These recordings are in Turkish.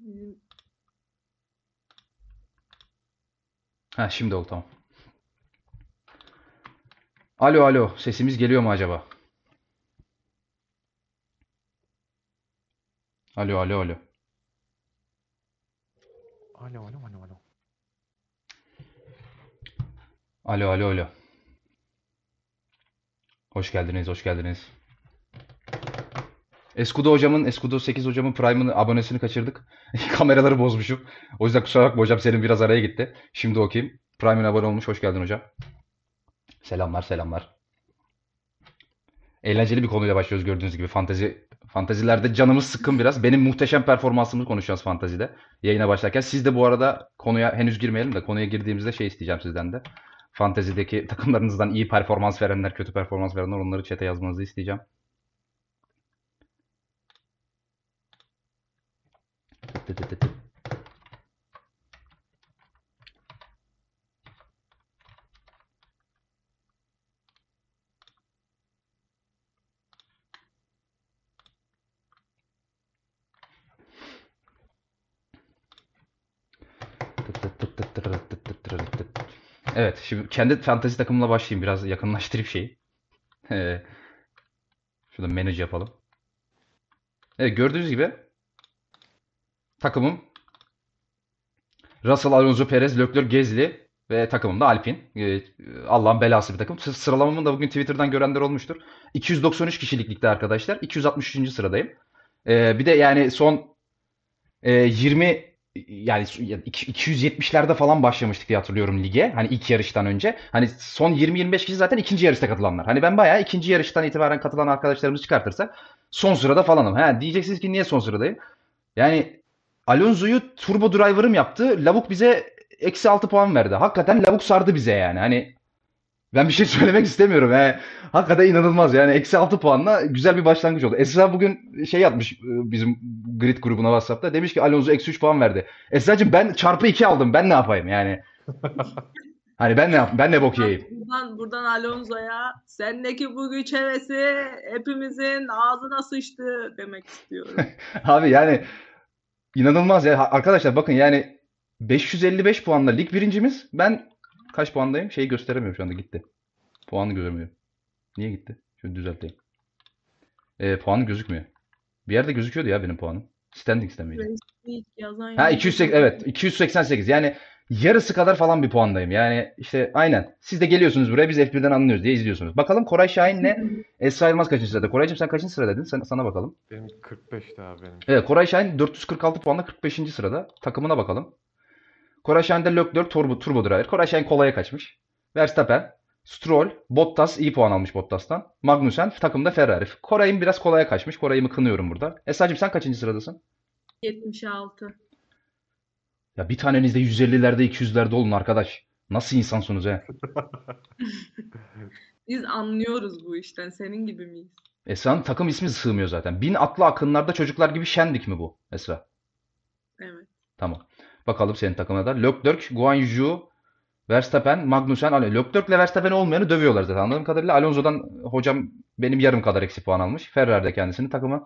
Bizim Ha şimdi oldu tamam. Alo alo sesimiz geliyor mu acaba? Alo alo alo. Alo alo alo alo. Alo alo alo. Hoş geldiniz hoş geldiniz. Escudo hocamın Escudo 8 hocamın Prime'ın abonesini kaçırdık. Kameraları bozmuşum. O yüzden kusura bakma hocam senin biraz araya gitti. Şimdi okuyayım. Prime'ın abone olmuş. Hoş geldin hocam. Selamlar selamlar. Eğlenceli bir konuyla başlıyoruz gördüğünüz gibi. Fantezi fantezilerde canımız sıkkın biraz. Benim muhteşem performansımı konuşacağız fantezide. Yayına başlarken. Siz de bu arada konuya henüz girmeyelim de konuya girdiğimizde şey isteyeceğim sizden de. Fantezideki takımlarınızdan iyi performans verenler, kötü performans verenler onları chat'e yazmanızı isteyeceğim. Tıt tıt tıt tıt. Tıt tıt tıt tıt tırırıt tıt tıt tırırıt tıt. Evet, şimdi kendi fantezi takımımla başlayayım. Biraz yakınlaştırayım şeyi. Ee, şurada manage yapalım. Evet, gördüğünüz gibi takımım Russell, Alonso, Perez, Leclerc, Gezli ve takımım da Alpine. Ee, Allah'ın belası bir takım. Sıralamamı da bugün Twitter'dan görenler olmuştur. 293 kişilik ligde arkadaşlar. 263. sıradayım. Ee, bir de yani son e, 20 yani iki- 270'lerde falan başlamıştık diye hatırlıyorum lige. Hani ilk yarıştan önce. Hani son 20-25 kişi zaten ikinci yarışta katılanlar. Hani ben bayağı ikinci yarıştan itibaren katılan arkadaşlarımızı çıkartırsak son sırada falanım. Ha, diyeceksiniz ki niye son sıradayım? Yani Alonso'yu turbo driver'ım yaptı. Lavuk bize eksi 6 puan verdi. Hakikaten lavuk sardı bize yani. Hani ben bir şey söylemek istemiyorum. He. Hakikaten inanılmaz yani. Eksi 6 puanla güzel bir başlangıç oldu. Esra bugün şey yapmış e, bizim grid grubuna WhatsApp'ta. Demiş ki Alonso eksi 3 puan verdi. Esra'cığım ben çarpı 2 aldım. Ben ne yapayım yani? Hani ben ne yap ben ne bok yiyeyim? buradan, buradan Alonso'ya sendeki bu güç hevesi hepimizin ağzına sıçtı demek istiyorum. Abi yani inanılmaz ya. Arkadaşlar bakın yani 555 puanla lig birincimiz. Ben kaç puandayım? Şeyi gösteremiyorum şu anda gitti. Puanı göremiyorum. Niye gitti? Şunu düzelteyim. Ee, puanı gözükmüyor. Bir yerde gözüküyordu ya benim puanım. Standings'te miydi? Ilk yazan Ha yok. 208 evet 288 yani yarısı kadar falan bir puandayım. Yani işte aynen. Siz de geliyorsunuz buraya biz F1'den anlıyoruz diye izliyorsunuz. Bakalım Koray Şahin'le Esra Yılmaz kaçıncı sırada? Koraycığım sen kaçıncı sıradadın? Sen, sana bakalım. Benim 45'ti abi benim. Evet Koray Şahin 446 puanla 45. sırada. Takımına bakalım. Koray Şahin'de Leclerc turbo, turbo driver. Koray Şahin kolaya kaçmış. Verstappen, Stroll, Bottas iyi puan almış Bottas'tan. Magnussen takımda Ferrari. Koray'ın biraz kolaya kaçmış. Koray'ımı kınıyorum burada. Esra'cığım sen kaçıncı sıradasın? 76. Ya bir taneniz de 150'lerde 200'lerde olun arkadaş. Nasıl insansınız he? Biz anlıyoruz bu işten. Senin gibi miyiz? Esra'nın takım ismi sığmıyor zaten. Bin atlı akınlarda çocuklar gibi şendik mi bu Esra? Evet. Tamam. Bakalım senin takımına da. Leclerc, Guan Yu, Verstappen, Magnussen, Alonso. Leclerc'le Verstappen olmayanı dövüyorlar zaten. Anladığım kadarıyla Alonso'dan hocam benim yarım kadar eksi puan almış. Ferrari de kendisinin takımı.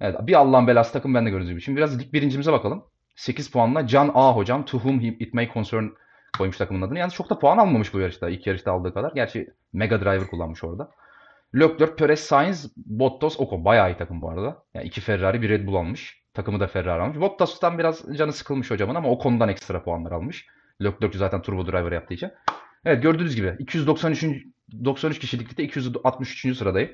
Evet, bir Allah'ın belası takım ben de gördüğünüz gibi. Şimdi biraz lig birincimize bakalım. 8 puanla Can A hocam. To whom it may concern koymuş takımın adını. Yani çok da puan almamış bu yarışta. İlk yarışta aldığı kadar. Gerçi Mega Driver kullanmış orada. Leclerc, Perez, Sainz, Bottas, Ocon. Bayağı iyi takım bu arada. Yani iki Ferrari, bir Red Bull almış. Takımı da Ferrari almış. Bottas'tan biraz canı sıkılmış hocamın ama Ocon'dan ekstra puanlar almış. Leclerc zaten turbo driver yaptığı için. Evet gördüğünüz gibi 293. 93 kişilikte 263. sıradayım.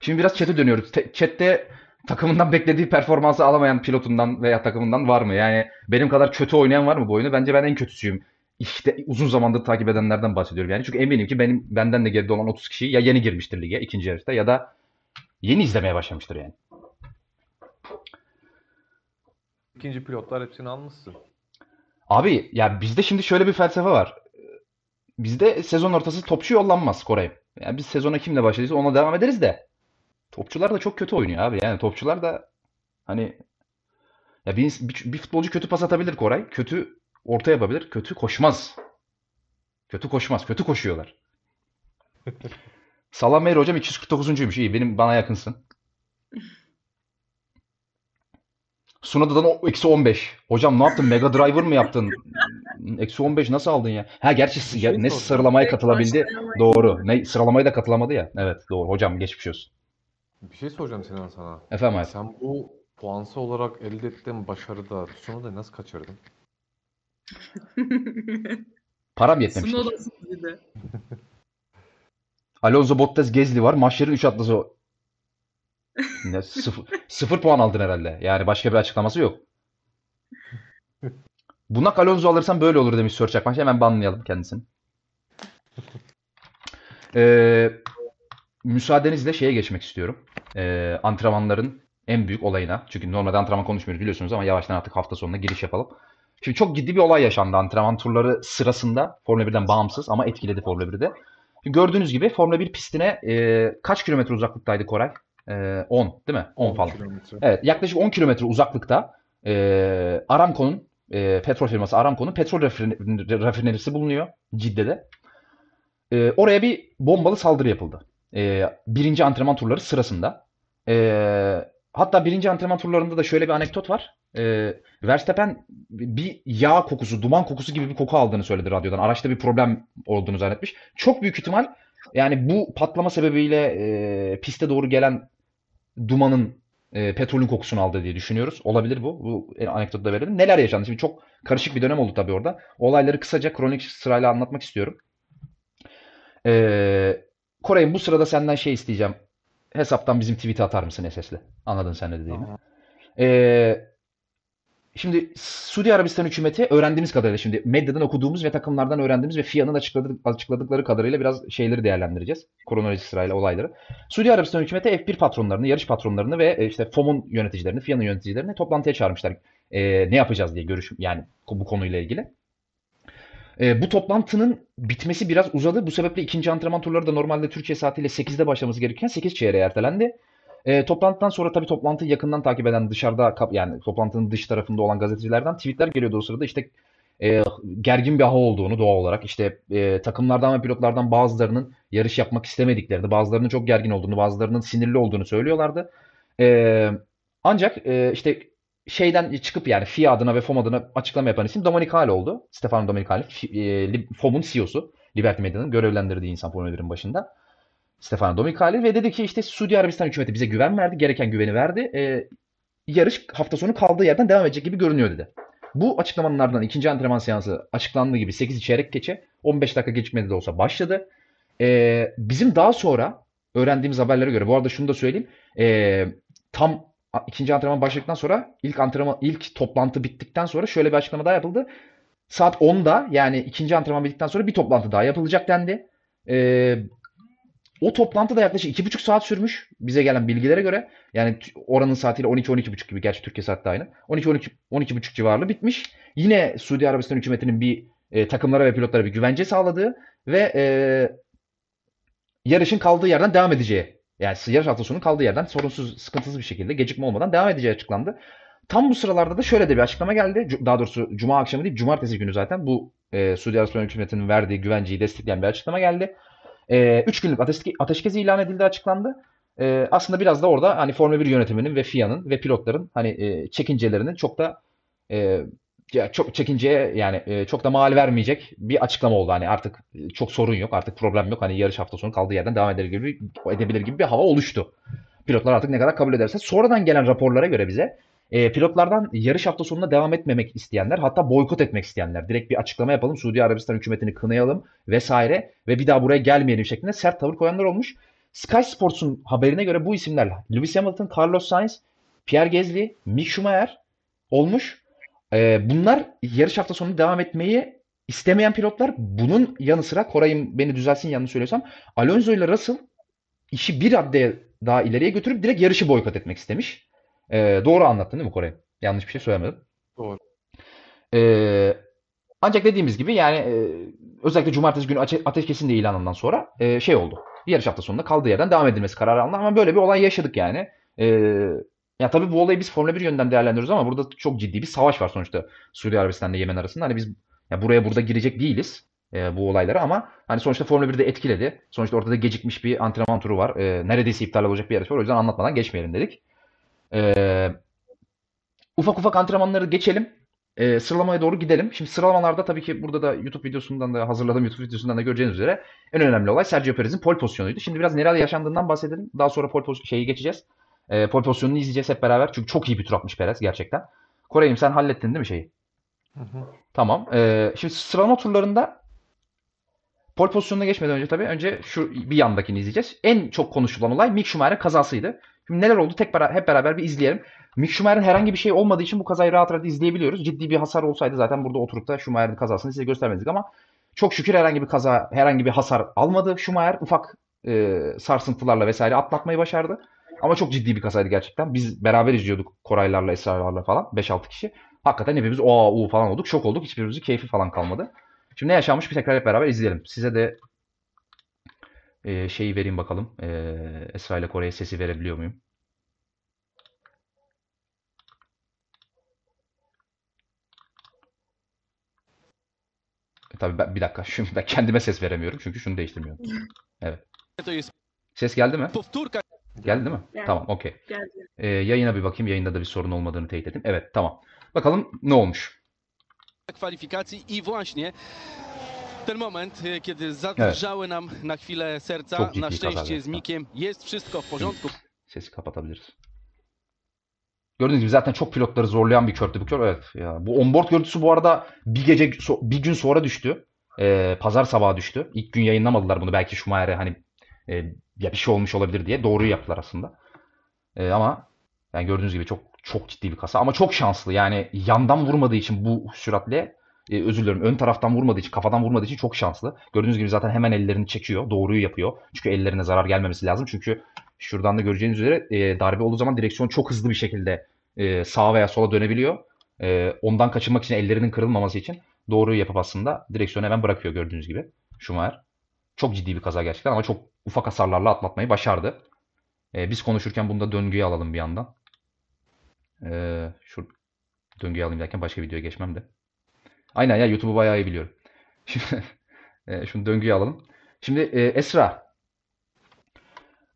Şimdi biraz chat'e dönüyoruz. Te- chat'te takımından beklediği performansı alamayan pilotundan veya takımından var mı? Yani benim kadar kötü oynayan var mı bu oyunu? Bence ben en kötüsüyüm. İşte uzun zamandır takip edenlerden bahsediyorum yani. Çünkü eminim ki benim benden de geride olan 30 kişi ya yeni girmiştir lige ikinci yarışta ya da yeni izlemeye başlamıştır yani. İkinci pilotlar hepsini almışsın. Abi ya bizde şimdi şöyle bir felsefe var. Bizde sezon ortası topçu yollanmaz Koray. Yani biz sezona kimle başladıysa ona devam ederiz de. Topçular da çok kötü oynuyor abi. Yani topçular da hani ya bir, bir, bir futbolcu kötü pas atabilir Koray. Kötü orta yapabilir. Kötü koşmaz. Kötü koşmaz. Kötü koşuyorlar. Salam Meyri hocam 249'uncuymuş. İyi benim bana yakınsın. Sunoda'dan o- eksi 15. Hocam ne yaptın? Mega Driver mı yaptın? Eksi 15 nasıl aldın ya? Ha gerçi Bir şey ya- ne sıralamaya katılabildi. Doğru. Ne sıralamaya da katılamadı ya. Evet doğru. Hocam geçmiş olsun. Bir şey soracağım Sinan sana. Efendim abi. Sen bu puansı olarak elde ettiğin başarıda Tsunoda'yı nasıl kaçırdın? Param yetmemiştir. Sunodasız bir de. Alonso Bottas Gezli var. Maçların 3 atlası o. Ne, sıfır, sıfır puan aldın herhalde. Yani başka bir açıklaması yok. Bunak Alonso alırsan böyle olur demiş Sör Çakmak. Hemen banlayalım kendisini. Ee, müsaadenizle şeye geçmek istiyorum. Ee, antrenmanların en büyük olayına. Çünkü normalde antrenman konuşmuyoruz biliyorsunuz ama yavaştan artık hafta sonuna giriş yapalım. Şimdi çok ciddi bir olay yaşandı antrenman turları sırasında. Formula 1'den bağımsız ama etkiledi Formula 1'de. Gördüğünüz gibi Formula 1 pistine e, kaç kilometre uzaklıktaydı Koray? E, 10 değil mi? 10 falan. kilometre. Evet, yaklaşık 10 kilometre uzaklıkta e, Aramco'nun e, petrol firması Aramco'nun petrol rafine- rafinerisi bulunuyor Cidde'de. E, oraya bir bombalı saldırı yapıldı. E, birinci antrenman turları sırasında. E, hatta birinci antrenman turlarında da şöyle bir anekdot var. E, Verstappen bir yağ kokusu, duman kokusu gibi bir koku aldığını söyledi radyodan. Araçta bir problem olduğunu zannetmiş. Çok büyük ihtimal yani bu patlama sebebiyle e, piste doğru gelen dumanın e, petrolün kokusunu aldı diye düşünüyoruz. Olabilir bu. Bu anekdotu da verelim. Neler yaşandı? Şimdi çok karışık bir dönem oldu tabii orada. Olayları kısaca kronik sırayla anlatmak istiyorum. Ee, Koray'ım bu sırada senden şey isteyeceğim. Hesaptan bizim tweet'i atar mısın SS'le? Anladın sen ne dediğimi. Ee, şimdi Suudi Arabistan hükümeti öğrendiğimiz kadarıyla şimdi medyadan okuduğumuz ve takımlardan öğrendiğimiz ve FIA'nın açıkladıkları kadarıyla biraz şeyleri değerlendireceğiz. Kronolojik sırayla olayları. Suudi Arabistan hükümeti F1 patronlarını, yarış patronlarını ve e, işte FOM'un yöneticilerini, FIA'nın yöneticilerini toplantıya çağırmışlar. E, ne yapacağız diye görüş yani bu konuyla ilgili. E, bu toplantının bitmesi biraz uzadı. Bu sebeple ikinci antrenman turları da normalde Türkiye saatiyle 8'de başlaması gerekirken 8 çeyreğe ertelendi. E, toplantıdan sonra tabii toplantıyı yakından takip eden dışarıda yani toplantının dış tarafında olan gazetecilerden tweetler geliyordu o sırada işte e, gergin bir hava olduğunu doğal olarak işte e, takımlardan ve pilotlardan bazılarının yarış yapmak istemediklerini, bazılarının çok gergin olduğunu, bazılarının sinirli olduğunu söylüyorlardı. E, ancak e, işte şeyden çıkıp yani FIA adına ve FOM adına açıklama yapan isim Domenicali oldu. Stefano Domenicali, Fi- e, Li- FOM'un CEO'su. Liberty Media'nın görevlendirdiği insan Formula 1'in başında. Stefano Domenicali ve dedi ki işte Suudi Arabistan hükümeti bize güven verdi, gereken güveni verdi. E, yarış hafta sonu kaldığı yerden devam edecek gibi görünüyor dedi. Bu açıklamanın ardından ikinci antrenman seansı açıklandığı gibi 8 çeyrek geçe 15 dakika gecikmede de olsa başladı. Ee, bizim daha sonra öğrendiğimiz haberlere göre bu arada şunu da söyleyeyim. Ee, tam ikinci antrenman başladıktan sonra ilk antrenman ilk toplantı bittikten sonra şöyle bir açıklama daha yapıldı. Saat 10'da yani ikinci antrenman bittikten sonra bir toplantı daha yapılacak dendi. Ee, o toplantı da yaklaşık 2,5 saat sürmüş bize gelen bilgilere göre. Yani oranın saatiyle 12-12,5 gibi. Gerçi Türkiye saati de aynı. 12-12 12,5 civarlı bitmiş. Yine Suudi Arabistan hükümetinin bir e, takımlara ve pilotlara bir güvence sağladığı ve e, yarışın kaldığı yerden devam edeceği. Yani yarış hafta sonu kaldığı yerden sorunsuz, sıkıntısız bir şekilde gecikme olmadan devam edeceği açıklandı. Tam bu sıralarda da şöyle de bir açıklama geldi. Daha doğrusu Cuma akşamı değil, Cumartesi günü zaten bu e, Suudi Arabistan hükümetinin verdiği güvenceyi destekleyen bir açıklama geldi. E, üç günlük ateşke, ateşkes ilan edildi açıklandı. E, aslında biraz da orada hani Formula 1 yönetiminin ve FIA'nın ve pilotların hani e, çekincelerinin çok da e, ya çok çekinceye yani e, çok da mal vermeyecek bir açıklama oldu. Hani artık çok sorun yok, artık problem yok. Hani yarış hafta sonu kaldığı yerden devam edebilir gibi, edebilir gibi bir hava oluştu. Pilotlar artık ne kadar kabul ederse. Sonradan gelen raporlara göre bize e, pilotlardan yarış hafta sonuna devam etmemek isteyenler hatta boykot etmek isteyenler direkt bir açıklama yapalım Suudi Arabistan hükümetini kınayalım vesaire ve bir daha buraya gelmeyelim şeklinde sert tavır koyanlar olmuş. Sky Sports'un haberine göre bu isimler Lewis Hamilton, Carlos Sainz, Pierre Gasly, Mick Schumacher olmuş. Ee, bunlar yarış hafta sonu devam etmeyi istemeyen pilotlar. Bunun yanı sıra Koray'ım beni düzelsin yanlış söylüyorsam Alonso ile Russell işi bir raddeye daha ileriye götürüp direkt yarışı boykot etmek istemiş. Ee, doğru anlattın değil mi Koray? Yanlış bir şey söylemedim. Doğru. Ee, ancak dediğimiz gibi yani e, özellikle cumartesi günü ate- ateşkesin de ilanından sonra e, şey oldu. Yarış hafta sonunda kaldığı yerden devam edilmesi kararı alındı ama böyle bir olay yaşadık yani. Ee, ya tabii bu olayı biz Formula 1 yönden değerlendiriyoruz ama burada çok ciddi bir savaş var sonuçta Suudi Arabistan ile Yemen arasında. Hani biz ya buraya burada girecek değiliz e, bu olaylara ama hani sonuçta Formula 1'de etkiledi. Sonuçta ortada gecikmiş bir antrenman turu var. E, neredeyse iptal olacak bir yarış var. O yüzden anlatmadan geçmeyelim dedik. E, ufak ufak antrenmanları geçelim. Ee, sıralamaya doğru gidelim. Şimdi sıralamalarda tabii ki burada da YouTube videosundan da hazırladığım YouTube videosundan da göreceğiniz üzere en önemli olay Sergio Perez'in pole pozisyonuydu. Şimdi biraz neler yaşandığından bahsedelim. Daha sonra pole şeyi geçeceğiz. Ee, pole pozisyonunu izleyeceğiz hep beraber. Çünkü çok iyi bir tur atmış Perez gerçekten. Koray'ım sen hallettin değil mi şeyi? Hı hı. Tamam. Ee, şimdi sıralama turlarında pole pozisyonuna geçmeden önce tabii önce şu bir yandakini izleyeceğiz. En çok konuşulan olay Mick Schumacher'in kazasıydı. Şimdi neler oldu tek bera- hep beraber bir izleyelim. Mick Schumacher'in herhangi bir şey olmadığı için bu kazayı rahat rahat izleyebiliyoruz. Ciddi bir hasar olsaydı zaten burada oturup da Schumacher'in kazasını size göstermezdik ama çok şükür herhangi bir kaza, herhangi bir hasar almadı Schumacher. Ufak e, sarsıntılarla vesaire atlatmayı başardı. Ama çok ciddi bir kazaydı gerçekten. Biz beraber izliyorduk Koraylarla, Esrarlarla falan. 5-6 kişi. Hakikaten hepimiz o u falan olduk. Şok olduk. Hiçbirimizin keyfi falan kalmadı. Şimdi ne yaşanmış bir tekrar hep beraber izleyelim. Size de e, şeyi vereyim bakalım. E, Esra ile Kore'ye sesi verebiliyor muyum? E, tabii ben, bir dakika. Şimdi ben kendime ses veremiyorum. Çünkü şunu değiştirmiyorum. Jest Ses geldi mi? powtórka Geldi değil mi? Geldi. Tamam, okey. Geldi. E, yayına bir bakayım. Yayında da bir sorun olmadığını teyit edeyim. Evet, tamam. Bakalım ne olmuş? kwalifikacji i właśnie ten moment, e, kiedy zadrżały nam na chwilę serca, na szczęście z. Mikiem jest wszystko w porządku. Sesi kapatabiliriz. Gördüğünüz gibi zaten çok pilotları zorlayan bir körtü bu kör. Evet ya. Bu onboard görüntüsü bu arada bir gece bir gün sonra düştü. Ee, pazar sabahı düştü. İlk gün yayınlamadılar bunu. Belki Schumacher'e hani e, ya bir şey olmuş olabilir diye. Doğruyu yaptılar aslında. Ee, ama yani gördüğünüz gibi çok çok ciddi bir kasa. Ama çok şanslı. Yani yandan vurmadığı için bu süratle e, özür dilerim ön taraftan vurmadığı için kafadan vurmadığı için çok şanslı. Gördüğünüz gibi zaten hemen ellerini çekiyor. Doğruyu yapıyor. Çünkü ellerine zarar gelmemesi lazım. Çünkü Şuradan da göreceğiniz üzere e, darbe olduğu zaman direksiyon çok hızlı bir şekilde e, sağa veya sola dönebiliyor. E, ondan kaçınmak için ellerinin kırılmaması için doğruyu yapıp aslında direksiyonu hemen bırakıyor gördüğünüz gibi Schumacher. Çok ciddi bir kaza gerçekten ama çok ufak hasarlarla atlatmayı başardı. E, biz konuşurken bunu da döngüye alalım bir yandan. E, şu döngüye alayım derken başka videoya geçmem de. Aynen ya YouTube'u bayağı iyi biliyorum. Şimdi e, şunu döngüye alalım. Şimdi e, Esra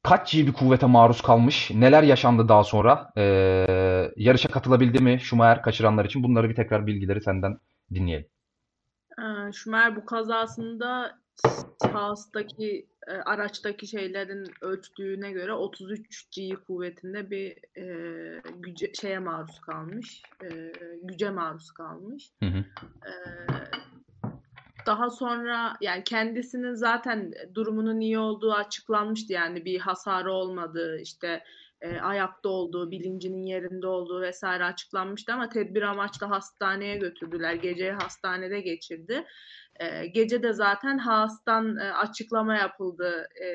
kaç G bir kuvvete maruz kalmış? Neler yaşandı daha sonra? Ee, yarışa katılabildi mi Schumacher kaçıranlar için? Bunları bir tekrar bilgileri senden dinleyelim. Şumer bu kazasında Haas'taki e, araçtaki şeylerin ölçtüğüne göre 33 G kuvvetinde bir e, güce, şeye maruz kalmış. E, güce maruz kalmış. Hı hı. E, daha sonra yani kendisinin zaten durumunun iyi olduğu açıklanmıştı. Yani bir hasarı olmadığı, işte e, ayakta olduğu, bilincinin yerinde olduğu vesaire açıklanmıştı ama tedbir amaçlı hastaneye götürdüler. Geceyi hastanede geçirdi. E, gece de zaten Haas'tan e, açıklama yapıldı. E,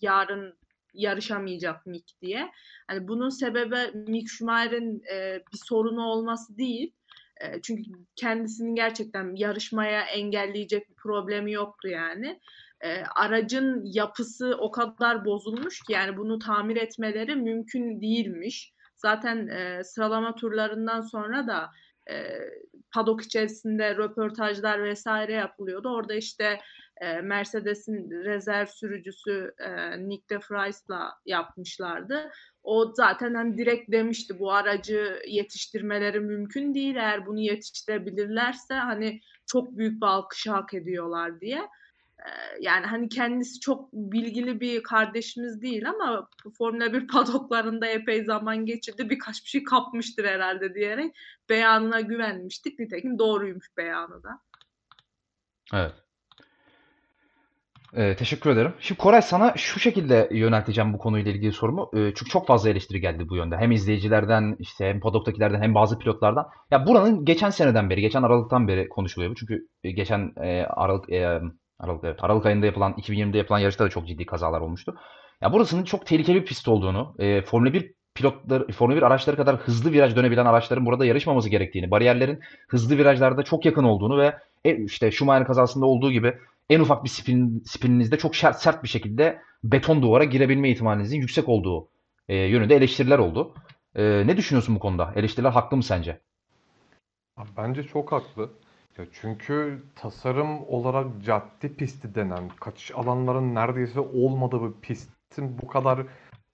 yarın yarışamayacak Mick diye. Hani bunun sebebi Mick Schumacher'in e, bir sorunu olması değil. E, çünkü kendisinin gerçekten yarışmaya engelleyecek bir problemi yoktu yani. E, aracın yapısı o kadar bozulmuş ki yani bunu tamir etmeleri mümkün değilmiş. Zaten e, sıralama turlarından sonra da e, padok içerisinde röportajlar vesaire yapılıyordu. Orada işte e, Mercedes'in rezerv sürücüsü e, Nick de Vries'la yapmışlardı. O zaten hani direkt demişti bu aracı yetiştirmeleri mümkün değil. Eğer bunu yetiştirebilirlerse hani çok büyük bir alkışı hak ediyorlar diye. Yani hani kendisi çok bilgili bir kardeşimiz değil ama Formula 1 padoklarında epey zaman geçirdi. Birkaç bir şey kapmıştır herhalde diyerek beyanına güvenmiştik. Nitekim doğruymuş beyanı da. Evet. Ee, teşekkür ederim. Şimdi Koray sana şu şekilde yönelteceğim bu konuyla ilgili sorumu. Ee, çünkü çok fazla eleştiri geldi bu yönde. Hem izleyicilerden, işte hem padoktakilerden hem bazı pilotlardan. Ya buranın geçen seneden beri, geçen Aralık'tan beri konuşuluyor bu. Çünkü geçen e, Aralık e, Aralık evet, Aralık ayında yapılan 2020'de yapılan yarışta da çok ciddi kazalar olmuştu. Ya burasının çok tehlikeli bir pist olduğunu, e, Formula 1 pilotları, Formula 1 araçları kadar hızlı viraj dönebilen araçların burada yarışmaması gerektiğini, bariyerlerin hızlı virajlarda çok yakın olduğunu ve e, işte Schumacher kazasında olduğu gibi en ufak bir spin, spininizde çok sert, sert bir şekilde beton duvara girebilme ihtimalinizin yüksek olduğu e, yönünde eleştiriler oldu. E, ne düşünüyorsun bu konuda? Eleştiriler haklı mı sence? Bence çok haklı. Ya çünkü tasarım olarak cadde pisti denen kaçış alanların neredeyse olmadığı bir pistin bu kadar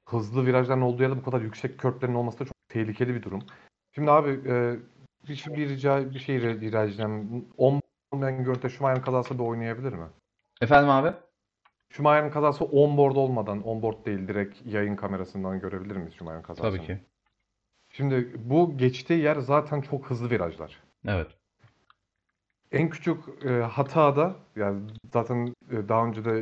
hızlı virajların olduğu da bu kadar yüksek körtlerin olması da çok tehlikeli bir durum. Şimdi abi e, bir, şey- bir rica bir şey rica edeceğim. On olmayan görüntü Schumacher'ın kazası da oynayabilir mi? Efendim abi? Schumacher'ın kazası onboard olmadan, onboard değil direkt yayın kamerasından görebilir miyiz Schumacher'ın kazasını? Tabii ki. Şimdi bu geçtiği yer zaten çok hızlı virajlar. Evet. En küçük e, hatada yani zaten e, daha önce de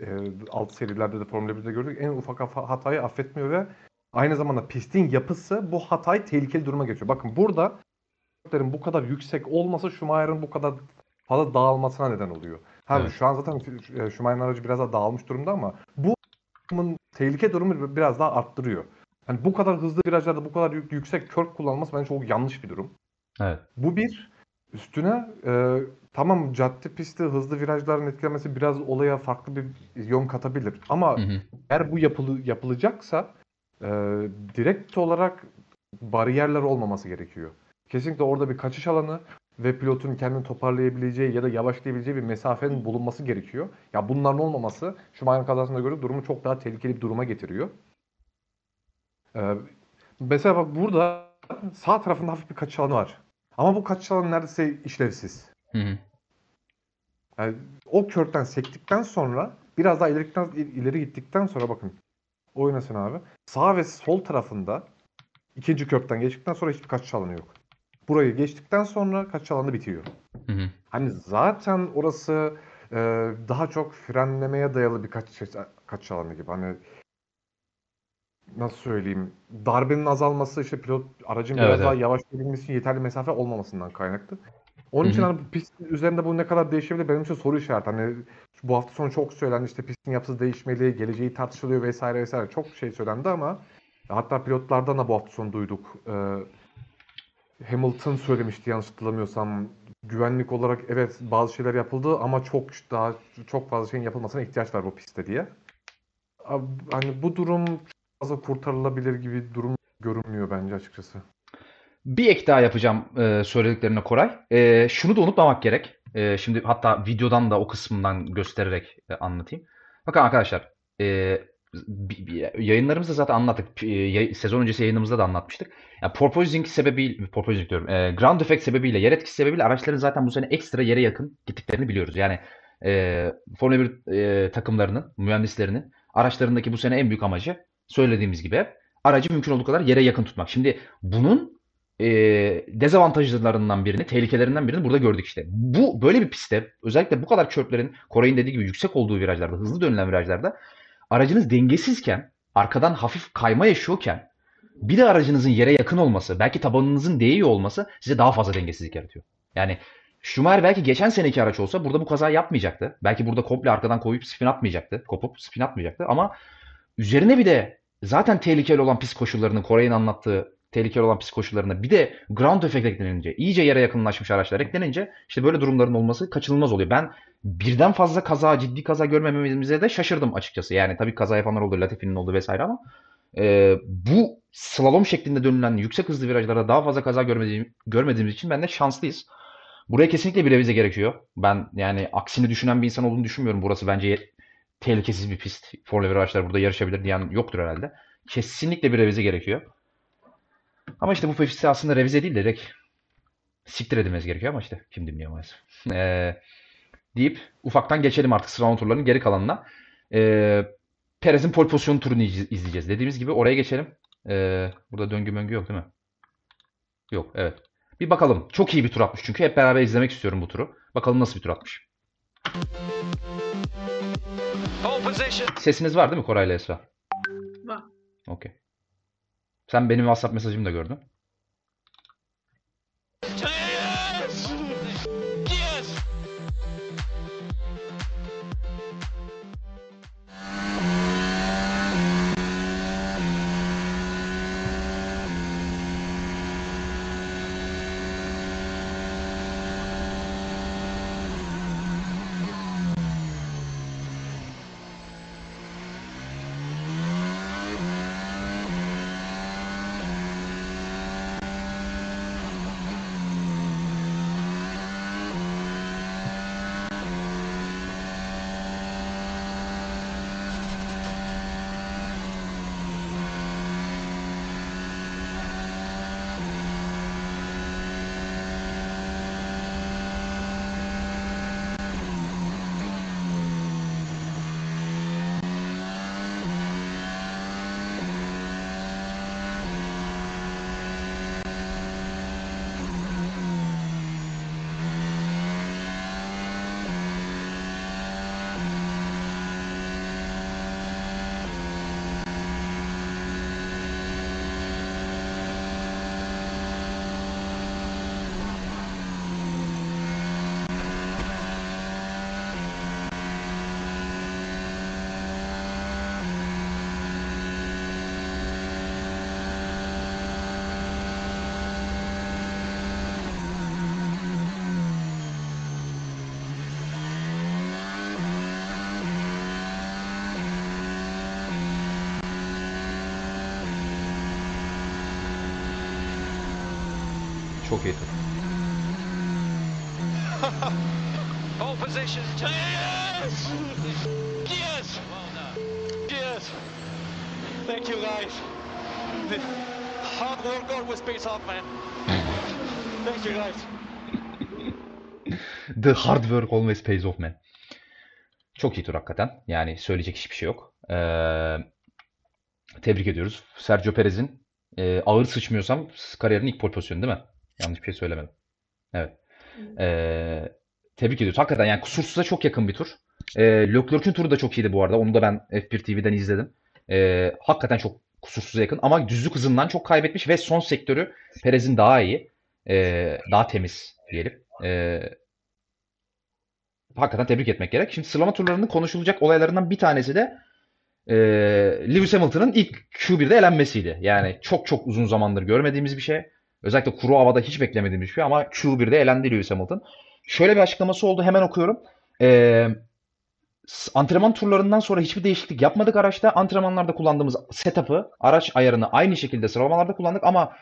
e, alt serilerde de Formula 1'de gördük. En ufak hatayı affetmiyor ve aynı zamanda pistin yapısı bu hatayı tehlikeli duruma getiriyor. Bakın burada bu kadar yüksek olması Schumacher'ın bu kadar fazla dağılmasına neden oluyor. Ha Evet. şu an zaten e, Schumacher'ın aracı biraz daha dağılmış durumda ama bu durumun tehlike durumu biraz daha arttırıyor. Yani bu kadar hızlı virajlarda bu kadar yük- yüksek kök kullanılması bence çok yanlış bir durum. Evet. Bu bir. Üstüne e, tamam cadde pisti hızlı virajların etkilemesi biraz olaya farklı bir yön katabilir. Ama Hı hı. eğer bu yapılı, yapılacaksa e, direkt olarak bariyerler olmaması gerekiyor. Kesinlikle orada bir kaçış alanı ve pilotun kendini toparlayabileceği ya da yavaşlayabileceği bir mesafenin bulunması gerekiyor. Ya bunların olmaması Schumacher kazasına göre durumu çok daha tehlikeli bir duruma getiriyor. E, mesela bak burada sağ tarafında hafif bir kaçış alanı var. Ama bu kaçış alanı neredeyse işlevsiz. Hı hı. Yani o körtten sektikten sonra biraz daha ilerikten, ileri gittikten sonra bakın oynasın abi. Sağ ve sol tarafında ikinci köprüden geçtikten sonra hiçbir kaçış alanı yok. Burayı geçtikten sonra kaçış alanı bitiyor. Hı hı. Hani zaten orası e, daha çok frenlemeye dayalı bir kaçış, kaçış alanı gibi. Hani nasıl söyleyeyim darbenin azalması işte pilot aracın Evet, biraz daha evet. yavaşlayabilmesi için yeterli mesafe olmamasından kaynaklı. Onun için Hı hı. hani bu pistin üzerinde bu ne kadar değişebilir benim için soru işareti. Hani bu hafta sonu çok söylendi işte pistin yapısı değişmeli, geleceği tartışılıyor vesaire vesaire çok şey söylendi ama hatta pilotlardan da bu hafta sonu duyduk. Ee, Hamilton söylemişti yanlış hatırlamıyorsam. Güvenlik olarak evet bazı şeyler yapıldı ama çok daha çok fazla şeyin yapılmasına ihtiyaç var bu pistte diye. Hani bu durum fazla kurtarılabilir gibi durum görünmüyor bence açıkçası. Bir ek daha yapacağım e, söylediklerine Koray. E, şunu da unutmamak gerek. E, şimdi hatta videodan da o kısmından göstererek e, anlatayım. Bakın arkadaşlar, e, yayınlarımızda zaten anlattık. E, sezon öncesi yayınımızda da anlatmıştık. Yani porpoising sebebiyle, porpoising diyorum, e, ground effect sebebiyle, yer etkisi sebebiyle araçların zaten bu sene ekstra yere yakın gittiklerini biliyoruz. Yani e, Formula 1 e, takımlarının, mühendislerinin araçlarındaki bu sene en büyük amacı söylediğimiz gibi aracı mümkün olduğu kadar yere yakın tutmak. Şimdi bunun e, dezavantajlarından birini, tehlikelerinden birini burada gördük işte. Bu böyle bir pistte özellikle bu kadar çöplerin Koray'ın dediği gibi yüksek olduğu virajlarda, hızlı dönülen virajlarda aracınız dengesizken, arkadan hafif kayma yaşıyorken bir de aracınızın yere yakın olması, belki tabanınızın değiyor olması size daha fazla dengesizlik yaratıyor. Yani Schumacher belki geçen seneki araç olsa burada bu kaza yapmayacaktı. Belki burada komple arkadan koyup spin atmayacaktı. Kopup spin atmayacaktı. Ama üzerine bir de zaten tehlikeli olan pist koşullarının Koray'ın anlattığı tehlikeli olan pist koşullarına bir de ground effect eklenince, iyice yere yakınlaşmış araçlar eklenince işte böyle durumların olması kaçınılmaz oluyor. Ben birden fazla kaza, ciddi kaza görmememize de şaşırdım açıkçası. Yani tabii kaza yapanlar oldu, Latifi'nin oldu vesaire ama e, bu slalom şeklinde dönülen yüksek hızlı virajlarda daha fazla kaza görmediğim, görmediğimiz için ben de şanslıyız. Buraya kesinlikle bir revize gerekiyor. Ben yani aksini düşünen bir insan olduğunu düşünmüyorum. Burası bence tehlikesiz bir pist. Formula 1 araçlar burada yarışabilir diyen yoktur herhalde. Kesinlikle bir revize gerekiyor. Ama işte bu pisti aslında revize değil de direkt siktir edilmesi gerekiyor ama işte kim dinliyor maalesef. Ee, deyip ufaktan geçelim artık sıralama turlarının geri kalanına. Ee, Perez'in pole pozisyonu turunu iz- izleyeceğiz. Dediğimiz gibi oraya geçelim. Ee, burada döngü möngü yok değil mi? Yok evet. Bir bakalım. Çok iyi bir tur atmış çünkü. Hep beraber izlemek istiyorum bu turu. Bakalım nasıl bir tur atmış. Sesiniz var değil mi Koray ile Esra? Var. Okey. Sen benim WhatsApp mesajımı da gördün. Pays off, man. Thank you, guys. The hard work always pays off man. Çok iyi tur hakikaten. Yani söyleyecek hiçbir şey yok. Ee, tebrik ediyoruz. Sergio Perez'in e, ağır sıçmıyorsam kariyerinin ilk pole pozisyonu değil mi? Yanlış bir şey söylemedim. Evet. Ee, tebrik ediyoruz. Hakikaten yani kusursuza çok yakın bir tur. Ee, Leclerc'ün turu da çok iyiydi bu arada. Onu da ben F1 TV'den izledim. Ee, hakikaten çok kusursuza yakın ama düzlük hızından çok kaybetmiş ve son sektörü Perez'in daha iyi. Ee, daha temiz diyelim. Ee, hakikaten tebrik etmek gerek. Şimdi sıralama turlarının konuşulacak olaylarından bir tanesi de e, Lewis Hamilton'ın ilk Q1'de elenmesiydi. Yani çok çok uzun zamandır görmediğimiz bir şey. Özellikle kuru havada hiç beklemediğimiz bir şey ama Q1'de elendi Lewis Hamilton. Şöyle bir açıklaması oldu hemen okuyorum. E, s- antrenman turlarından sonra hiçbir değişiklik yapmadık araçta. Antrenmanlarda kullandığımız setup'ı, araç ayarını aynı şekilde sıralamalarda kullandık ama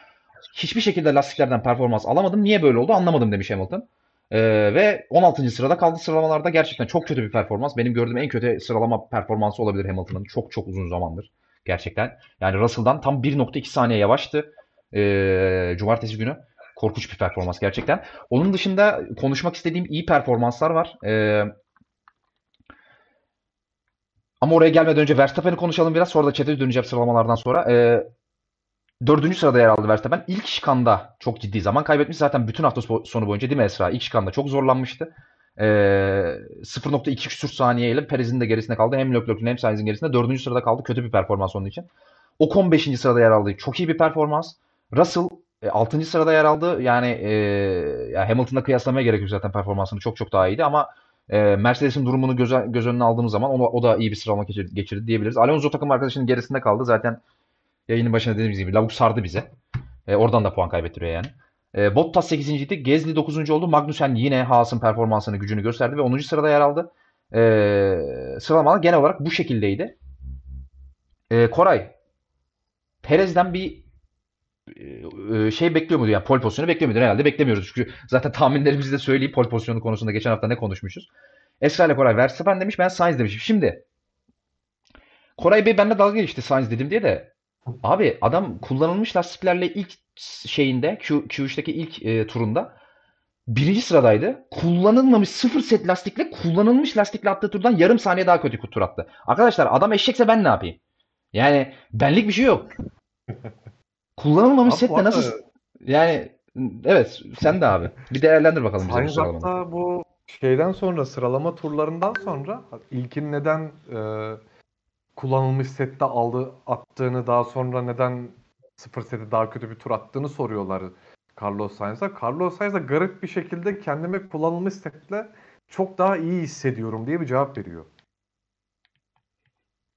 hiçbir şekilde lastiklerden performans alamadım. Niye böyle oldu anlamadım demiş Hamilton. Ee, ve 16. sırada kaldı sıralamalarda. Gerçekten çok kötü bir performans. Benim gördüğüm en kötü sıralama performansı olabilir Hamilton'ın. Çok çok uzun zamandır. Gerçekten. Yani Russell'dan tam 1.2 saniye yavaştı. Ee, cumartesi günü. Korkunç bir performans gerçekten. Onun dışında konuşmak istediğim iyi performanslar var. Ee, ama oraya gelmeden önce Verstappen'i konuşalım biraz. Sonra da chat'e döneceğim sıralamalardan sonra. Ee, Dördüncü sırada yer aldı Verstappen. İlk şikanda çok ciddi zaman kaybetmiş. Zaten bütün hafta so- sonu boyunca değil mi Esra? İlk şikanda çok zorlanmıştı. Ee, 0.2 küsur saniyeyle Perez'in de gerisinde kaldı. Hem Leclerc'in hem Sainz'in gerisinde. Dördüncü sırada kaldı. Kötü bir performans onun için. Ocon 5. sırada yer aldı. Çok iyi bir performans. Russell 6. sırada yer aldı. Yani e, ya Hamilton'la kıyaslamaya gerek yok zaten performansını çok çok daha iyiydi ama e, Mercedes'in durumunu göz, göz önüne aldığımız zaman onu, o da iyi bir sıralama geçirdi, geçirdi diyebiliriz. Alonso takım arkadaşının gerisinde kaldı. Zaten Yayının başında dediğimiz gibi lavuk sardı bize. E, oradan da puan kaybettiriyor yani. E, Bottas 8. idi. Gezli 9. oldu. Magnussen yine Haas'ın performansını, gücünü gösterdi ve 10. sırada yer aldı. E, sıralamalar genel olarak bu şekildeydi. E, Koray, Perez'den bir şey bekliyor muydu? Yani pole pozisyonu bekliyor muydu? Herhalde beklemiyoruz. Çünkü zaten tahminlerimizi de söyleyeyim pole pozisyonu konusunda geçen hafta ne konuşmuşuz. Esra ile Koray Verstappen demiş, ben Sainz demişim. Şimdi Koray Bey benimle dalga geçti Sainz dedim diye de Abi adam kullanılmış lastiklerle ilk şeyinde Q, Q3'teki ilk e, turunda birinci sıradaydı. Kullanılmamış sıfır set lastikle kullanılmış lastikle attığı turdan yarım saniye daha kötü tur attı. Arkadaşlar adam eşekse ben ne yapayım? Yani benlik bir şey yok. Kullanılmamış Abi setle nasıl yani evet sen de abi. Bir değerlendir bakalım sıralamayı. hatta bu şeyden sonra sıralama turlarından sonra ilkin neden e, kullanılmış sette aldı attığını daha sonra neden sıfır sete daha kötü bir tur attığını soruyorlar Carlos Sainz'a. Carlos Sainz de garip bir şekilde kendimi kullanılmış setle çok daha iyi hissediyorum diye bir cevap veriyor.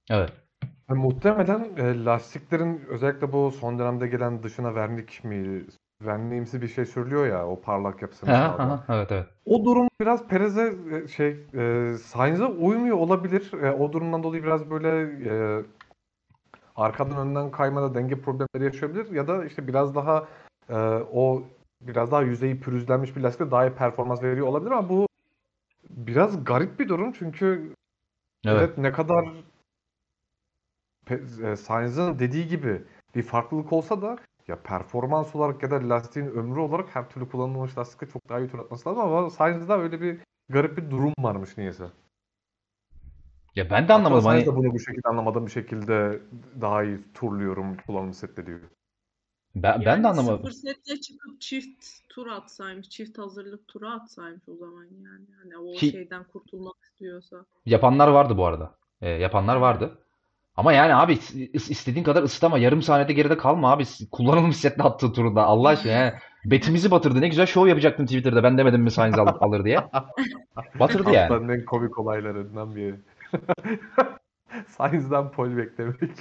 Evet. Ve muhtemelen e, lastiklerin özellikle bu son dönemde gelen dışına vernik mi verniğimsi bir şey sürülüyor ya o parlak yapısını sağlayan. evet evet. O durum biraz Perez'e e, şey e, Sainz'e uymuyor olabilir. E, o durumdan dolayı biraz böyle e, arkadan önden kaymada denge problemleri yaşayabilir ya da işte biraz daha e, o biraz daha yüzeyi pürüzlenmiş bir lastikle daha iyi performans veriyor olabilir ama bu biraz garip bir durum çünkü Evet. evet ne kadar e, Sainz'ın dediği gibi bir farklılık olsa da ya performans olarak ya da lastiğin ömrü olarak her türlü kullanılmış lastikle çok daha iyi tur atması lazım ama Sainz'da öyle bir garip bir durum varmış niyeyse. Ya ben de anlamadım hani Sainz de bunu bu şekilde anlamadığım bir şekilde daha iyi turluyorum kullanım sette diyor. ben, ben Yani de anlamadım. sıfır setle çıkıp çift tur atsaymış, çift hazırlık turu atsaymış o zaman yani. Hani o Ki- şeyden kurtulmak istiyorsa. Yapanlar vardı bu arada. E, yapanlar vardı. Ama yani abi is- istediğin kadar ısıtama. Yarım saniyede geride kalma abi. Kullanılmış setle attığı turunda. Allah aşkına yani. Betimizi batırdı. Ne güzel şov yapacaktım Twitter'da. Ben demedim mi Sainz al- alır diye. Batırdı yani. Haftanın en komik olaylarından biri. Sainz'den pol beklemek.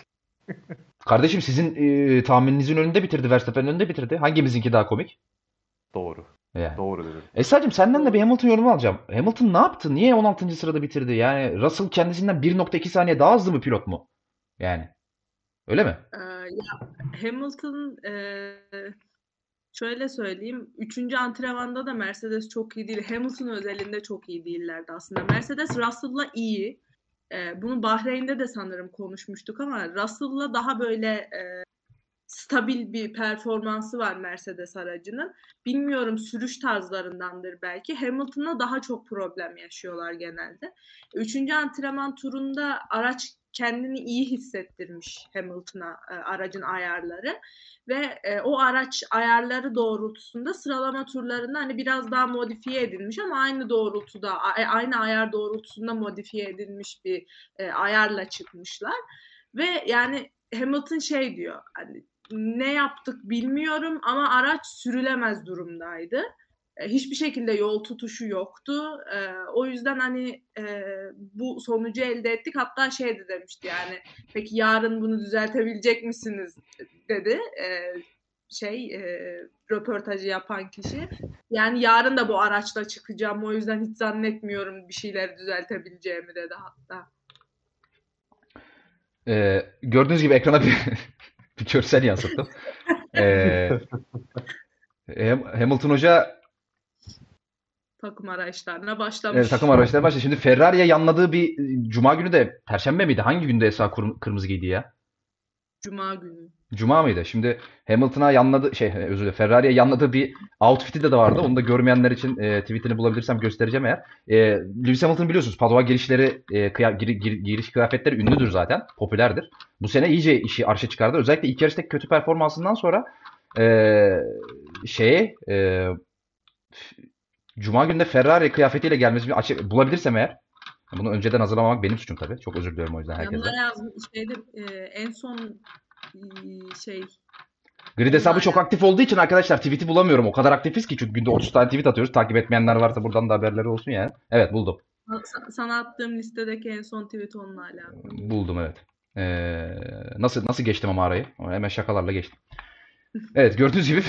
Kardeşim sizin e, tahmininizin önünde bitirdi. Verstappen'in önünde bitirdi. Hangimizinki daha komik? Doğru. Yani. Doğru dedim. Esra'cığım senden de bir Hamilton yorumu alacağım. Hamilton ne yaptı? Niye 16. sırada bitirdi? Yani Russell kendisinden 1.2 saniye daha hızlı mı pilot mu? Yani. Öyle mi? Ee, ya Hamilton e, Şöyle söyleyeyim. Üçüncü antrenmanda da Mercedes çok iyi değil. Hamilton özelinde çok iyi değillerdi aslında. Mercedes Russell'la iyi. Ee, bunu Bahreyn'de de sanırım konuşmuştuk ama Russell'la daha böyle e, stabil bir performansı var Mercedes aracının. Bilmiyorum sürüş tarzlarındandır belki. Hamilton'la daha çok problem yaşıyorlar genelde. Üçüncü antrenman turunda araç kendini iyi hissettirmiş Hamilton'a e, aracın ayarları ve e, o araç ayarları doğrultusunda sıralama turlarında hani biraz daha modifiye edilmiş ama aynı doğrultuda aynı ayar doğrultusunda modifiye edilmiş bir e, ayarla çıkmışlar ve yani Hamilton şey diyor hani ne yaptık bilmiyorum ama araç sürülemez durumdaydı. E, hiçbir şekilde yol tutuşu yoktu. E, o yüzden hani e, bu sonucu elde ettik. Hatta şey de demişti yani peki yarın bunu düzeltebilecek misiniz dedi e, şey e, röportajı yapan kişi. Yani yarın da bu araçla çıkacağım. O yüzden hiç zannetmiyorum bir şeyler düzeltebileceğimi dedi hatta. Ee, gördüğünüz gibi ekrana bir, bir görsel yansıttım. Ee, Hamilton Hoca takım araçlarına başlamış. Evet, takım araçlarına başladı. Şimdi Ferrari'ye yanladığı bir Cuma günü de Perşembe miydi? Hangi günde Esra kırmızı giydi ya? Cuma günü. Cuma mıydı? Şimdi Hamilton'a yanladı şey özür dilerim Ferrari'ye yanladığı bir outfit'i de, vardı. Onu da görmeyenler için e, tweetini bulabilirsem göstereceğim eğer. E, Lewis Hamilton biliyorsunuz Padova girişleri e, kıya, gir, gir, giriş kıyafetleri ünlüdür zaten. Popülerdir. Bu sene iyice işi arşa çıkardı. Özellikle ilk yarıştaki kötü performansından sonra e, şeye e, Cuma günde Ferrari kıyafetiyle gelmesi açık bulabilirsem eğer bunu önceden hazırlamamak benim suçum tabii. Çok özür diliyorum o yüzden herkese. Yanına şeyde e, en son e, şey Grid hesabı çok aktif olduğu için arkadaşlar tweet'i bulamıyorum. O kadar aktifiz ki çünkü günde 30 tane tweet atıyoruz. Takip etmeyenler varsa buradan da haberleri olsun yani. Evet buldum. Sana attığım listedeki en son tweet onunla alakalı. Buldum evet. Ee, nasıl nasıl geçtim ama arayı? Hemen şakalarla geçtim. Evet gördüğünüz gibi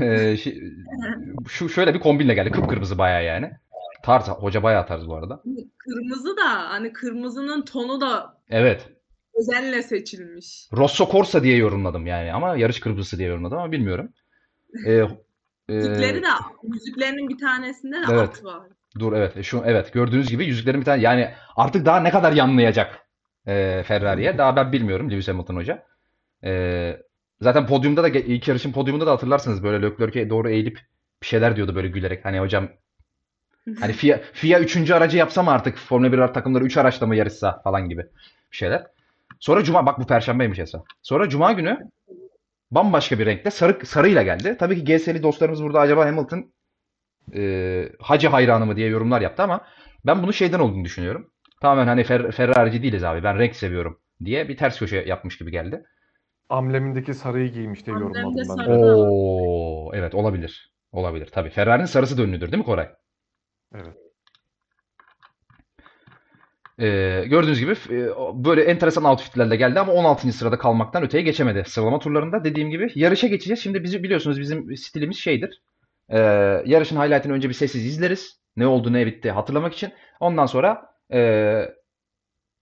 ee, şu şöyle bir kombinle geldi. Kıpkırmızı bayağı yani. Tarz. Hoca bayağı tarz bu arada. Kırmızı da hani kırmızının tonu da Evet. özenle seçilmiş. Rosso Corsa diye yorumladım yani ama yarış kırmızısı diye yorumladım ama bilmiyorum. Ee, e, Yüzükleri de yüzüklerinin bir tanesinde de Evet. at var. dur evet şu evet gördüğünüz gibi yüzüklerin bir tane yani artık daha ne kadar yanlayacak e, Ferrari'ye daha ben bilmiyorum Lewis Hamilton hoca. E, Zaten podyumda da ilk yarışın podyumunda da hatırlarsınız böyle Leclerc'e doğru eğilip bir şeyler diyordu böyle gülerek. Hani hocam hani FIA, FIA 3. aracı yapsam artık Formula 1 takımları 3 araçla mı yarışsa falan gibi bir şeyler. Sonra cuma bak bu perşembeymiş Esa. Sonra cuma günü bambaşka bir renkte sarı sarıyla geldi. Tabii ki GS'li dostlarımız burada acaba Hamilton e, hacı hayranı mı diye yorumlar yaptı ama ben bunu şeyden olduğunu düşünüyorum. Tamamen hani Fer Ferrari'ci değiliz abi ben renk seviyorum diye bir ters köşe yapmış gibi geldi. Amblemindeki sarıyı giymiş diye yorumladım ben. Oo, evet olabilir. Olabilir. Tabii. Ferrari'nin sarısı da ünlüdür değil mi Koray? Ee, gördüğünüz gibi e, böyle enteresan outfitlerle geldi ama 16. sırada kalmaktan öteye geçemedi. Sıralama turlarında dediğim gibi yarışa geçeceğiz. Şimdi bizi biliyorsunuz bizim stilimiz şeydir. Ee, yarışın highlight'ını önce bir sessiz izleriz. Ne oldu ne bitti hatırlamak için. Ondan sonra e,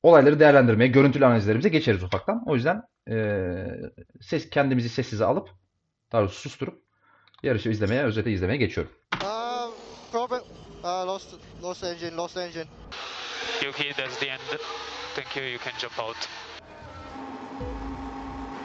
olayları değerlendirmeye, görüntülü analizlerimize geçeriz ufaktan. O yüzden e, ses kendimizi sessize alıp daha doğrusu susturup yarışı izlemeye, özeti izlemeye geçiyorum. Uh, Robert, uh, lost, lost engine, lost engine. Yuki, that's the end. Thank you, you can jump out.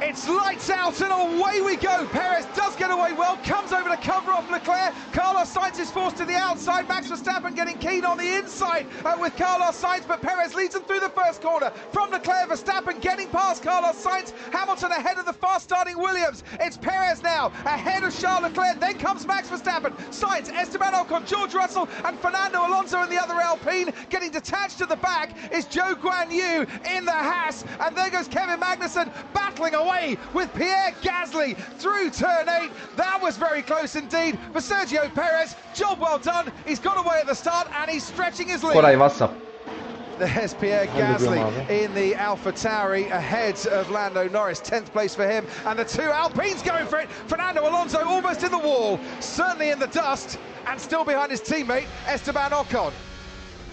It's lights out and away we go. Perez does get away well, comes over to cover off Leclerc. Carlos Sainz is forced to the outside. Max Verstappen getting keen on the inside uh, with Carlos Sainz, but Perez leads him through the first corner. From Leclerc, Verstappen getting past Carlos Sainz. Hamilton ahead of the fast starting Williams. It's Perez now ahead of Charles Leclerc. Then comes Max Verstappen. Sainz, Esteban Ocon, George Russell, and Fernando Alonso in the other Alpine. Getting detached to the back is Joe Guan Yu in the Haas. And there goes Kevin Magnussen battling away with Pierre Gasly through turn 8. That was very close indeed for Sergio Perez. Job well done. He's got away at the start and he's stretching his lead. Koray WhatsApp. There's Pierre Gasly in the Alpha Tauri ahead of Lando Norris, 10th place for him, and the two Alpines going for it. Fernando Alonso almost in the wall, certainly in the dust, and still behind his teammate Esteban Ocon.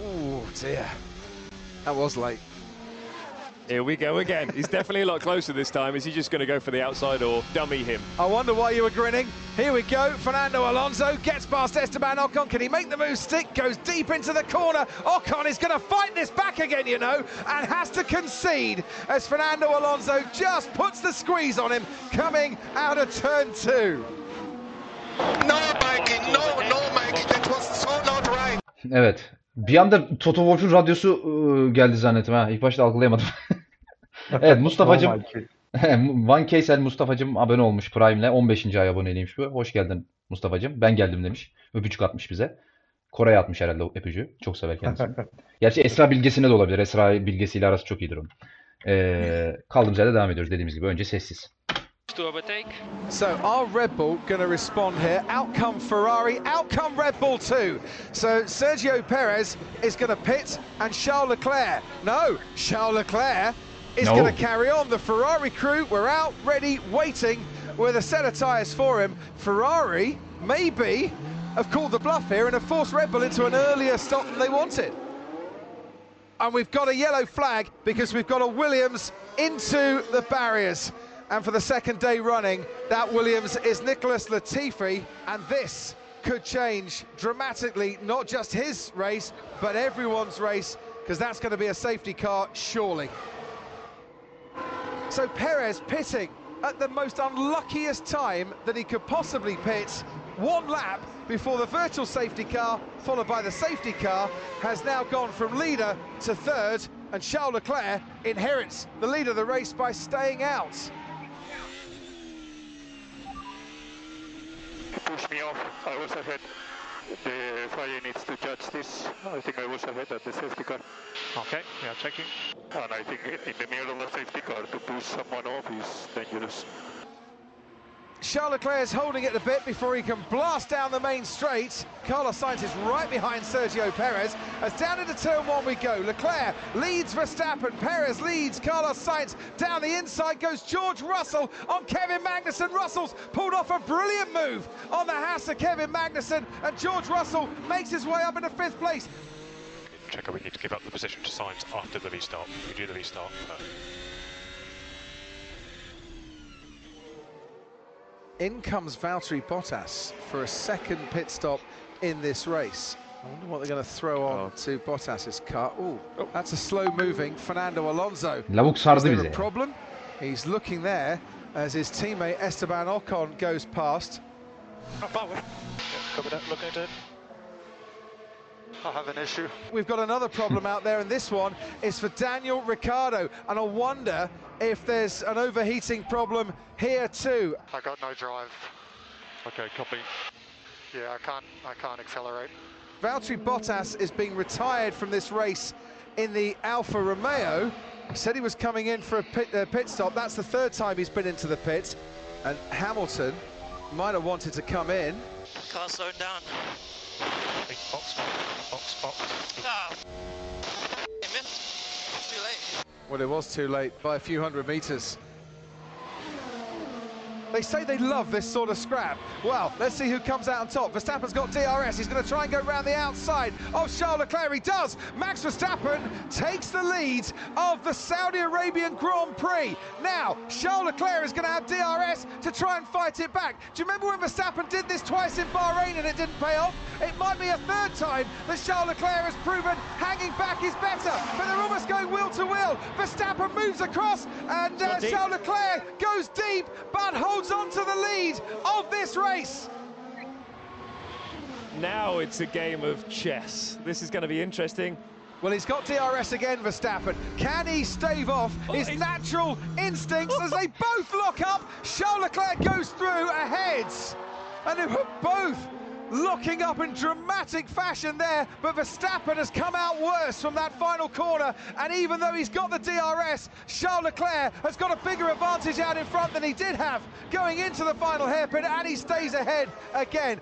Oh dear, that was late. Here we go again. He's definitely a lot closer this time. Is he just going to go for the outside or dummy him? I wonder why you were grinning. Here we go. Fernando Alonso gets past Esteban Ocon. Can he make the move stick? Goes deep into the corner. Ocon is going to fight this back again, you know, and has to concede as Fernando Alonso just puts the squeeze on him coming out of turn two. No, Mikey, no, no, Mikey, that was so not right. Evet. Bir anda Toto Wolff'un radyosu ıı, geldi zannettim ha. İlk başta algılayamadım. Evet Mustafa'cım. Van Keysel Mustafa'cım abone olmuş Prime'le. 15. ay aboneliymiş bu. Hoş geldin Mustafa'cım. Ben geldim demiş. Öpücük atmış bize. Kore'ye atmış herhalde o öpücüğü. Çok sever kendisini. Gerçi Esra bilgesine de olabilir. Esra bilgesiyle arası çok iyidir onun. Ee, kaldığımız yerde devam ediyoruz dediğimiz gibi. Önce sessiz. To overtake. So are Red Bull going to respond here? Out come Ferrari, out come Red Bull too. So Sergio Perez is going to pit and Charles Leclerc. No, Charles Leclerc is No. going to carry on. The Ferrari crew were out, ready, waiting with a set of tyres for him. Ferrari maybe have called the bluff here and have forced Red Bull into an earlier stop than they wanted. And we've got a yellow flag because we've got a Williams into the barriers. And for the second day running, that Williams is Nicholas Latifi. And this could change dramatically, not just his race, but everyone's race, because that's going to be a safety car, surely. So Perez pitting at the most unluckiest time that he could possibly pit. One lap before the virtual safety car, followed by the safety car, has now gone from leader to third, and Charles Leclerc inherits the lead of the race by staying out. Pushed me off. I was ahead. The fire needs to judge this. I think I was ahead at the safety car. Okay, we are checking. And I think in the middle of the safety car to push someone off is dangerous. Charles Leclerc is holding it a bit before he can blast down the main straight. Carlos Sainz is right behind Sergio Perez. As down into turn one we go. Leclerc leads Verstappen. Perez leads Carlos Sainz. Down the inside goes George Russell on Kevin Magnussen. Russell's pulled off a brilliant move on the Haas of Kevin Magnussen. And George Russell makes his way up into fifth place. Checker, we need to give up the position to Sainz after the restart. We do the restart. But In comes Valtteri Bottas for a second pit stop in this race. I wonder what they're going to throw on oh. to Bottas's car. Ooh, that's a slow moving Fernando Alonso. Lavuk Is sardı there bize. a problem? He's looking there as his teammate Esteban Ocon goes past. oh, power. Yeah, cover that. Look at it. I have an issue. We've got another problem out there, and this one is for Daniel Ricciardo. And I wonder if there's an overheating problem here too. I got no drive. Okay, copy. Yeah, I can't. I can't accelerate. Valtteri Bottas is being retired from this race in the Alfa Romeo. Said he was coming in for a pit, uh, pit stop. That's the third time he's been into the pit. And Hamilton might have wanted to come in. Car slowing down. Big box, box, box. Ah. Came in. Too late. Well, it was too late by a few hundred metres. They say they love this sort of scrap. Well, let's see who comes out on top. Verstappen's got DRS. He's going to try and go round the outside of Charles Leclerc. He does. Max Verstappen takes the lead of the Saudi Arabian Grand Prix. Now, Charles Leclerc is going to have DRS to try and fight it back. Do you remember when Verstappen did this twice in Bahrain and it didn't pay off? It might be a third time that Charles Leclerc has proven hanging back is better, but they're almost going wheel to wheel. Verstappen moves across and uh. Charles Leclerc goes deep but holds on to the lead of this race. Now it's a game of chess. This is going to be interesting. Well, he's got DRS again, for Verstappen. Can he stave off oh, his natural instincts as they both lock up? Charles Leclerc goes through ahead. And they were both locking up in dramatic fashion there, but Verstappen has come out worse from that final corner. And even though he's got the DRS, Charles Leclerc has got a bigger advantage out in front than he did have going into the final hairpin, and he stays ahead again.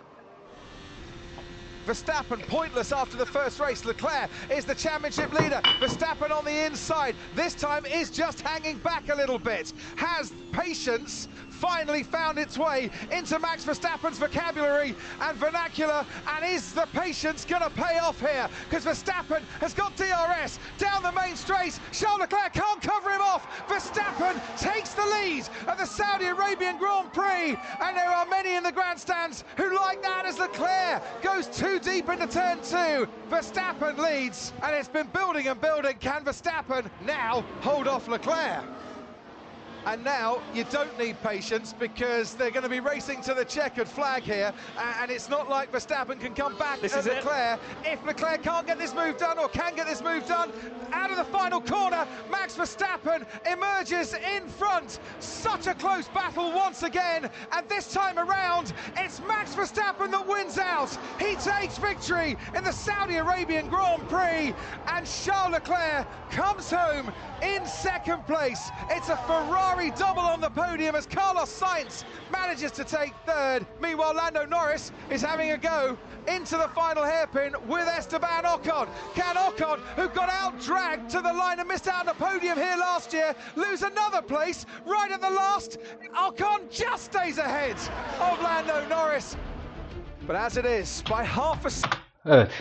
Verstappen pointless after the first race. Leclerc is the championship leader. Verstappen on the inside. This time is just hanging back a little bit. Has patience finally found its way into Max Verstappen's vocabulary and vernacular. And is the patience going to pay off here? Because Verstappen has got DRS down the main straight. Charles Leclerc can't cover him off. Verstappen takes the lead at the Saudi Arabian Grand Prix. And there are many in the grandstands who like that as Leclerc goes too deep into turn two. Verstappen leads, and it's been building and building. Can Verstappen now hold off Leclerc? And now you don't need patience because they're going to be racing to the checkered flag here. And it's not like Verstappen can come back This at is it. Leclerc. If Leclerc can't get this move done or can get this move done, out of the final corner, Max Verstappen emerges in front. Such a close battle once again. And this time around, it's Max Verstappen that wins out. He takes victory in the Saudi Arabian Grand Prix. And Charles Leclerc comes home in second place. It's a Ferrari double on the podium as Carlos Sainz manages to take third. Meanwhile, Lando Norris is having a go into the final hairpin with Esteban Ocon. Can Ocon, who got out dragged to the line and missed out on the podium here last year, lose another place right at the last? Ocon just stays ahead of Lando Norris. But as it is, by half a... Evet. Eh,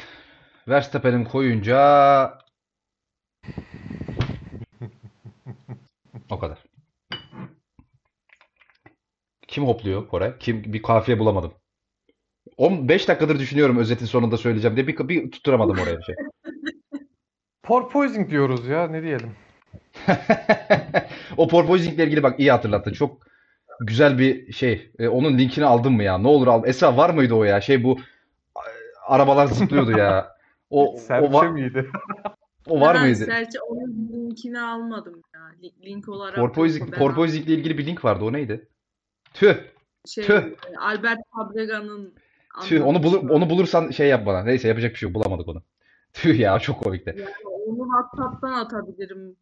Verstappen'im koyunca Kim hopluyor Koray? Kim bir kafiye bulamadım. 15 dakikadır düşünüyorum özetin sonunda söyleyeceğim diye bir, bir tutturamadım oraya bir şey. Porpoising diyoruz ya ne diyelim. O porpoising ile ilgili bak iyi hatırlattın. Çok güzel bir şey. E, onun linkini aldın mı ya? Ne olur al. Esra var mıydı o ya? Şey bu arabalar zıplıyordu ya. O, o, Serçe va- miydi? o var Ben mıydı? Serçe onun linkini almadım ya. Li- Link olarak Porpoising, porpoising ile ilgili bir link vardı. O neydi? Tüh. şey, tüh. Albert Fabrega'nın Tüh. Onu bulur, var. onu bulursan şey yap bana. Neyse yapacak bir şey yok. Bulamadık onu. Tüh ya çok komikti. Yani onu WhatsApp'tan atabilirim.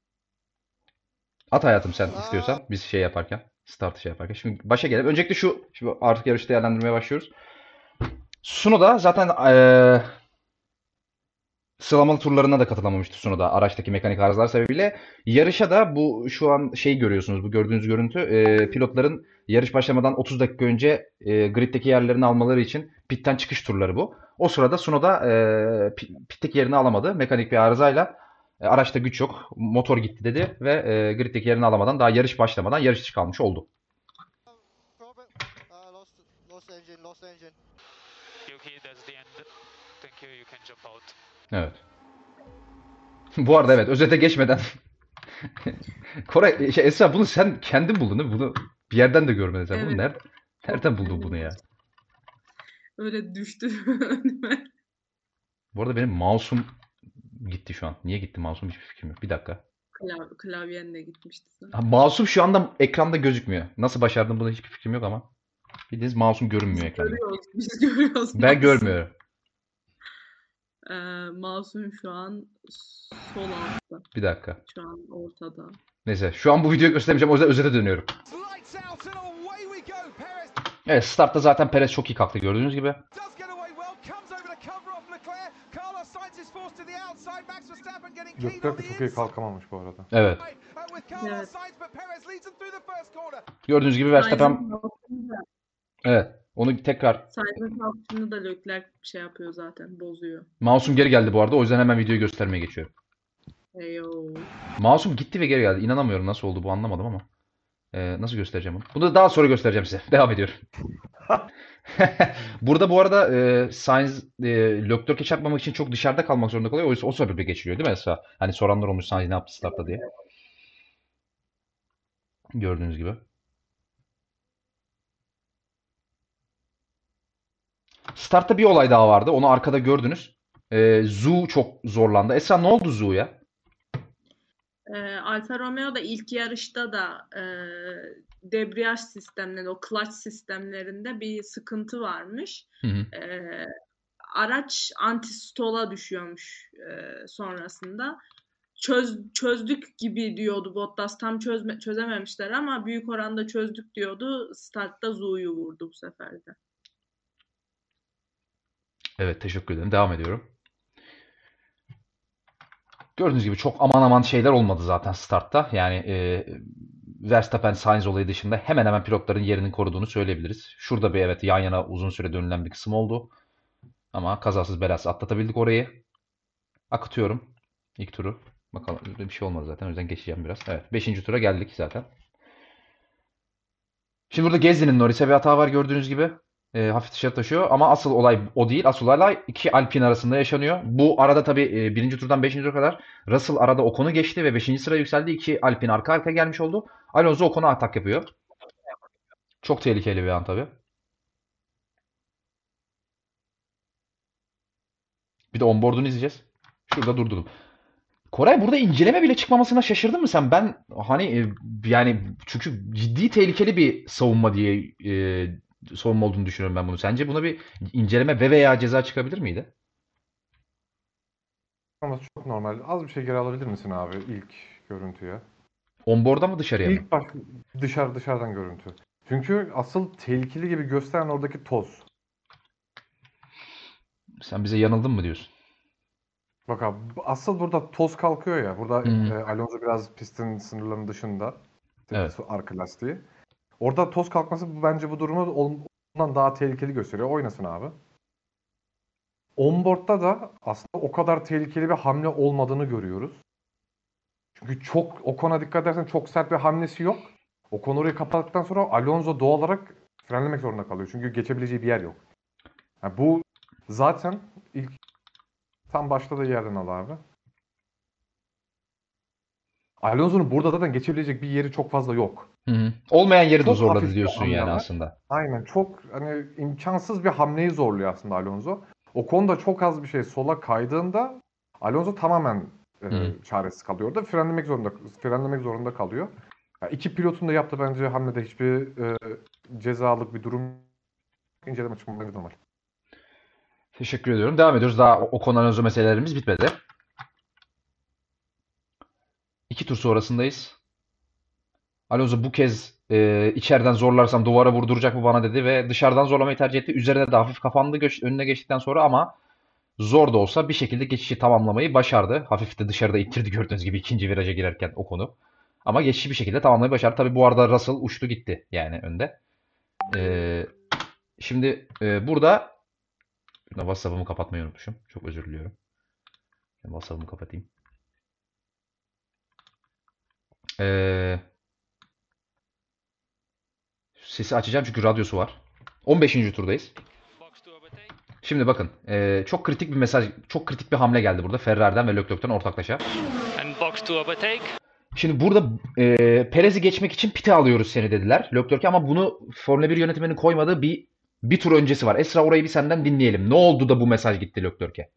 At hayatım sen istiyorsan biz şey yaparken startı şey yaparken. Şimdi başa gelelim. Öncelikle şu şimdi artık yarışı değerlendirmeye başlıyoruz. Sunoda zaten eee sıralamalı turlarına da katılamamıştı Sunoda araçtaki mekanik arızalar sebebiyle. Yarışa da bu şu an şey görüyorsunuz bu gördüğünüz görüntü eee, pilotların yarış başlamadan 30 dakika önce eee, griddeki yerlerini almaları için pitten çıkış turları bu. O sırada Sunoda eee pi- pitteki yerini alamadı. Mekanik bir arızayla e, araçta güç yok. Motor gitti dedi ve e, griddeki yerini alamadan daha yarış başlamadan yarış dışı kalmış oldu. Lost engine, lost engine. Yuki, that's the end. Thank you, you can jump out. Evet. Bu arada evet özete geçmeden Koray şey Esra bunu sen kendin buldun değil mi? Bunu bir yerden de görmedin sen. Bunu Evet. nereden, nereden buldun bunu ya? Öyle düştü önüme. Bu arada benim mouse'um gitti şu an. Niye gitti mouse'um hiçbir fikrim yok. Bir dakika. Klav klavyen de gitmişti sana. Ha, mouse'um şu anda ekranda gözükmüyor. Nasıl başardım bunu hiçbir fikrim yok ama. Bildiğiniz mouse'um görünmüyor ekranda. Görüyoruz, biz görüyoruz. Ben görmüyorum. Ee, mouse'um şu an sol altta. Bir dakika. Şu an ortada. Neyse şu an bu videoyu göstermeyeceğim. O yüzden özete dönüyorum. lights out and away we go. Perez Evet startta zaten Perez çok iyi kalktı gördüğünüz gibi. Leclerc. De çok iyi kalkamamış bu arada. Evet. uh, Evet. Gördüğünüz gibi Verstappen evet onu tekrar Sainz'in kalktığını da Leclerc şey yapıyor zaten, bozuyor. mouse'um geri geldi bu arada. O yüzden hemen videoyu göstermeye geçiyorum. Heyo. Mouse'um gitti ve geri geldi. İnanamıyorum nasıl oldu bu anlamadım ama. Ee, nasıl göstereceğim bunu? Bunu da daha sonra göstereceğim size. Devam ediyorum. Burada bu arada e, Sainz e, Leclerc'e çarpmamak için çok dışarıda kalmak zorunda kalıyor. O yüzden o sebeple geçiliyor değil mi Esra? Hani soranlar olmuş Sainz ne yaptı startta diye. Gördüğünüz gibi. Startta bir olay daha vardı. Onu arkada gördünüz. Ee, Zhu çok zorlandı. Esra ne oldu Zhu'ya? Ee, Alfa Romeo da ilk yarışta da e, debriyaj sistemlerinde, o clutch sistemlerinde bir sıkıntı varmış. Hı hı. Ee, araç anti-stall'a düşüyormuş e, sonrasında. Çöz, çözdük gibi diyordu Bottas. Tam çözme, çözememişler ama büyük oranda çözdük diyordu. Startta Zhu'yu vurdu bu sefer de. Evet teşekkür ederim. Devam ediyorum. Gördüğünüz gibi çok aman aman şeyler olmadı zaten startta. Yani e, Verstappen Sainz olayı dışında hemen hemen pilotların yerini koruduğunu söyleyebiliriz. Şurada bir evet yan yana uzun süre dönülen bir kısım oldu. Ama kazasız belasız atlatabildik orayı. Akıtıyorum ilk turu. Bakalım bir şey olmadı zaten. O yüzden geçeceğim biraz. Evet. 5. tura geldik zaten. Şimdi burada Gezdi'nin Norris'e bir hata var gördüğünüz gibi. E, hafif dışarı taşıyor. Ama asıl olay o değil. Asıl olay iki Alpine arasında yaşanıyor. Bu arada tabii e, birinci turdan 5. tura kadar Russell arada Ocon'u geçti ve 5. sıraya yükseldi. İki Alpine arka arkaya gelmiş oldu. Alonso Ocon'a atak yapıyor. Çok tehlikeli bir an tabii. Bir de onboard'unu izleyeceğiz. Şurada durdurdum. Koray burada inceleme bile çıkmamasına şaşırdın mı sen? Ben hani e, yani çünkü ciddi tehlikeli bir savunma diye e, savunma olduğunu düşünüyorum ben bunu. Sence buna bir inceleme ve veya ceza çıkabilir miydi? Ama çok normal. Az bir şey geri alabilir misin abi ilk görüntüye? Onboard'a mı dışarıya mı? İlk baş dışarı dışarıdan görüntü. Çünkü asıl tehlikeli gibi gösteren oradaki toz. Sen bize yanıldın mı diyorsun? Bak abi asıl burada toz kalkıyor ya. Burada hı. e, Alonso biraz pistin sınırlarının dışında. Evet. Arka lastiği. Orada toz kalkması bence bu durumu ondan daha tehlikeli gösteriyor. Oynasın abi. Onboard'da da aslında o kadar tehlikeli bir hamle olmadığını görüyoruz. Çünkü çok Ocon'a dikkat edersen çok sert bir hamlesi yok. Ocon orayı kapattıktan sonra Alonso doğal olarak frenlemek zorunda kalıyor. Çünkü geçebileceği bir yer yok. Yani bu zaten ilk tam başladığı yerden al abi. Alonso'nun burada zaten geçebilecek bir yeri çok fazla yok. Hı hı. Olmayan yeri de Çok zorladı hafif bir diyorsun yani var. aslında. Aynen çok hani imkansız bir hamleyi zorluyor aslında Alonso. O konuda çok az bir şey sola kaydığında Alonso tamamen e, Hı. çaresiz kalıyor. Orada frenlemek zorunda frenlemek zorunda kalıyor. Ya iki pilotun da yaptığı bence hamlede hiçbir e, cezalık bir durum inceleme çıkmaları normal. Teşekkür ediyorum. Devam ediyoruz. Daha o, o konu analizi meselelerimiz bitmedi. İki tur sonrasındayız. Alonso bu kez e, içeriden zorlarsam duvara vurduracak mı bana dedi ve dışarıdan zorlamayı tercih etti. Üzerine de hafif kapandı göç, önüne geçtikten sonra ama zor da olsa bir şekilde geçişi tamamlamayı başardı. Hafif de dışarıda ittirdi gördüğünüz gibi ikinci viraja girerken o konu. Ama geçişi bir şekilde tamamlamayı başardı. Tabii bu arada Russell uçtu gitti yani önde. E, şimdi e, burada WhatsApp'ımı kapatmayı unutmuşum. Çok özür diliyorum. WhatsApp'ımı kapatayım. Ee, sesi açacağım çünkü radyosu var. 15. turdayız. Şimdi bakın. ee, çok kritik bir mesaj, çok kritik bir hamle geldi burada. Ferrari'den ve Leclerc'ten ortaklaşa. And box to overtake. Şimdi burada ee, Perez'i geçmek için pite alıyoruz seni dediler. Leclerc'e ama bunu Formula 1 yönetiminin koymadığı bir bir tur öncesi var. Esra orayı bir senden dinleyelim. Ne oldu da bu mesaj gitti Leclerc'e?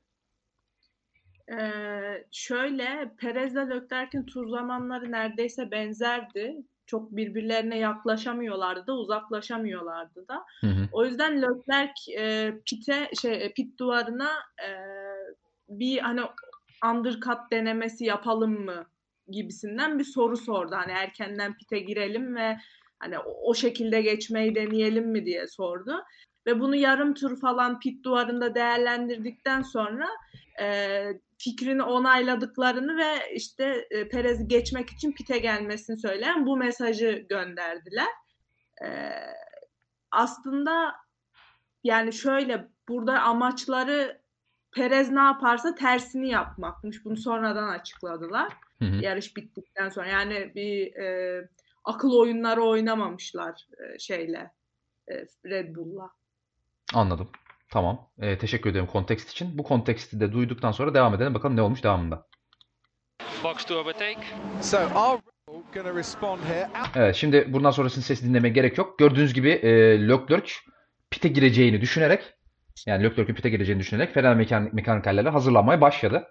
Ee, şöyle Perez'le Leclerc'in tur zamanları neredeyse benzerdi. Çok birbirlerine yaklaşamıyorlardı da uzaklaşamıyorlardı da. Hı hı. O yüzden Leclerc e, pite şey e, pit duvarına e, bir hani undercut denemesi yapalım mı gibisinden bir soru sordu. Hani erkenden pite girelim ve hani o, o şekilde geçmeyi deneyelim mi diye sordu. Ve bunu yarım tur falan pit duvarında değerlendirdikten sonra e, fikrini onayladıklarını ve işte e, Perez'i geçmek için pite gelmesini söyleyen bu mesajı gönderdiler. E, aslında yani şöyle burada amaçları Perez ne yaparsa tersini yapmakmış. Bunu sonradan açıkladılar. Hı hı. Yarış bittikten sonra. Yani bir e, akıl oyunları oynamamışlar e, şeyle e, Red Bull'la. Anladım. Tamam. Ee, teşekkür ederim kontekst için. Bu konteksti de duyduktan sonra devam edelim. Bakalım ne olmuş devamında. Box to overtake. So here? Evet şimdi bundan sonrasının sesi dinlemeye gerek yok. Gördüğünüz gibi e, Leclerc pite gireceğini düşünerek yani Leclerc'in pite gireceğini düşünerek Ferrari mekanik, mekanikerlerle hazırlanmaya başladı.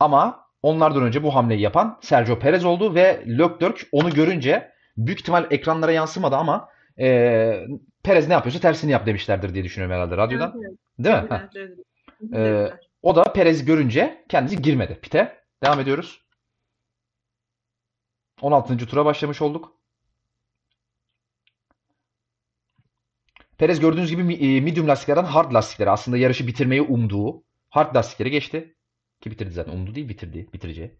Ama onlardan önce bu hamleyi yapan Sergio Perez oldu ve Leclerc onu görünce büyük ihtimal ekranlara yansımadı ama e, Perez ne yapıyorsa tersini yap demişlerdir diye düşünüyorum herhalde radyodan. Evet, evet. Değil mi? Dediler, Heh. dediler. Ee, o da Perez görünce kendisi girmedi pite. Devam ediyoruz. 16. tura başlamış olduk. Perez gördüğünüz gibi e, medium lastiklerden hard lastiklere aslında yarışı bitirmeyi umduğu hard lastikleri geçti. Ki bitirdi zaten. Umdu değil bitirdi. Bitireceği.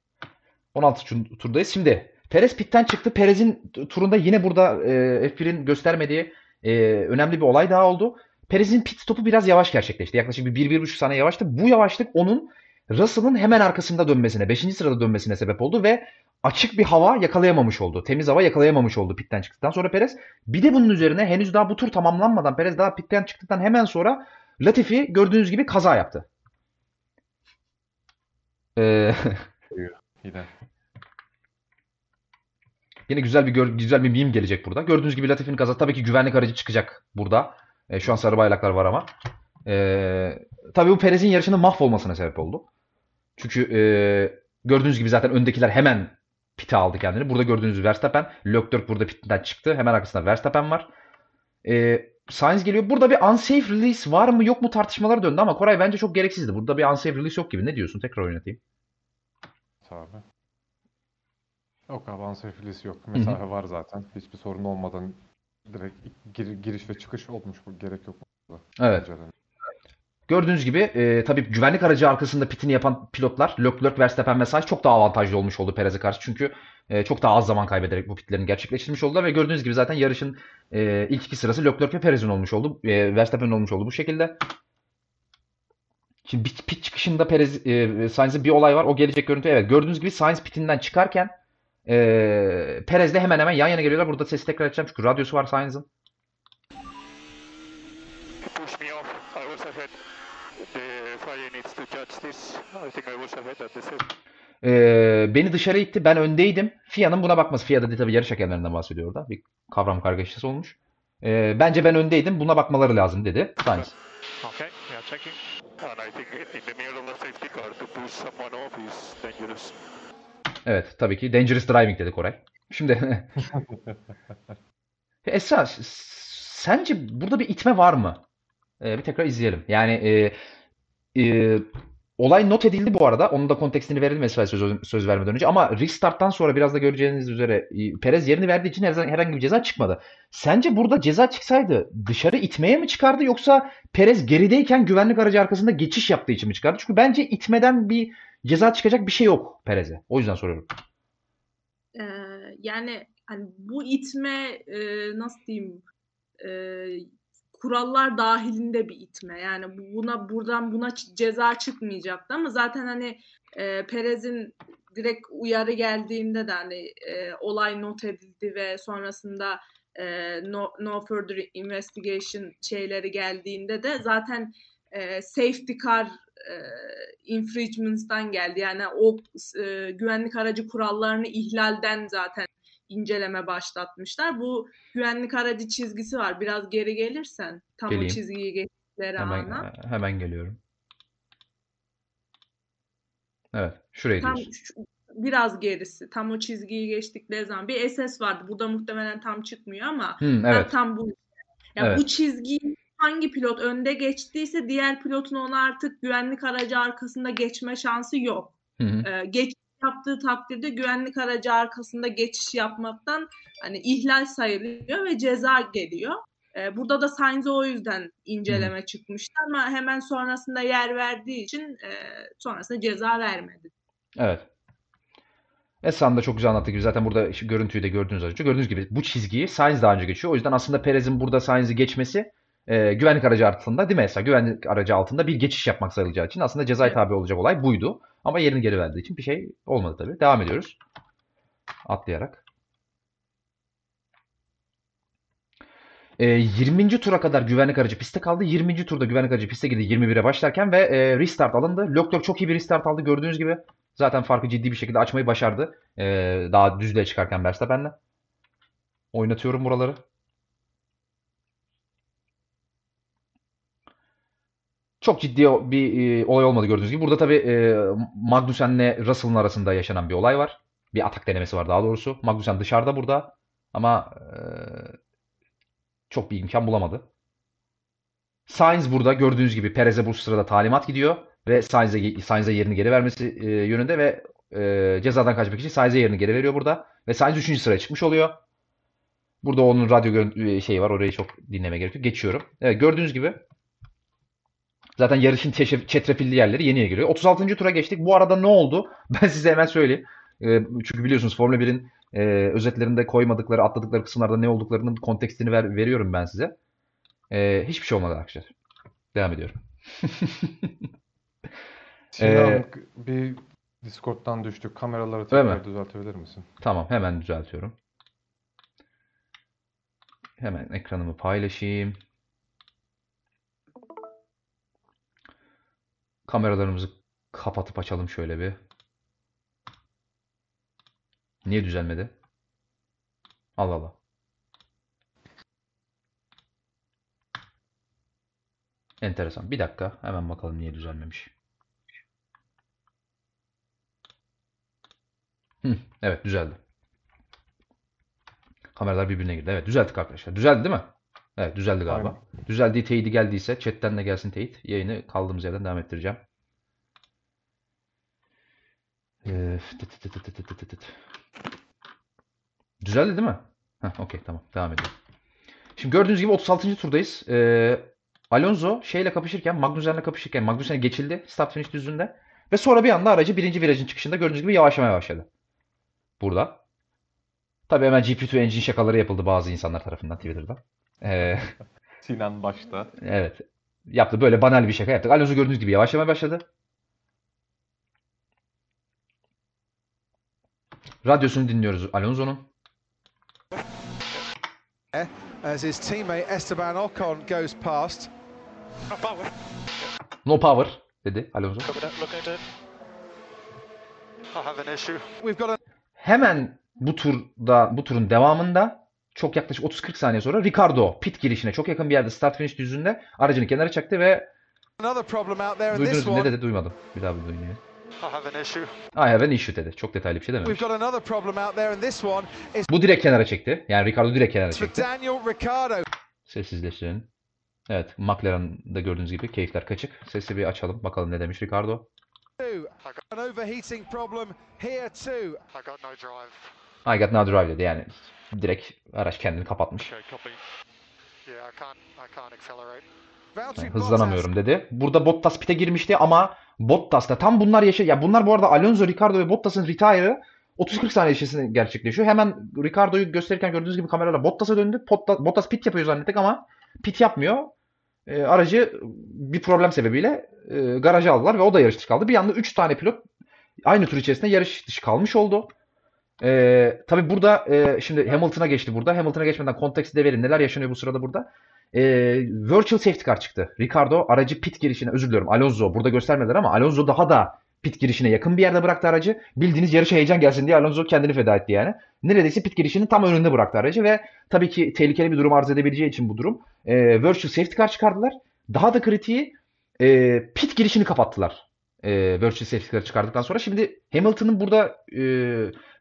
16. tur- turdayız. Şimdi Perez pitten çıktı. Perez'in turunda yine burada e, F1'in göstermediği e, önemli bir olay daha oldu. Perez'in pit stopu biraz yavaş gerçekleşti. Yaklaşık bir 1-1,5 saniye yavaştı. Bu yavaşlık onun Russell'ın hemen arkasında dönmesine, 5. sırada dönmesine sebep oldu ve açık bir hava yakalayamamış oldu. Temiz hava yakalayamamış oldu pitten çıktıktan sonra Perez. Bir de bunun üzerine henüz daha bu tur tamamlanmadan Perez daha pitten çıktıktan hemen sonra Latifi gördüğünüz gibi kaza yaptı. Ee, Yine. Güzel bir güzel bir meme gelecek burada. Gördüğünüz gibi Latifi'nin kazası tabii ki güvenlik aracı çıkacak burada. E, şu an sarı bayraklar var ama. E, tabii bu Perez'in yarışının mahvolmasına sebep oldu. Çünkü e, gördüğünüz gibi zaten öndekiler hemen pite aldı kendini. Burada gördüğünüz Verstappen. Leclerc burada pitten çıktı. Hemen arkasında Verstappen var. E, Sainz geliyor. Burada bir unsafe release var mı yok mu tartışmaları döndü ama Koray bence çok gereksizdi. Burada bir unsafe release yok gibi. Ne diyorsun? Tekrar oynatayım. Abi. Yok abi unsafe yok. Mesafe var zaten. Hiçbir sorun olmadan direkt gir- giriş ve çıkış olmuş. Bu gerek yok. burada. Evet. Bence de. Gördüğünüz gibi e, tabii güvenlik aracı arkasında pitini yapan pilotlar Leclerc, Verstappen ve Sainz çok daha avantajlı olmuş oldu Perez'e karşı. Çünkü e, çok daha az zaman kaybederek bu pitlerini gerçekleştirmiş oldular ve gördüğünüz gibi zaten yarışın e, ilk iki sırası Leclerc ve Perez'in olmuş oldu. E, Verstappen'in olmuş oldu bu şekilde. Şimdi pit, pit çıkışında Perez, e, Sainz'in bir olay var. O gelecek görüntü. Evet gördüğünüz gibi Sainz pitinden çıkarken e, Perez'le hemen hemen yan yana geliyorlar. Burada sesi tekrar edeceğim çünkü radyosu var Sainz'ın. He pushed me off. I was ahead. The FIA needs to judge this. I think I was ahead at the safety. Ee, beni dışarı itti. Ben öndeydim. FIA'nın buna bakması. FIA da tabii yarış hakemlerinden bahsediyor orada. Bir kavram kargaşası olmuş. Ee, bence ben öndeydim. Buna bakmaları lazım dedi Sainz. Okay, yeah, checking. And I think in the middle of the safety car to push someone off is dangerous. Evet tabii ki dangerous driving dedi Koray. Şimdi Esra s- sence burada bir itme var mı? Ee, bir tekrar izleyelim. Yani e, e, olay not edildi bu arada. Onun da kontekstini verelim Esra söz, söz vermeden önce. Ama restarttan sonra biraz da göreceğiniz üzere e, Perez yerini verdiği için her- herhangi bir ceza çıkmadı. Sence burada ceza çıksaydı dışarı itmeye mi çıkardı yoksa Perez gerideyken güvenlik aracı arkasında geçiş yaptığı için mi çıkardı? Çünkü bence itmeden bir ceza çıkacak bir şey yok Perez'e. O yüzden soruyorum. Ee, yani hani bu itme e, nasıl diyeyim e, kurallar dahilinde bir itme. Yani bu- buna buradan buna ceza çıkmayacaktı ama zaten hani e, Perez'in direkt uyarı geldiğinde de hani e, olay not edildi ve sonrasında e, no, no further investigation şeyleri geldiğinde de zaten e, safety car e, infringements'tan geldi. Yani o e, güvenlik aracı kurallarını ihlalden zaten inceleme başlatmışlar. Bu güvenlik aracı çizgisi var. Biraz geri gelirsen tam Geleyim. o çizgiyi geçtikleri Hemen ana. hemen geliyorum. Evet, şurayı Tam şu- biraz gerisi. Tam o çizgiyi geçtikleri zaman bir SS vardı. Burada muhtemelen tam çıkmıyor ama Hmm, evet. tam bu ya Evet. bu çizgiyi hangi pilot önde geçtiyse diğer pilotun ona artık güvenlik aracı arkasında geçme şansı yok. Hı hı. Ee, geçiş yaptığı takdirde güvenlik aracı arkasında geçiş yapmaktan hani ihlal sayılıyor ve ceza geliyor. Ee, burada da Sainz'e o yüzden inceleme çıkmıştı ama hemen sonrasında yer verdiği için e, sonrasında ceza vermedi. Evet. Esra'nın da çok güzel anlattığı gibi zaten burada görüntüyü de gördüğünüz az önce. Gördüğünüz gibi bu çizgiyi Sainz daha önce geçiyor. O yüzden aslında Perez'in burada Sainz'i geçmesi e, güvenlik aracı altında değil mi Esra? Güvenlik aracı altında bir geçiş yapmak sayılacağı için aslında cezai tabi olacak olay buydu. Ama yerini geri verdiği için bir şey olmadı tabii. Devam ediyoruz. Atlayarak. E, 20. tura kadar güvenlik aracı piste kaldı. 20. turda güvenlik aracı piste girdi 21'e başlarken ve e, restart alındı. Leclerc çok iyi bir restart aldı gördüğünüz gibi. Zaten farkı ciddi bir şekilde açmayı başardı. E, daha düzlüğe çıkarken Verstappen'le. Oynatıyorum buraları. Çok ciddi bir e, olay olmadı gördüğünüz gibi. Burada tabii e, Magnussen'le Russell'ın arasında yaşanan bir olay var. Bir atak denemesi var daha doğrusu. Magnussen dışarıda burada ama e, çok bir imkan bulamadı. Sainz burada gördüğünüz gibi Perez'e bu sırada talimat gidiyor ve Sainz'e Sainz'e yerini geri vermesi e, yönünde ve e, cezadan kaçmak için Sainz'e yerini geri veriyor burada ve Sainz 3. sıraya çıkmış oluyor. Burada onun radyo görüntü şeyi var. Orayı çok dinleme gerek yok. Geçiyorum. Evet, gördüğünüz gibi zaten yarışın çetrefilli yerleri yeniye giriyor. 36. tura geçtik. Bu arada ne oldu? Ben size hemen söyleyeyim. E, çünkü biliyorsunuz Formula 1'in Ee, özetlerinde koymadıkları, atladıkları kısımlarda ne olduklarının kontekstini ver- veriyorum ben size. Ee, hiçbir şey olmadı arkadaşlar. Devam ediyorum. Ee, bir Discord'dan düştük. Kameraları tekrar düzeltebilir misin? Tamam, hemen düzeltiyorum. Hemen ekranımı paylaşayım. Kameralarımızı kapatıp açalım şöyle bir. Niye düzelmedi? Allah Allah. Enteresan. Bir dakika. Hemen bakalım niye düzelmemiş. Evet düzeldi. Kameralar birbirine girdi. Evet düzelttik arkadaşlar. Düzeldi değil mi? Evet düzeldi galiba. Aynen. Düzeldiği teyidi geldiyse chatten de gelsin teyit. Yayını kaldığımız yerden devam ettireceğim. Ee, tıt tıt tıt tıt tıt tıt tıt. Düzeldi değil mi? Heh, okey tamam devam edelim. Şimdi gördüğünüz gibi 36. turdayız. Ee, Alonso şeyle kapışırken, Magnussen'le kapışırken Magnussen geçildi start finish düzlüğünde. Ve sonra bir anda aracı birinci virajın çıkışında gördüğünüz gibi yavaşlamaya başladı. Burada. Tabii hemen GP2 engine şakaları yapıldı bazı insanlar tarafından Twitter'da. Ee, Sinan başta. evet. Yaptı. Böyle banal bir şaka yaptık. Alonso gördüğünüz gibi yavaşlamaya başladı. Radyosunu dinliyoruz Alonso'nun. As his teammate Esteban Ocon goes past. Oh, power. No power dedi Alonso. Copy that. Look at it. I have an issue. We've got Hemen bu turda bu turun devamında çok yaklaşık 30-40 saniye sonra Ricardo pit girişine çok yakın bir yerde start finish düzlüğünde aracını kenara çaktı ve another problem out there in this duydunuz mu ne one. dedi duymadım. Bir daha bir duyun. I have an issue. I have an issue dedi. Çok detaylı bir şey dememiş. We've got another problem out there in this one. It's Bu direkt kenara çekti. Yani Ricardo direkt kenara çekti. Daniel Ricciardo. Sessizleştirin. Evet, McLaren'da gördüğünüz gibi keyifler kaçık. Sesi bir açalım. Bakalım ne demiş Ricardo. An overheating problem here too. I got no drive. I got no drive dedi. Yani direkt araç kendini kapatmış. Okay, copy. Yeah, I can't. I can't accelerate. Valtteri Yani hızlanamıyorum dedi. Burada Bottas pit'e girmişti ama Bottas da tam bunlar yaşa ya bunlar bu arada Alonso, Ricardo ve Bottas'ın retire'ı 30-40 saniye içerisinde gerçekleşiyor. Hemen Ricardo'yu gösterirken gördüğünüz gibi kameralar Bottas'a döndü. Bottas, Bottas pit yapıyor zannettik ama pit yapmıyor. E, aracı bir problem sebebiyle e, garaja aldılar ve o da yarış dışı kaldı. Bir anda 3 tane pilot aynı tur içerisinde yarış dışı kalmış oldu. E, tabii burada e, şimdi Hamilton'a geçti burada. Hamilton'a geçmeden konteksti de verin. Neler yaşanıyor bu sırada burada? E, virtual safety car çıktı. Ricardo aracı pit girişine özür diliyorum. Alonso burada göstermediler ama Alonso daha da pit girişine yakın bir yerde bıraktı aracı. Bildiğiniz yarışa heyecan gelsin diye Alonso kendini feda etti yani. Neredeyse pit girişinin tam önünde bıraktı aracı ve tabii ki tehlikeli bir durum arz edebileceği için bu durum. E, virtual safety car çıkardılar. Daha da kritiği e, pit girişini kapattılar. E, virtual safety car çıkardıktan sonra. Şimdi Hamilton'ın burada e,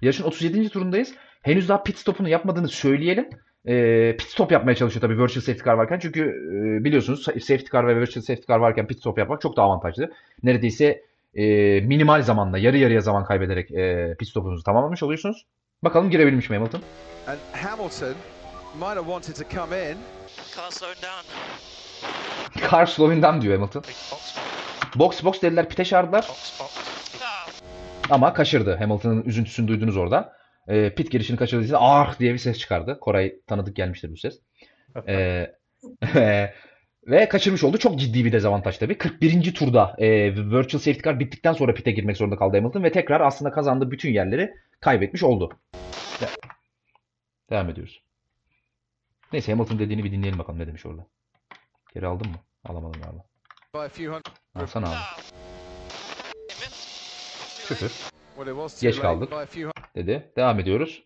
yarışın 37. turundayız. Henüz daha pit stopunu yapmadığını söyleyelim. E, pit stop yapmaya çalışıyor tabii virtual safety car varken. Çünkü e, biliyorsunuz safety car ve virtual safety car varken pit stop yapmak çok daha avantajlı. Neredeyse e, minimal zamanda, yarı yarıya zaman kaybederek e, pit stopunuzu tamamlamış oluyorsunuz. Bakalım girebilmiş mi Hamilton? And Hamilton might have wanted to come in. Car slowing down. Car slowing down diyor Hamilton. Box. Box dediler pite çağırdılar. Box. Ah, Ama kaçırdı. Hamilton'ın üzüntüsünü duydunuz orada. E, pit girişini kaçırdığı için ah diye bir ses çıkardı. Koray tanıdık gelmiştir bu ses. E, ve kaçırmış oldu. Çok ciddi bir dezavantaj tabii. 41. turda e, virtual safety car bittikten sonra pit'e girmek zorunda kaldı Hamilton ve tekrar aslında kazandığı bütün yerleri kaybetmiş oldu. De- Devam ediyoruz. Neyse Hamilton dediğini bir dinleyelim bakalım ne demiş orada. Geri aldın mı? Alamadım galiba. Alsana abi. Küfür. Geç kaldık. Dedi. Devam ediyoruz.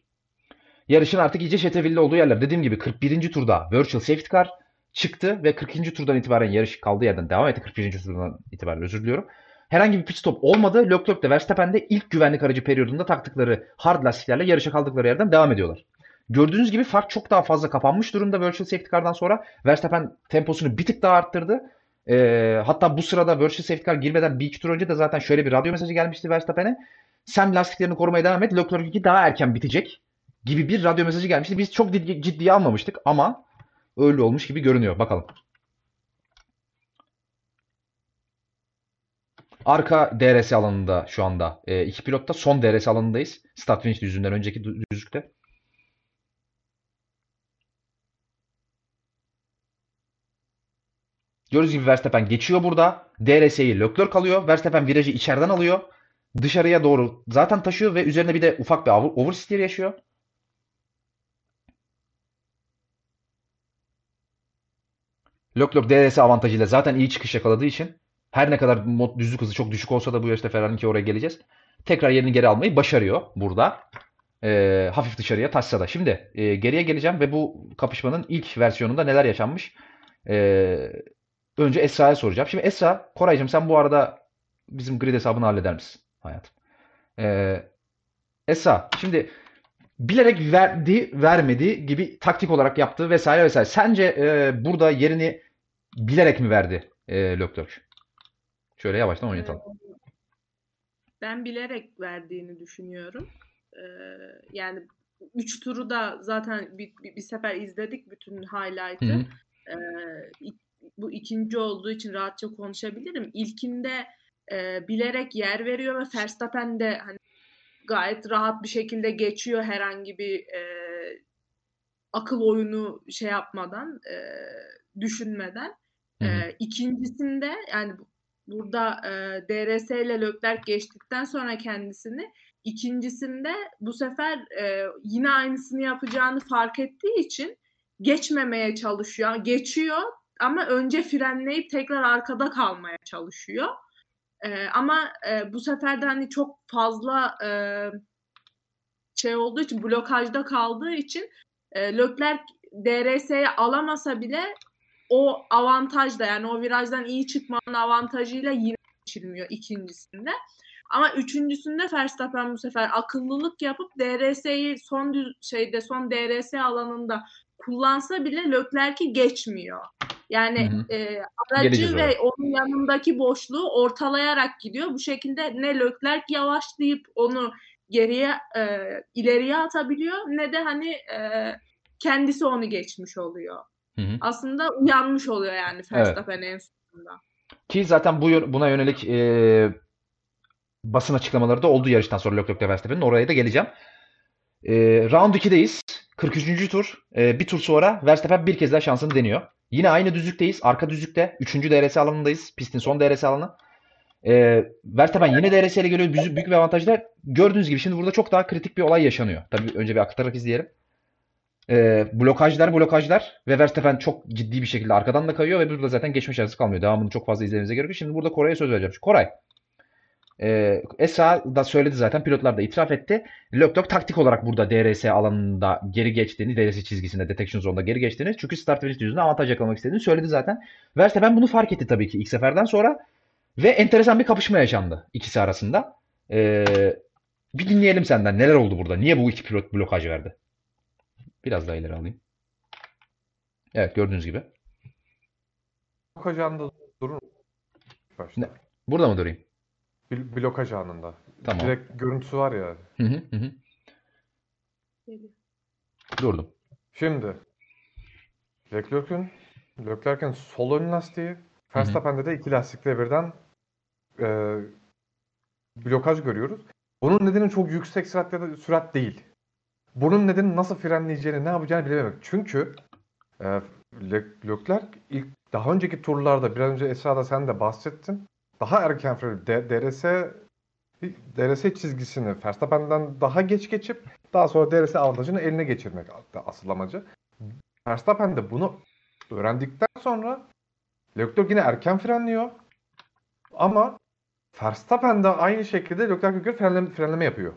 Yarışın artık iyice çetevilli olduğu yerler. Dediğim gibi 41. turda Virtual Safety Car çıktı ve 40. turdan itibaren yarış kaldığı yerden devam etti. 41. turdan itibaren özür diliyorum. Herhangi bir pit stop olmadı. Leclerc de Verstappen de ilk güvenlik aracı periyodunda taktıkları hard lastiklerle yarışa kaldıkları yerden devam ediyorlar. Gördüğünüz gibi fark çok daha fazla kapanmış durumda Virtual Safety Car'dan sonra. Verstappen temposunu bir tık daha arttırdı. Ee, hatta bu sırada Virtual Safety Car girmeden bir iki tur önce de zaten şöyle bir radyo mesajı gelmişti Verstappen'e. Sen lastiklerini korumaya devam et. Leclerc'inki daha erken bitecek gibi bir radyo mesajı gelmişti. Biz çok ciddi- ciddiye almamıştık ama öyle olmuş gibi görünüyor. Bakalım. Arka DRS alanında şu anda e, iki pilot da son DRS alanındayız. Start finish düzlüğünden önceki dü- düzlükte. Gördüğünüz gibi Verstappen geçiyor burada. DRS'yi Leclerc alıyor. Verstappen virajı içeriden alıyor. Dışarıya doğru zaten taşıyor ve üzerine bir de ufak bir over- oversteer yaşıyor. Leclerc DRS avantajıyla zaten iyi çıkış yakaladığı için her ne kadar mod düzlük hızı çok düşük olsa da bu yarışta Ferrari'nin ki oraya geleceğiz. Tekrar yerini geri almayı başarıyor burada. Ee, hafif dışarıya taşsa da. Şimdi e, geriye geleceğim ve bu kapışmanın ilk versiyonunda neler yaşanmış? Ee, önce Esra'ya soracağım. Şimdi Esra, Koraycığım sen bu arada bizim grid hesabını halleder misin hayatım? Ee, Esra, şimdi bilerek verdi, vermedi gibi taktik olarak yaptı vesaire vesaire. Sence e, burada yerini bilerek mi verdi e, Leclerc? Şöyle yavaştan oynatalım. Ben bilerek verdiğini düşünüyorum. Ee, yani üç turu da zaten bir, bir, bir sefer izledik bütün highlight'ı. Ee, bu ikinci olduğu için rahatça konuşabilirim. İlkinde e, bilerek yer veriyor ve Verstappen de hani gayet rahat bir şekilde geçiyor herhangi bir e, akıl oyunu şey yapmadan, e, düşünmeden. E, ikincisinde yani bu- burada e, DRS ile Leclerc geçtikten sonra kendisini ikincisinde bu sefer e, yine aynısını yapacağını fark ettiği için geçmemeye çalışıyor. Geçiyor ama önce frenleyip tekrar arkada kalmaya çalışıyor. E, ama e, bu sefer de hani çok fazla e, şey olduğu için blokajda kaldığı için e, Leclerc DRS'ye alamasa bile o avantajla yani o virajdan iyi çıkmanın avantajıyla yine geçilmiyor ikincisinde. Ama üçüncüsünde Verstappen bu sefer akıllılık yapıp DRS'yi son düz, şeyde son DRS alanında kullansa bile Leclerc'i geçmiyor. Yani Hı hı. e, aracı Geleceğiz oraya. ve onun yanındaki boşluğu ortalayarak gidiyor. Bu şekilde ne Leclerc yavaşlayıp onu geriye e, ileriye atabiliyor ne de hani e, kendisi onu geçmiş oluyor. Hı hı. Aslında uyanmış oluyor yani Verstappen en sonunda. Ki zaten bu buna yönelik e, basın açıklamaları da oldu yarıştan sonra Leclerc ve Verstappen'in. Oraya da geleceğim. E, round 2'deyiz. 43. tur. E, bir tur sonra Verstappen bir kez daha şansını deniyor. Yine aynı düzlükteyiz. Arka düzlükte. 3. DRS alanındayız. Pistin son DRS alanı. E, Verstappen yine DRS ile geliyor. Büyük, büyük bir avantajla. Gördüğünüz gibi şimdi burada çok daha kritik bir olay yaşanıyor. Tabii önce bir aktararak izleyelim. E, blokajlar blokajlar ve Verstappen çok ciddi bir şekilde arkadan da kayıyor ve burada zaten geçme şansı kalmıyor. Devamını çok fazla izlemenize gerek yok. Şimdi burada Koray'a söz vereceğim. Koray, e, Esra da söyledi zaten pilotlar da itiraf etti. Leclerc taktik olarak burada DRS alanında geri geçtiğini, DRS çizgisinde, detection zone'da geri geçtiğini çünkü start finish düzlüğünde avantaj yakalamak istediğini söyledi zaten. Verstappen bunu fark etti tabii ki ilk seferden sonra ve enteresan bir kapışma yaşandı ikisi arasında. E, bir dinleyelim senden neler oldu burada? Niye bu iki pilot blokaj verdi? Biraz daha ileri alayım. Evet gördüğünüz gibi. Blokaj anında durun. Başta. Ne? Burada mı durayım? Bl- blokaj anında. Tamam. Direkt görüntüsü var ya. Hı hı hı. Durdum. Şimdi Leclerc'in Leclerc'in sol ön lastiği Verstappen'de de iki lastikle birden e, blokaj görüyoruz. Bunun nedeni çok yüksek sürat ya da sürat değil. Bunun nedeni nasıl frenleyeceğini, ne yapacağını bilememek. Çünkü e, Le- Leclerc ilk daha önceki turlarda biraz önce Esra'da sen de bahsettin. Daha erken fren D- DRS DRS çizgisini Verstappen'den daha geç geçip daha sonra DRS avantajını eline geçirmek asıl amacı. Verstappen de bunu öğrendikten sonra Leclerc yine erken frenliyor. Ama Verstappen de aynı şekilde Leclerc'e göre frenleme, frenleme yapıyor.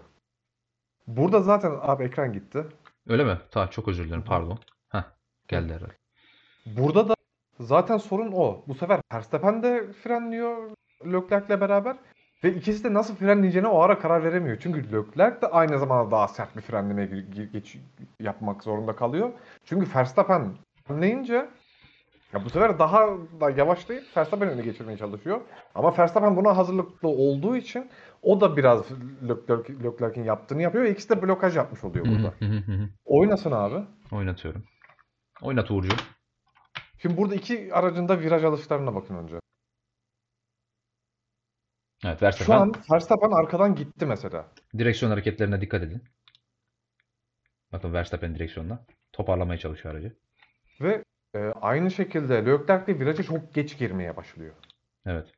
Burada zaten abi ekran gitti. Öyle mi? Tamam çok özür dilerim pardon. Heh, geldi herhalde. Burada da zaten sorun o. Bu sefer Verstappen de frenliyor Leclerc'le beraber ve ikisi de nasıl frenleyeceğine o ara karar veremiyor. Çünkü Leclerc de aynı zamanda daha sert bir frenlemeye ge- ge- geç, yapmak zorunda kalıyor. Çünkü Verstappen frenleyince ya bu sefer daha da yavaşlayıp Verstappen önüne geçirmeye çalışıyor. Ama Verstappen buna hazırlıklı olduğu için o da biraz Leclerc, Leclerc'in yaptığını yapıyor ve ikisi de blokaj yapmış oluyor burada. Oynasın abi. Oynatıyorum. Oynat Uğurcuğum. Şimdi burada iki aracın da viraj alışlarına bakın önce. Evet Şu Verstappen an Verstappen arkadan gitti mesela. direksiyon hareketlerine dikkat edin. Bakın Verstappen direksiyonda. Toparlamaya çalışıyor aracı. Ve e, aynı şekilde Leclerc de viraja çok geç girmeye başlıyor. Evet.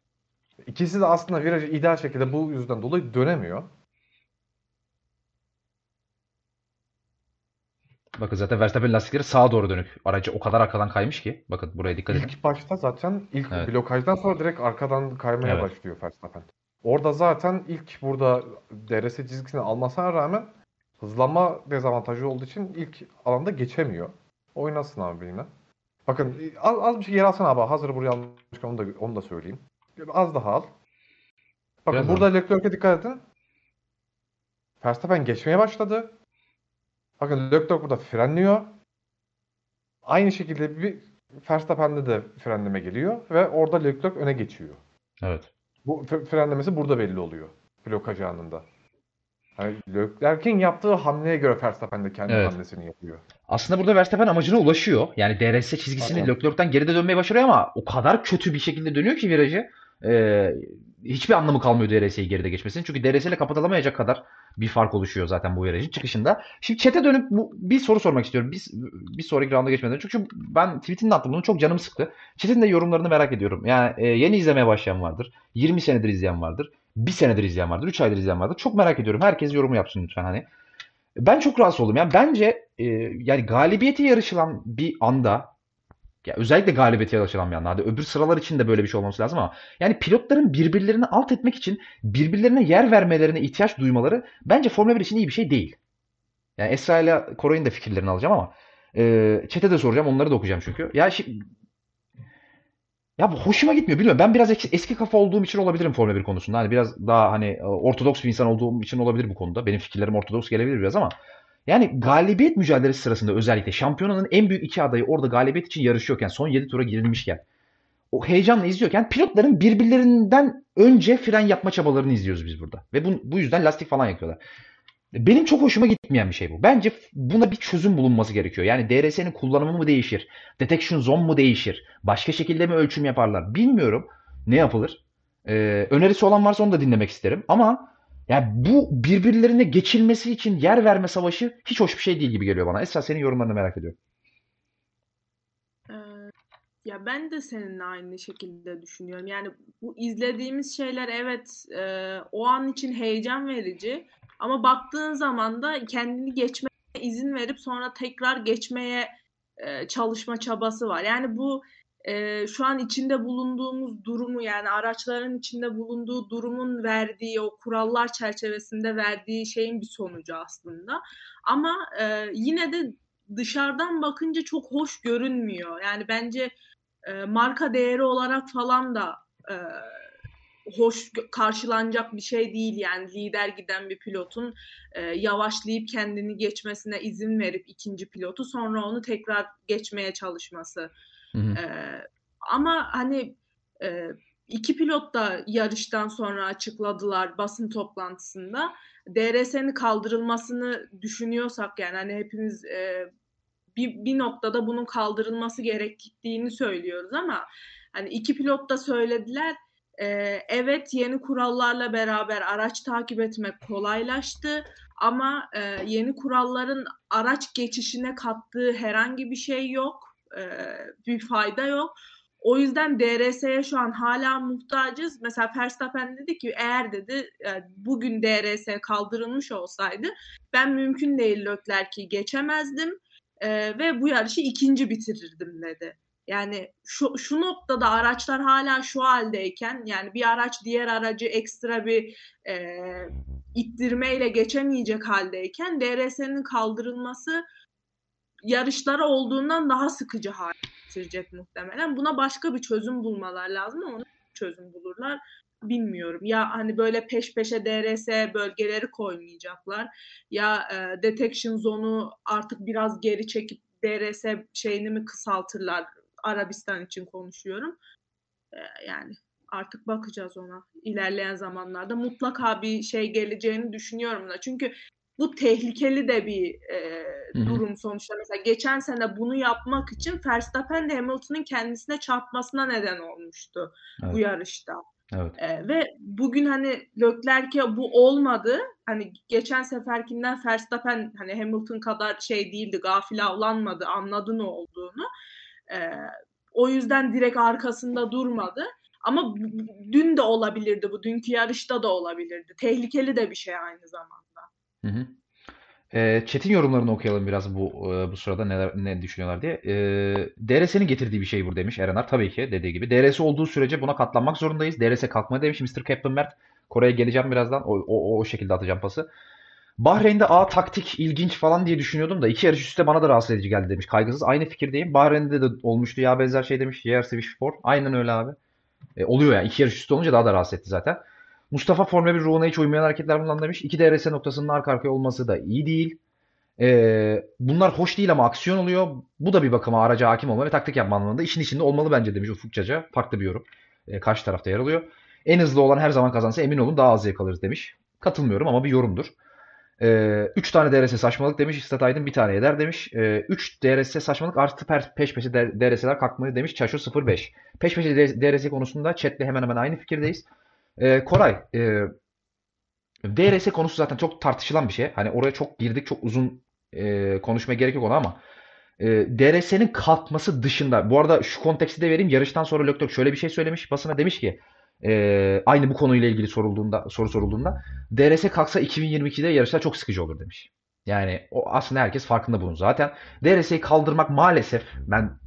İkisi de aslında virajı ideal şekilde bu yüzden dolayı dönemiyor. Bakın zaten Verstappen lastikleri sağa doğru dönük. Aracı o kadar arkadan kaymış ki. Bakın buraya dikkat edin. İlk başta zaten ilk Evet. blokajdan sonra direkt arkadan kaymaya Evet. başlıyor Verstappen. Orada zaten ilk burada DRS çizgisini almasına rağmen hızlanma dezavantajı olduğu için ilk alanda geçemiyor. Oynasın abi yine. Bakın az, az bir şey yer alsana abi. Hazır buraya almışken onu da, onu da söyleyeyim. Az daha al. Bakın Biraz burada Leclerc'e dikkat edin. Verstappen geçmeye başladı. Bakın Leclerc burada frenliyor. Aynı şekilde bir Verstappen'de de frenleme geliyor ve orada Leclerc öne geçiyor. Evet. Bu frenlemesi burada belli oluyor. Blokaj anında. Yani Leclerc'in yaptığı hamleye göre Verstappen de kendi Evet. hamlesini yapıyor. Aslında burada Verstappen amacına ulaşıyor. Yani DRS çizgisini Aynen. Leclerc'ten geride dönmeye başarıyor ama o kadar kötü bir şekilde dönüyor ki virajı. Ee, hiçbir anlamı kalmıyor DRS'yi geride geçmesinin. Çünkü DRS ile kapatılamayacak kadar bir fark oluşuyor zaten bu virajın çıkışında. Şimdi chat'e dönüp bu, bir soru sormak istiyorum. Biz bir sonraki rounda geçmeden. Çünkü ben tweetini de attım. Bunu çok canım sıktı. Chat'in de yorumlarını merak ediyorum. Yani e, yeni izlemeye başlayan vardır. 20 senedir izleyen vardır. Bir senedir izleyen vardır. 3 aydır izleyen vardır. Çok merak ediyorum. Herkes yorumu yapsın lütfen hani. Ben çok rahatsız oldum. Yani bence e, yani galibiyete yarışılan bir anda ya özellikle galibiyete anda. Hadi öbür sıralar için de böyle bir şey olması lazım ama yani pilotların birbirlerini alt etmek için birbirlerine yer vermelerine ihtiyaç duymaları bence Formula 1 için iyi bir şey değil. Yani Esra ile Koray'ın da fikirlerini alacağım ama e, chat'e de soracağım. Onları da okuyacağım çünkü. Ya şimdi ya bu hoşuma gitmiyor bilmiyorum. Ben biraz eski, eski kafa olduğum için olabilirim Formula 1 konusunda. Hani biraz daha hani e, ortodoks bir insan olduğum için olabilir bu konuda. Benim fikirlerim ortodoks gelebilir biraz ama yani galibiyet mücadelesi sırasında özellikle şampiyonanın en büyük iki adayı orada galibiyet için yarışıyorken son 7 tura girilmişken o heyecanla izliyorken pilotların birbirlerinden önce fren yapma çabalarını izliyoruz biz burada. Ve bu, bu yüzden lastik falan yakıyorlar. Benim çok hoşuma gitmeyen bir şey bu. Bence buna bir çözüm bulunması gerekiyor. Yani DRS'nin kullanımı mı değişir? Detection zone mu değişir? Başka şekilde mi ölçüm yaparlar? Bilmiyorum. Ne yapılır? Ee, önerisi olan varsa onu da dinlemek isterim. Ama yani bu birbirlerine geçilmesi için yer verme savaşı hiç hoş bir şey değil gibi geliyor bana. Esra senin yorumlarını merak ediyorum. Ee, ya ben de seninle aynı şekilde düşünüyorum. Yani bu izlediğimiz şeyler evet e, o an için heyecan verici ama baktığın zaman da kendini geçmeye izin verip sonra tekrar geçmeye e, çalışma çabası var. Yani bu e, şu an içinde bulunduğumuz durumu yani araçların içinde bulunduğu durumun verdiği o kurallar çerçevesinde verdiği şeyin bir sonucu aslında. Ama e, yine de dışarıdan bakınca çok hoş görünmüyor. Yani bence e, marka değeri olarak falan da e, hoş karşılanacak bir şey değil yani lider giden bir pilotun e, yavaşlayıp kendini geçmesine izin verip ikinci pilotu sonra onu tekrar geçmeye çalışması. Hı hı. E, ama hani e, iki pilot da yarıştan sonra açıkladılar basın toplantısında. DRS'nin kaldırılmasını düşünüyorsak yani hani hepimiz e, bir, bir noktada bunun kaldırılması gerektiğini söylüyoruz ama hani iki pilot da söylediler. E, evet yeni kurallarla beraber araç takip etmek kolaylaştı ama e, yeni kuralların araç geçişine kattığı herhangi bir şey yok e, bir fayda yok o yüzden DRS'ye şu an hala muhtacız. Mesela Verstappen dedi ki eğer dedi e, bugün DRS kaldırılmış olsaydı ben mümkün değil Leclerc'i geçemezdim e, ve bu yarışı ikinci bitirirdim dedi. Yani şu, şu noktada araçlar hala şu haldeyken yani bir araç diğer aracı ekstra bir e, ittirmeyle geçemeyecek haldeyken DRS'nin kaldırılması yarışlara olduğundan daha sıkıcı hale getirecek muhtemelen. Buna başka bir çözüm bulmalar lazım ama onu çözüm bulurlar bilmiyorum. Ya hani böyle peş peşe DRS bölgeleri koymayacaklar. Ya e, detection zone'u artık biraz geri çekip DRS şeyini mi kısaltırlar? Arabistan için konuşuyorum. E, yani artık bakacağız ona ilerleyen zamanlarda. Mutlaka bir şey geleceğini düşünüyorum da. Çünkü bu tehlikeli de bir e, durum sonuçta. Mesela geçen sene bunu yapmak için Verstappen de Hamilton'ın kendisine çarpmasına neden olmuştu bu Evet. yarışta. Evet. Ee, ve bugün hani Leclerc'e bu olmadı. Hani geçen seferkinden Verstappen hani Hamilton kadar şey değildi, gafil avlanmadı, anladı ne olduğunu. Ee, o yüzden direkt arkasında durmadı. Ama dün de olabilirdi bu, dünkü yarışta da olabilirdi. Tehlikeli de bir şey aynı zamanda. Hı hı. E, chat'in yorumlarını okuyalım biraz bu bu sırada neler ne düşünüyorlar diye. E, DRS'nin getirdiği bir şey bu demiş Erenar. Tabii ki dediği gibi. DRS olduğu sürece buna katlanmak zorundayız. DRS kalkma demiş Mr. Captain Mert. Kore'ye geleceğim birazdan. O, o, o şekilde atacağım pası. Bahreyn'de A taktik ilginç falan diye düşünüyordum da iki yarış üstte bana da rahatsız edici geldi demiş. Kaygısız. Aynı fikirdeyim. Bahreyn'de de olmuştu ya benzer şey demiş. Yer Switch 4. Aynen öyle abi. E, oluyor yani. İki yarış üstte olunca daha da rahatsız etti zaten. Mustafa Formula 1 ruhuna hiç uymayan hareketler bundan demiş. İki DRS noktasının arka arkaya olması da iyi değil. Ee, bunlar hoş değil ama aksiyon oluyor. Bu da bir bakıma araca hakim olma ve taktik yapma anlamında işin içinde olmalı bence demiş Ufuk Caca. Farklı bir yorum. Ee, karşı tarafta yer alıyor. En hızlı olan her zaman kazansa emin olun daha az zevk alırız demiş. Katılmıyorum ama bir yorumdur. 3 ee, üç tane DRS saçmalık demiş. İstat Aydın bir tane eder demiş. 3 ee, üç DRS saçmalık artı peş peşe DRS'ler kalkmalı demiş. Çaşo 05. Peş peşe DRS konusunda chatle hemen hemen aynı fikirdeyiz. Ee, Koray e, DRS konusu zaten çok tartışılan bir şey. Hani oraya çok girdik. Çok uzun e, konuşmaya gerek yok ona ama e, DRS'nin kalkması dışında bu arada şu konteksti de vereyim. Yarıştan sonra Leclerc şöyle bir şey söylemiş. Basına demiş ki e, aynı bu konuyla ilgili sorulduğunda soru sorulduğunda DRS kalksa 2022'de yarışlar çok sıkıcı olur demiş. Yani o aslında herkes farkında bunun zaten. DRS'yi kaldırmak maalesef ben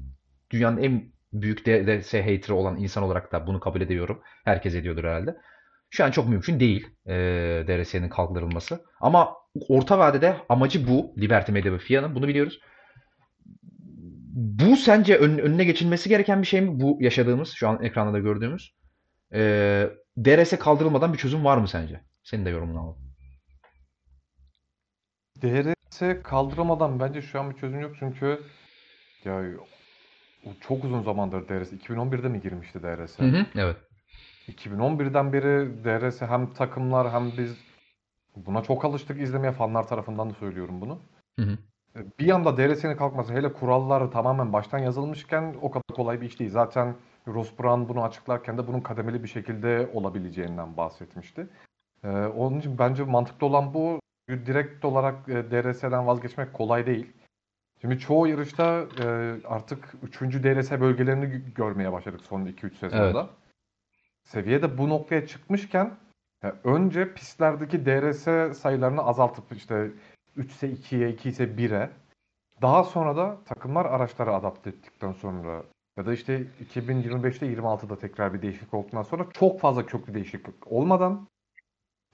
dünyanın en büyük DRS hater'ı olan insan olarak da bunu kabul ediyorum. Herkes ediyordur herhalde. Şu an çok mümkün değil e, DRS'nin kaldırılması. Ama orta vadede amacı bu. Liberty Media ve FIA'nın. Bunu biliyoruz. Bu sence ön, önüne geçilmesi gereken bir şey mi? Bu yaşadığımız, şu an ekranda da gördüğümüz. E, DRS kaldırılmadan bir çözüm var mı sence? Senin de yorumunu alalım. DRS kaldırılmadan bence şu an bir çözüm yok çünkü ya çok uzun zamandır DRS. 2011'de mi girmişti DRS? Hı hı, evet. 2011'den beri DRS hem takımlar hem biz buna çok alıştık izlemeye fanlar tarafından da söylüyorum bunu. Hı hı. Bir anda DRS'nin kalkması hele kurallar tamamen baştan yazılmışken o kadar kolay bir iş değil. Zaten Ross Brown bunu açıklarken de bunun kademeli bir şekilde olabileceğinden bahsetmişti. Ee, onun için bence mantıklı olan bu. Direkt olarak DRS'den vazgeçmek kolay değil. Şimdi çoğu yarışta artık 3. DRS bölgelerini görmeye başladık son 2-3 sezonda. Evet seviye de bu noktaya çıkmışken önce pistlerdeki DRS sayılarını azaltıp işte 3 ise 2'ye, 2 ise 1'e daha sonra da takımlar araçları adapte ettikten sonra ya da işte 2025'te 26'da tekrar bir değişiklik olduktan sonra çok fazla köklü değişiklik olmadan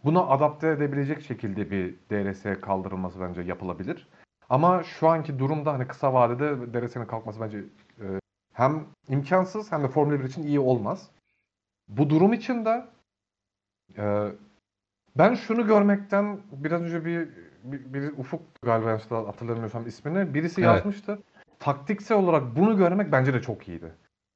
buna adapte edebilecek şekilde bir DRS kaldırılması bence yapılabilir. Ama şu anki durumda hani kısa vadede DRS'nin kalkması bence e, hem imkansız hem de Formula 1 için iyi olmaz. Bu durum için de e, ben şunu görmekten biraz önce bir, bir, bir Ufuk galiba hatırlamıyorsam ismini birisi evet. yazmıştı. Taktiksel olarak bunu görmek bence de çok iyiydi.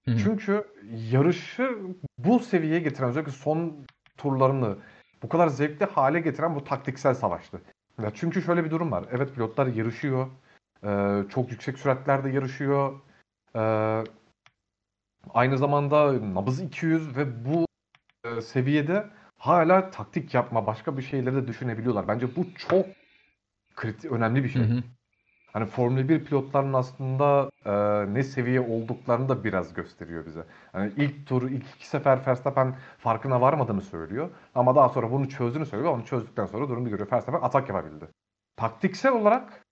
Hı-hı. Çünkü yarışı bu seviyeye getiren özellikle son turlarını bu kadar zevkli hale getiren bu taktiksel savaştı. Ya çünkü şöyle bir durum var. Evet pilotlar yarışıyor. Ee, çok yüksek süratlerde yarışıyor. Ee, Aynı zamanda nabız 200 ve bu e, seviyede hala taktik yapma, başka bir şeyleri de düşünebiliyorlar. Bence bu çok kritik, önemli bir şey. Hı hı. Hani Formula 1 pilotlarının aslında e, ne seviye olduklarını da biraz gösteriyor bize. Hani ilk tur, ilk iki sefer Verstappen farkına varmadığını söylüyor. Ama daha sonra bunu çözdüğünü söylüyor. Onu çözdükten sonra durumu görüyor. Verstappen atak yapabildi. Taktiksel olarak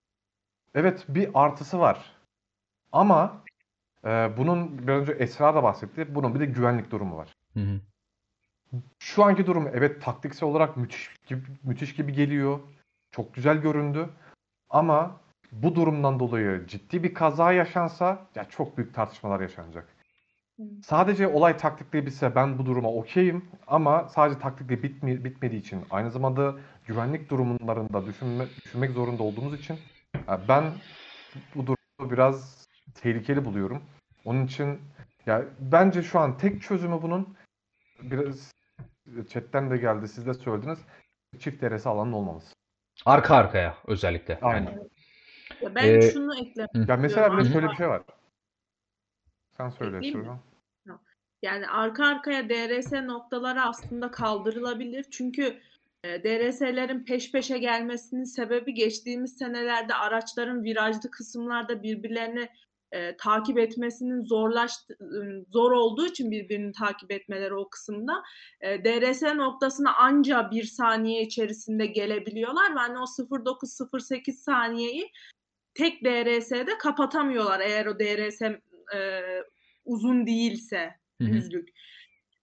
evet bir artısı var. Ama ee, bunun biraz önce Esra da bahsetti. Bunun bir de güvenlik durumu var. Hı hı. Şu anki durum evet taktiksel olarak müthiş gibi, müthiş gibi geliyor. Çok güzel göründü. Ama bu durumdan dolayı ciddi bir kaza yaşansa ya çok büyük tartışmalar yaşanacak. Sadece olay taktikle bitse ben bu duruma okeyim ama sadece taktikle bitmi, bitmediği için aynı zamanda güvenlik durumlarında düşünme, düşünmek zorunda olduğumuz için ben bu durumu biraz tehlikeli buluyorum. Onun için ya bence şu an tek çözümü bunun biraz chatten de geldi siz de söylediniz. Çift DRS alanın olmaması. Arka arkaya özellikle. Aynen. Ya ben ee, şunu eklemek Ya mesela bir de şöyle bir şey var. Sen söyle. Yani arka arkaya DRS noktaları aslında kaldırılabilir. Çünkü e, DRS'lerin peş peşe gelmesinin sebebi geçtiğimiz senelerde araçların virajlı kısımlarda birbirlerini e, takip etmesinin zorlaş zor olduğu için birbirini takip etmeleri o kısımda e, DRS noktasına anca bir saniye içerisinde gelebiliyorlar ve hani o 0.9-0.8 saniyeyi tek DRS'de kapatamıyorlar eğer o DRS e, uzun değilse Hı hı. düzlük.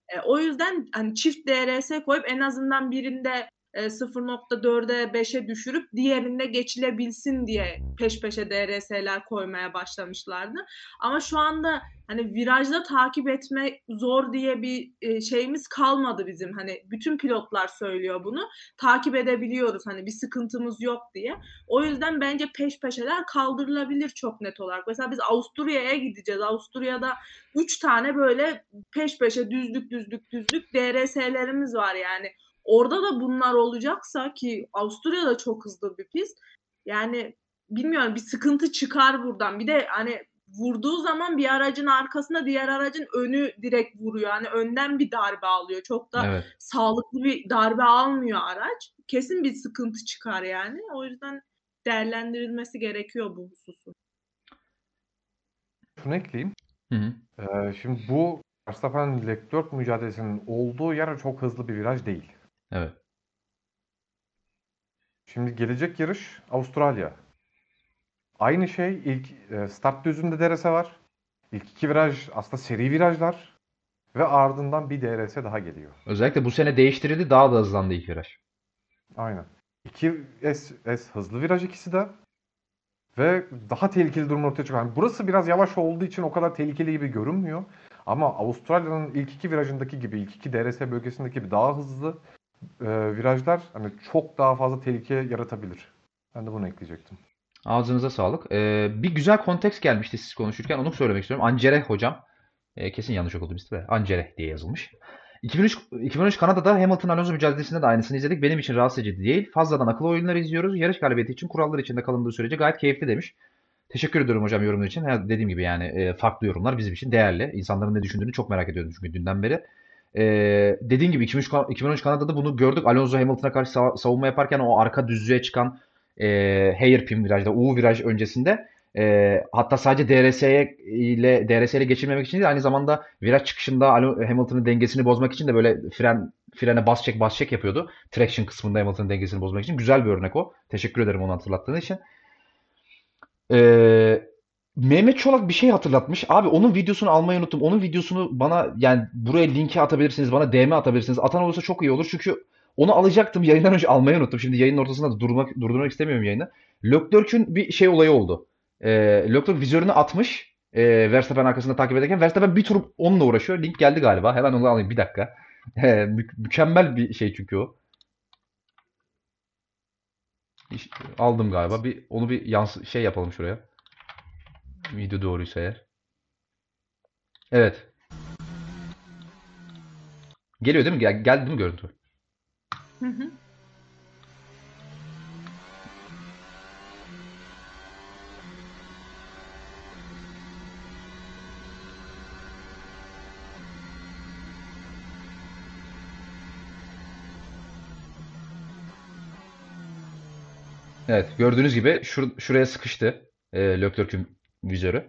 E, o yüzden hani çift DRS koyup en azından birinde e, 0.4'e 5'e düşürüp diğerinde geçilebilsin diye peş peşe DRS'ler koymaya başlamışlardı. Ama şu anda hani virajda takip etme zor diye bir e, şeyimiz kalmadı bizim. Hani bütün pilotlar söylüyor bunu. Takip edebiliyoruz hani bir sıkıntımız yok diye. O yüzden bence peş peşeler kaldırılabilir çok net olarak. Mesela biz Avusturya'ya gideceğiz. Avusturya'da 3 tane böyle peş peşe düzlük düzlük düzlük DRS'lerimiz var yani. Orada da bunlar olacaksa ki Avusturya da çok hızlı bir pist. Yani bilmiyorum bir sıkıntı çıkar buradan. Bir de hani vurduğu zaman bir aracın arkasında diğer aracın önü direkt vuruyor. Hani önden bir darbe alıyor. Çok da Evet. sağlıklı bir darbe almıyor araç. Kesin bir sıkıntı çıkar yani. O yüzden değerlendirilmesi gerekiyor bu hususun. Şunu ekleyeyim. Hı hı. Ee, şimdi bu Verstappen Leclerc mücadelesinin olduğu yer çok hızlı bir viraj değil. Evet. Şimdi gelecek yarış Avustralya. Aynı şey ilk e, start düzünde DRS var. İlk iki viraj aslında seri virajlar. Ve ardından bir DRS daha geliyor. Özellikle bu sene değiştirildi. Daha da hızlandı ilk viraj. Aynen. İki S, S hızlı viraj ikisi de. Ve daha tehlikeli durum ortaya çıkıyor. Yani burası biraz yavaş olduğu için o kadar tehlikeli gibi görünmüyor. Ama Avustralya'nın ilk iki virajındaki gibi, ilk iki DRS bölgesindeki gibi daha hızlı e, virajlar hani çok daha fazla tehlike yaratabilir. Ben de bunu ekleyecektim. Ağzınıza sağlık. Ee, bir güzel konteks gelmişti siz konuşurken. Onu söylemek istiyorum. Ancereh hocam. Ee, kesin yanlış okudum ismi de. Ancereh diye yazılmış. 2003, 2013 Kanada'da Hamilton Alonso mücadelesinde de aynısını izledik. Benim için rahatsız edici değil. Fazladan akıllı oyunlar izliyoruz. Yarış galibiyeti için kurallar içinde kalındığı sürece gayet keyifli demiş. Teşekkür ediyorum hocam yorumlar için. Ha, Dediğim gibi yani e, farklı yorumlar bizim için değerli. İnsanların ne düşündüğünü çok merak ediyorum çünkü dünden beri. Ee, dediğim gibi 2003, Kan- 2013 Kanada'da bunu gördük. Alonso Hamilton'a karşı sa- savunma yaparken o arka düzlüğe çıkan e, hairpin virajda, U viraj öncesinde e, hatta sadece DRS ile DRS ile geçirmemek için değil aynı zamanda viraj çıkışında Hamilton'ın dengesini bozmak için de böyle fren frene bas çek bas çek yapıyordu. Traction kısmında Hamilton'ın dengesini bozmak için. Güzel bir örnek o. Teşekkür ederim onu hatırlattığın için. Ee, Mehmet Çolak bir şey hatırlatmış. Abi onun videosunu almayı unuttum. Onun videosunu bana yani buraya linki atabilirsiniz. Bana DM atabilirsiniz. Atan olursa çok iyi olur. Çünkü onu alacaktım. Yayından önce almayı unuttum. Şimdi yayının ortasında da durmak, durdurmak istemiyorum yayını. Leclerc'ün bir şey olayı oldu. Ee, Leclerc vizörünü atmış. E, Verstappen arkasında takip ederken. Verstappen bir tur onunla uğraşıyor. Link geldi galiba. Hemen onu alayım. Bir dakika. Ee, mü- mükemmel bir şey çünkü o. İş- Aldım galiba. Bir onu bir yansı şey yapalım şuraya. Video doğruysa eğer. Evet. Geliyor değil mi? Gel, geldi değil mi görüntü? Hı hı. Evet, gördüğünüz gibi şur şuraya sıkıştı e, Leclerc'ün vizörü.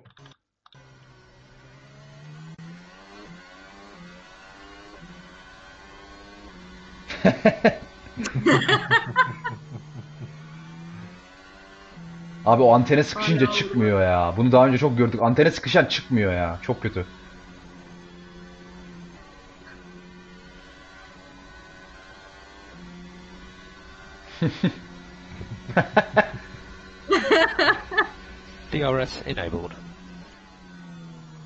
Abi o antene sıkışınca Hala çıkmıyor ya. Bunu daha önce çok gördük. Antene sıkışan çıkmıyor ya. Çok kötü. DRS enabled.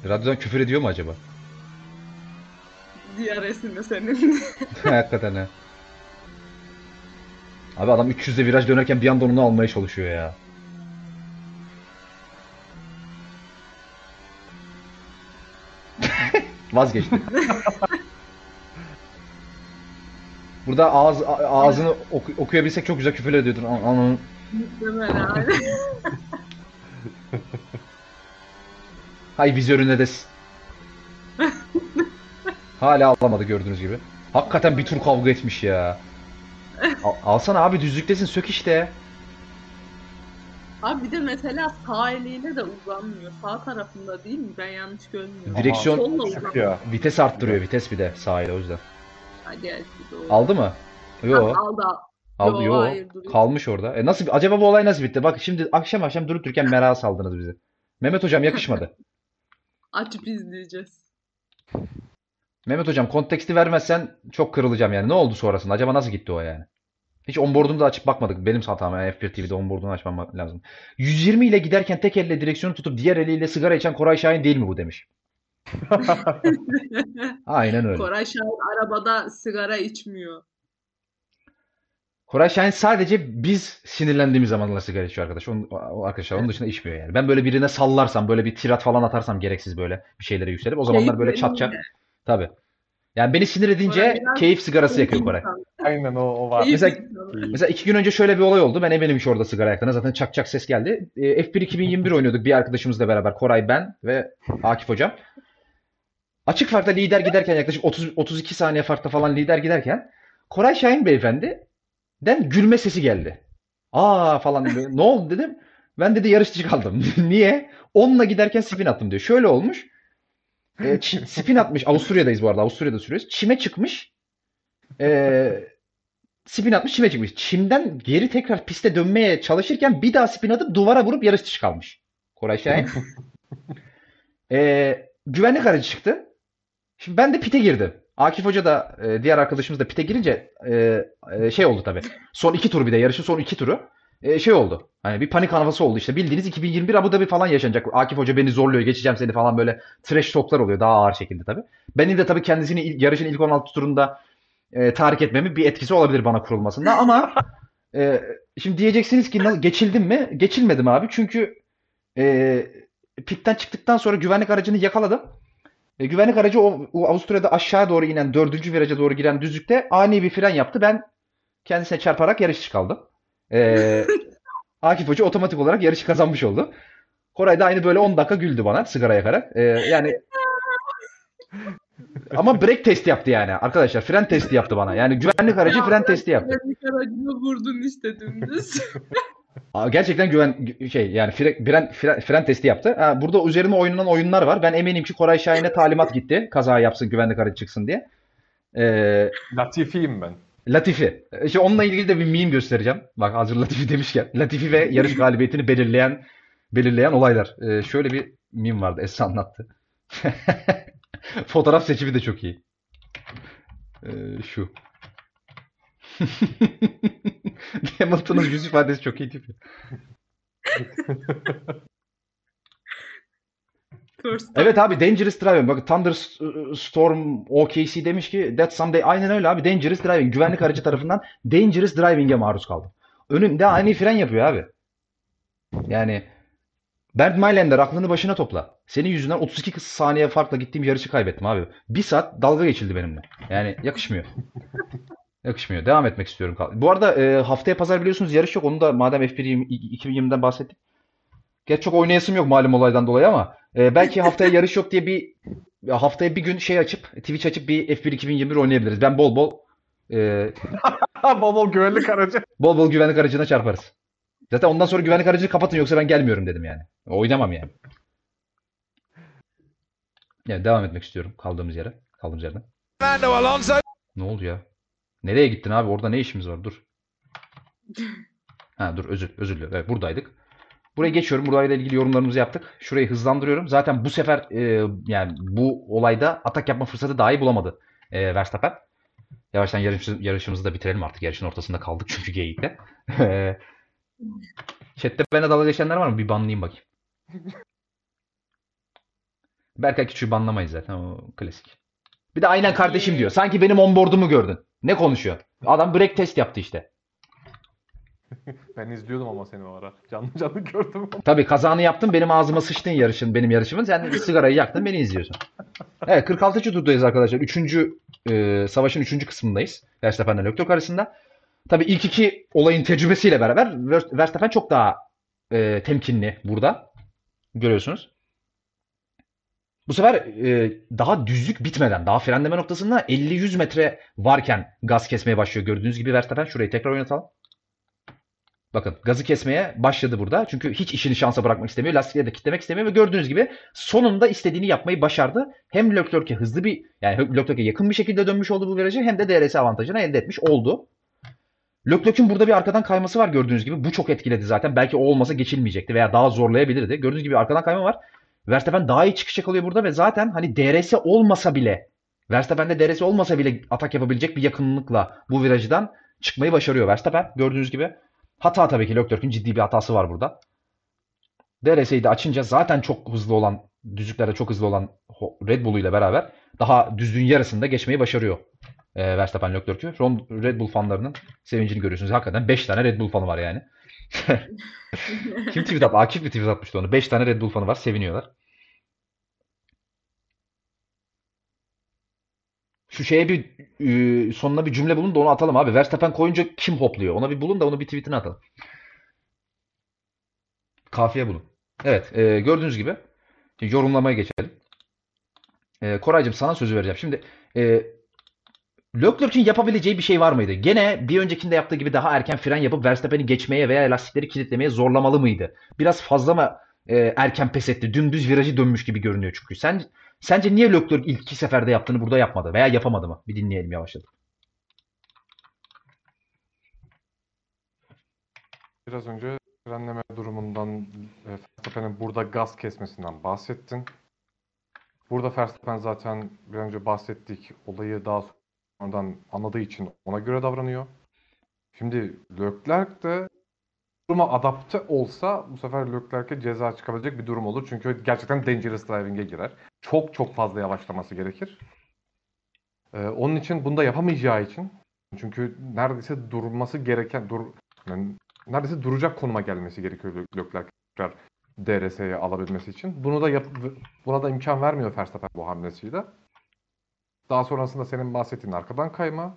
Radyodan küfür ediyor mu acaba? Resmi senin. Hakikaten ha. Abi adam 300'de viraj dönerken bir anda onu almaya çalışıyor ya. Vazgeçti. Burada ağız ağzını oku- okuyabilsek çok güzel küfür ediyordun. Muhtemelen aynen. Hay vizörüne de s- Hala alamadı gördüğünüz gibi. Hakikaten bir tur kavga etmiş ya. Al- alsana abi düzlüktesin sök işte. Abi bir de mesela sağ eliyle de uzanmıyor. Sağ tarafında değil mi? Ben yanlış görmüyorum. Direksiyon- Solla uzanmıyor. Vites arttırıyor vites bir de sahile o yüzden. Hadi doğru. Aldı mı? Yo. Aldı aldı. Yo. hayır, duruyor. Kalmış orada. E nasıl acaba bu olay nasıl bitti? Bak şimdi akşam akşam durup dururken merak saldınız bizi. Mehmet hocam yakışmadı. Açıp izleyeceğiz. Mehmet hocam konteksti vermezsen çok kırılacağım yani. Ne oldu sonrasında? Acaba nasıl gitti o yani? Hiç onboard'unu da açıp bakmadık. Benim hatam yani F1 TV'de onboard'unu açmam lazım. 120 ile giderken tek elle direksiyonu tutup diğer eliyle sigara içen Koray Şahin değil mi bu demiş. Aynen öyle. Koray Şahin arabada sigara içmiyor. Koray Şahin sadece biz sinirlendiğimiz zamanlar sigara içiyor arkadaş. Onun, o arkadaşlar onun dışında içmiyor yani. Ben böyle birine sallarsam, böyle bir tirat falan atarsam gereksiz böyle bir şeylere yükselip o zamanlar böyle çat çat. Tabii. Yani beni sinir edince keyif sigarası yakıyor Koray. Aynen o, o var. Mesela-. Mesela iki gün önce şöyle bir olay oldu. Ben eminim ki orada sigara yaktığına. Zaten çak çak ses geldi. E, F1 2021 oynuyorduk bir arkadaşımızla beraber. Koray, ben ve Akif hocam. Açık farkla lider giderken yaklaşık 30 32 saniye farkla falan lider giderken Koray Şahin beyefendi den gülme sesi geldi. Aa falan böyle. ne oldu dedim. Ben dedi yarışçı kaldım. Niye? Onunla giderken spin attım diyor. Şöyle olmuş. E, spin atmış. Avusturya'dayız bu arada. Avusturya'da sürüyoruz. Çime çıkmış. E, spin atmış çime çıkmış. Çimden geri tekrar piste dönmeye çalışırken bir daha spin atıp duvara vurup yarış dışı kalmış. Koray Şahin. Ee, güvenlik aracı çıktı. Şimdi ben de pite girdim. Akif Hoca da e, diğer arkadaşımız da pite girince e, e, şey oldu tabii. Son iki tur bir de yarışın son iki turu. E, şey oldu. Hani bir panik havası oldu işte. Bildiğiniz 2021 Abu Dhabi falan yaşanacak. Akif Hoca beni zorluyor, geçeceğim seni falan böyle trash talklar oluyor daha ağır şekilde tabii. Benim de tabii kendisini il- yarışın ilk 16 turunda e, tahrik etmemin bir etkisi olabilir bana kurulmasında ama e, şimdi diyeceksiniz ki geçildim mi? Geçilmedim abi. Çünkü e, pitten çıktıktan sonra güvenlik aracını yakaladım. E, güvenlik aracı o, o Avusturya'da aşağı doğru inen dördüncü viraja doğru giren düzlükte ani bir fren yaptı. Ben kendisine çarparak yarış dışı kaldım. E, Akif Hoca otomatik olarak yarışı kazanmış oldu. Koray da aynı böyle 10 dakika güldü bana sigara yakarak. E, yani ama brake testi yaptı yani arkadaşlar. Fren testi yaptı bana. Yani güvenlik aracı fren testi yaptı. Güvenlik aracını vurdun işte dümdüz. Aa, Gerçekten güven şey yani fre- fren, fren, fren testi yaptı. Ha, burada üzerine oynanan oyunlar var. Ben eminim ki Koray Şahin'e talimat gitti. Kaza yapsın, güvenlik aracı çıksın diye. Ee, Latifiyim ben. Latifi. İşte onunla ilgili de bir meme göstereceğim. Bak hazır Latifi demişken. Latifi ve yarış galibiyetini belirleyen belirleyen olaylar. Ee, şöyle bir meme vardı. Esra anlattı. Fotoğraf seçimi de çok iyi. Ee, şu. Hamilton'ın yüz ifadesi çok iyi? First Evet abi Dangerous Driving. Bak Thunderstorm OKC demiş ki That someday aynen öyle abi Dangerous Driving. Güvenlik aracı tarafından Dangerous Driving'e maruz kaldım. Önümde ani fren yapıyor abi. Yani Bernd Mayländer aklını başına topla. Senin yüzünden 32 saniye farkla gittiğim yarışı kaybettim abi. Bir saat dalga geçildi benimle. Yani yakışmıyor. Yakışmıyor. Devam etmek istiyorum. Bu arada e, haftaya pazar biliyorsunuz yarış yok. Onu da madem F1 2020'den bahsettik. Geç çok oynayasım yok malum olaydan dolayı ama e, belki haftaya yarış yok diye bir haftaya bir gün şey açıp Twitch açıp bir F1 2021 oynayabiliriz. Ben bol bol e, bol bol güvenlik aracı. bol bol güvenlik aracına çarparız. Zaten ondan sonra güvenlik aracını kapatın yoksa ben gelmiyorum dedim yani. Oynamam yani. Yani devam etmek istiyorum kaldığımız yere. Kaldığımız yerden. Fernando Alonso. Ne oldu ya? Nereye gittin abi? Orada ne işimiz var? Dur. Ha dur özür özür diliyorum. Evet buradaydık. Buraya geçiyorum. Burayla ilgili yorumlarımızı yaptık. Şurayı hızlandırıyorum. Zaten bu sefer e, yani bu olayda atak yapma fırsatı dahi bulamadı e, Verstappen. Yavaştan yarış, yarışımızı da bitirelim artık. Yarışın ortasında kaldık çünkü geyikte. Chat'te benimle dalga geçenler var mı? Bir banlayayım bakayım. Berkay Küçük'ü banlamayız zaten. O klasik. Bir de aynen kardeşim diyor. Sanki benim onboard'umu gördün. Ne konuşuyor? Adam break test yaptı işte. Ben izliyordum ama seni o ara. Canlı canlı gördüm. Tabii kazanı yaptın benim ağzıma sıçtın yarışın benim yarışımın. Sen de sigarayı yaktın beni izliyorsun. Evet 46. turdayız arkadaşlar. Üçüncü e, savaşın üçüncü kısmındayız. Verstappen'le Leclerc arasında. Tabii ilk iki olayın tecrübesiyle beraber Ver- Verstappen çok daha e, temkinli burada. Görüyorsunuz. Bu sefer e, daha düzlük bitmeden, daha frenleme noktasında 50-100 metre varken gaz kesmeye başlıyor. Gördüğünüz gibi Verstappen şurayı tekrar oynatalım. Bakın gazı kesmeye başladı burada. Çünkü hiç işini şansa bırakmak istemiyor. Lastikleri de kitlemek istemiyor ve gördüğünüz gibi sonunda istediğini yapmayı başardı. Hem Leclerc'e hızlı bir yani Leclerc'e yakın bir şekilde dönmüş oldu bu virajı hem de DRS avantajını elde etmiş oldu. Leclerc'in burada bir arkadan kayması var gördüğünüz gibi. Bu çok etkiledi zaten. Belki o olmasa geçilmeyecekti veya daha zorlayabilirdi. Gördüğünüz gibi arkadan kayma var. Verstappen daha iyi çıkış yakalıyor burada ve zaten hani DRS olmasa bile Verstappen'de DRS olmasa bile atak yapabilecek bir yakınlıkla bu virajdan çıkmayı başarıyor Verstappen. Gördüğünüz gibi hata tabii ki Leclerc'in ciddi bir hatası var burada. DRS'yi de açınca zaten çok hızlı olan düzlüklerde çok hızlı olan Red Bull ile beraber daha düzlüğün yarısında geçmeyi başarıyor e, Verstappen Leclerc'ü. Red Bull fanlarının sevincini görüyorsunuz. Hakikaten 5 tane Red Bull fanı var yani. Kim tweet attı? Akif bir tweet atmıştı onu. 5 tane Red Bull fanı var. Seviniyorlar. Şu şeye bir sonuna bir cümle bulun da onu atalım abi. Verstappen koyunca kim hopluyor? Ona bir bulun da onu bir tweetine atalım. Kafiye bulun. Evet. e, gördüğünüz gibi yorumlamaya geçelim. E, Koraycığım sana sözü vereceğim. Şimdi e, Leclerc'in yapabileceği bir şey var mıydı? Gene bir öncekinde yaptığı gibi daha erken fren yapıp Verstappen'i geçmeye veya lastikleri kilitlemeye zorlamalı mıydı? Biraz fazla mı e, erken pes etti? Dümdüz virajı dönmüş gibi görünüyor çünkü. Sen sence niye Leclerc ilk iki seferde yaptığını burada yapmadı veya yapamadı mı? Bir dinleyelim yavaşladık. Biraz önce frenleme durumundan e, Verstappen'in burada gaz kesmesinden bahsettin. Burada Verstappen zaten bir önce bahsettik olayı daha sonradan anladığı için ona göre davranıyor. Şimdi Leclerc de duruma adapte olsa bu sefer Leclerc'e ceza çıkabilecek bir durum olur. Çünkü gerçekten dangerous driving'e girer. Çok çok fazla yavaşlaması gerekir. Ee, onun için bunu da yapamayacağı için çünkü neredeyse durması gereken dur yani neredeyse duracak konuma gelmesi gerekiyor Le- Leclerc tekrar DRS'ye alabilmesi için. Bunu da yap buna da imkan vermiyor Verstappen bu hamlesiyle. Daha sonrasında senin bahsettiğin arkadan kayma.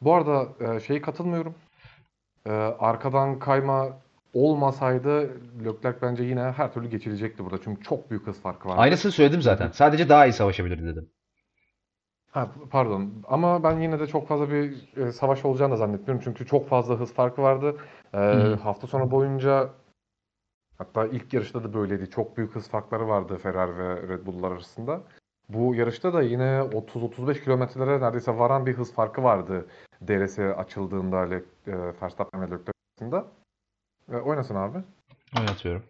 Bu arada e, şeyi katılmıyorum. E, arkadan kayma olmasaydı Leclerc bence yine her türlü geçilecekti burada. Çünkü çok büyük hız farkı var. Aynısını söyledim zaten. Sadece daha iyi savaşabilirdi dedim. Ha, pardon ama ben yine de çok fazla bir e, savaş olacağını da zannetmiyorum. Çünkü çok fazla hız farkı vardı. E, Hı. hafta sonu boyunca hatta ilk yarışta da böyleydi. Çok büyük hız farkları vardı Ferrari ve Red Bull'lar arasında. Bu yarışta da yine 30-35 kilometrelere neredeyse varan bir hız farkı vardı DRS açıldığında Le, e, Verstappen ve Leclerc arasında. E, oynasın abi. Oynatıyorum.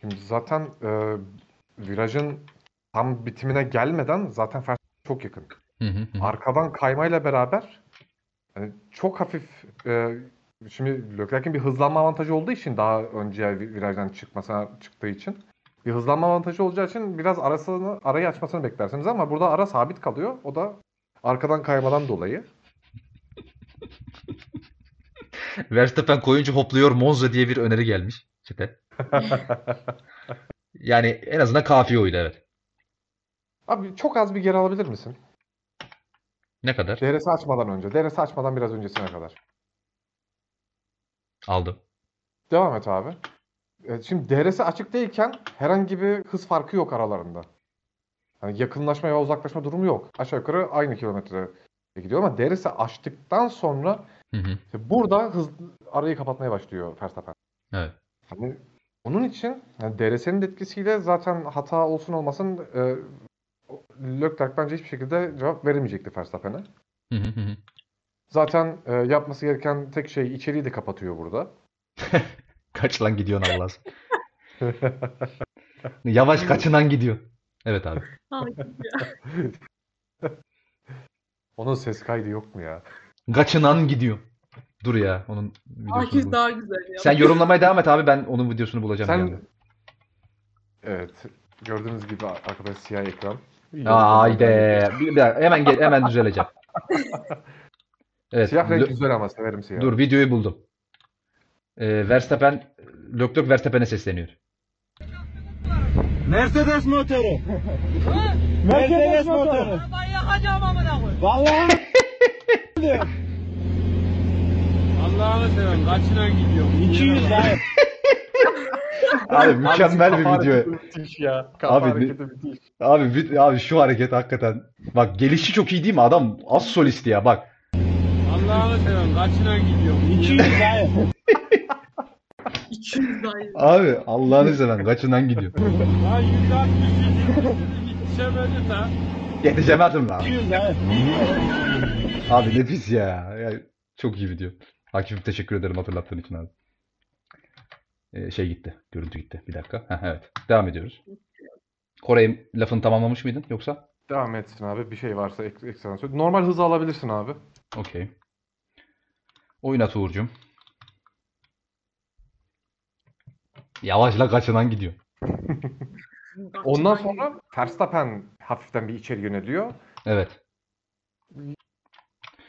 Şimdi zaten e, virajın tam bitimine gelmeden zaten Verstappen çok yakın. Hı hı hı. Arkadan kaymayla beraber hani çok hafif e, şimdi Leclerc'in bir hızlanma avantajı olduğu için daha önce vi- virajdan çıkmasına çıktığı için bir hızlanma avantajı olacağı için biraz arasını arayı açmasını beklersiniz ama burada ara sabit kalıyor. O da arkadan kaymadan dolayı. Verstappen koyunca hopluyor Monza diye bir öneri gelmiş çete. Yani en azından kafiye oydu evet. Abi çok az bir geri alabilir misin? Ne kadar? DRS açmadan önce. DRS açmadan biraz öncesine kadar. Aldım. Devam et abi. E, Şimdi DRS açık değilken herhangi bir hız farkı yok aralarında. Hani yakınlaşma veya uzaklaşma durumu yok. Aşağı yukarı aynı kilometre gidiyor ama DRS açtıktan sonra Hı hı. işte burada hız arayı kapatmaya başlıyor Verstappen. Evet. Hani onun için yani DRS'nin etkisiyle zaten hata olsun olmasın e, Leclerc bence hiçbir şekilde cevap veremeyecekti Verstappen'e. Zaten e, yapması gereken tek şey içeriği de kapatıyor burada. Kaç lan gidiyorsun Allah? Yavaş kaçınan gidiyor. Evet abi. Onun ses kaydı yok mu ya? Kaçınan gidiyor. Dur ya onun videosunu Akif bul. daha güzel ya. Sen yorumlamaya devam et abi ben onun videosunu bulacağım bir Sen anda. evet gördüğünüz gibi arkadaş siyah ekran. Haydi. Bir, bir dakika, hemen gel, hemen düzeleceğim. Evet. Siyah renk güzel ama severim siyah. Dur videoyu buldum. Ee, Verstappen Leclerc Verstappen'e sesleniyor. Mercedes motoru. Mercedes motoru. Ben yakacağım amına koy. Vallahi. Allah'ını seven kaçına gidiyor? 200 hayır. Abi mükemmel bir video. müthiş ya. Kafa Abi ne- müthiş. Abi, abi şu hareket hakikaten. Bak gelişi çok iyi değil mi? Adam az solisti ya bak. Allah'ını seversen kaçına gidiyorum? 200 dayı. 200 dayı. Abi Allah'ını seven kaçından gidiyor. Lan 160 yetişemedi ta. Yetişemedim lan. 200 dayı. Abi nefis ya. Ya, çok iyi video. Akif'im teşekkür ederim hatırlattığın için abi. Ee, şey gitti. Görüntü gitti. Bir dakika. Heh, evet. Devam ediyoruz. Kore'ye lafını tamamlamış mıydın yoksa? Devam etsin abi. Bir şey varsa ek- ekstra söyle. Normal hızı alabilirsin abi. Okey. Oynat Uğur'cum. Yavaşla kaçınan gidiyor. Ondan sonra Verstappen hafiften bir içeri yöneliyor. Evet.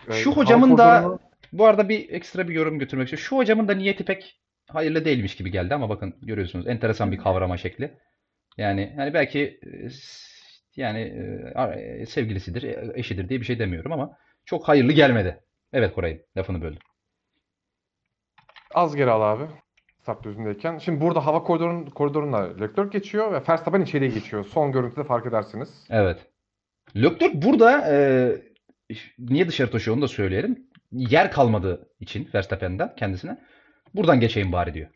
Ee, Şu hocamın da bu arada bir ekstra bir yorum götürmek istiyorum. Şu hocamın da niyeti pek hayırlı değilmiş gibi geldi ama bakın görüyorsunuz enteresan bir kavrama şekli. Yani hani belki e, yani e, sevgilisidir, e, eşidir diye bir şey demiyorum ama çok hayırlı gelmedi. Evet Koray, lafını böldüm. Az geri al abi. Start düzündeyken. Şimdi burada hava koridorun, koridorunda Leclerc geçiyor ve Verstappen içeriye geçiyor. Son görüntüde fark edersiniz. Evet. Leclerc burada e, niye dışarı taşıyor onu da söyleyelim. Yer kalmadığı için Verstappen'den kendisine buradan geçeyim bari diyor.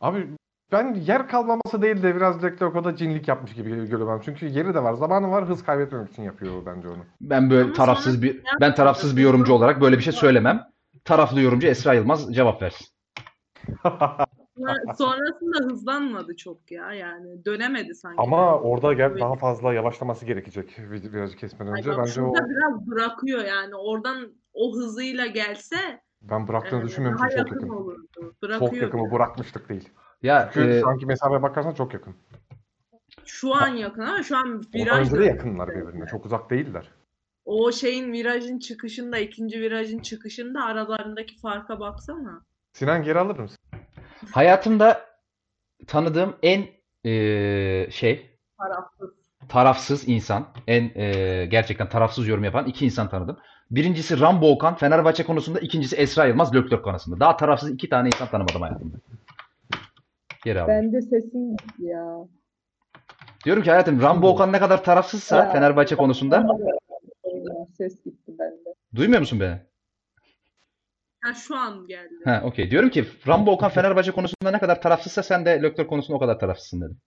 Abi ben yer kalmaması değil de biraz Leclerc o da cinlik yapmış gibi görüyorum ben. Çünkü yeri de var, zamanı var, hız kaybetmemek için yapıyor bence onu. Ben böyle Ama tarafsız bir ben tarafsız bir yorumcu olarak böyle bir şey söylemem. Taraflı yorumcu Esra Yılmaz cevap versin. Sonra- Sonrasında hızlanmadı çok ya yani dönemedi sanki. Ama orada gel daha fazla yavaşlaması gerekecek virajı kesmeden Ay önce. bak Bence o biraz bırakıyor yani oradan o hızıyla gelse ben bıraktığını e, düşünmüyorum daha çünkü çok yakın olurdu. Bırakıyor. Çok yakın bu bırakmışlık değil. Ya Çünkü e, şu anki mesafeye bakarsan çok yakın. Şu an yakın ama şu an viraj da- yakınlar birbirine. Çok uzak değiller. O şeyin virajın çıkışında, ikinci virajın çıkışında aralarındaki farka baksana. Sinan geri alır mısın? hayatımda tanıdığım en e, şey Tarafsız. tarafsız insan, en e, gerçekten tarafsız yorum yapan iki insan tanıdım. Birincisi Rambo Okan Fenerbahçe konusunda, ikincisi Esra Yılmaz Leclerc konusunda. Daha tarafsız iki tane insan tanımadım hayatımda. Geri aldım. Ben de sesim ya. Diyorum ki hayatım Rambo Okan ne kadar tarafsızsa Fenerbahçe konusunda Ses gitti bende. duymuyor musun beni? Ha şu an geldi. Ha, okey. Diyorum ki Rambo Okan Fenerbahçe konusunda ne kadar tarafsızsa sen de Leclerc konusunda o kadar tarafsızsın dedim.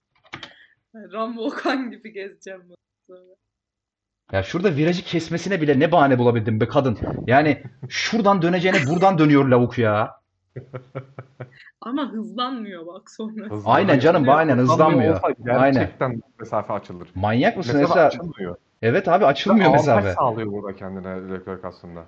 Rambo Okan gibi gezeceğim ben sonra. Ya şurada virajı kesmesine bile ne bahane bulabildin be kadın. Yani şuradan döneceğine buradan dönüyor lavuk ya. Ama hızlanmıyor bak sonra. Aynen canım, aynen hızlanmıyor. Aynen. Gerçekten mesafe açılır. Manyak mısın Mesafe Esra? açılmıyor. Evet abi açılmıyor Avantaj mesafe. sağlıyor burada kendine Leclerc aslında.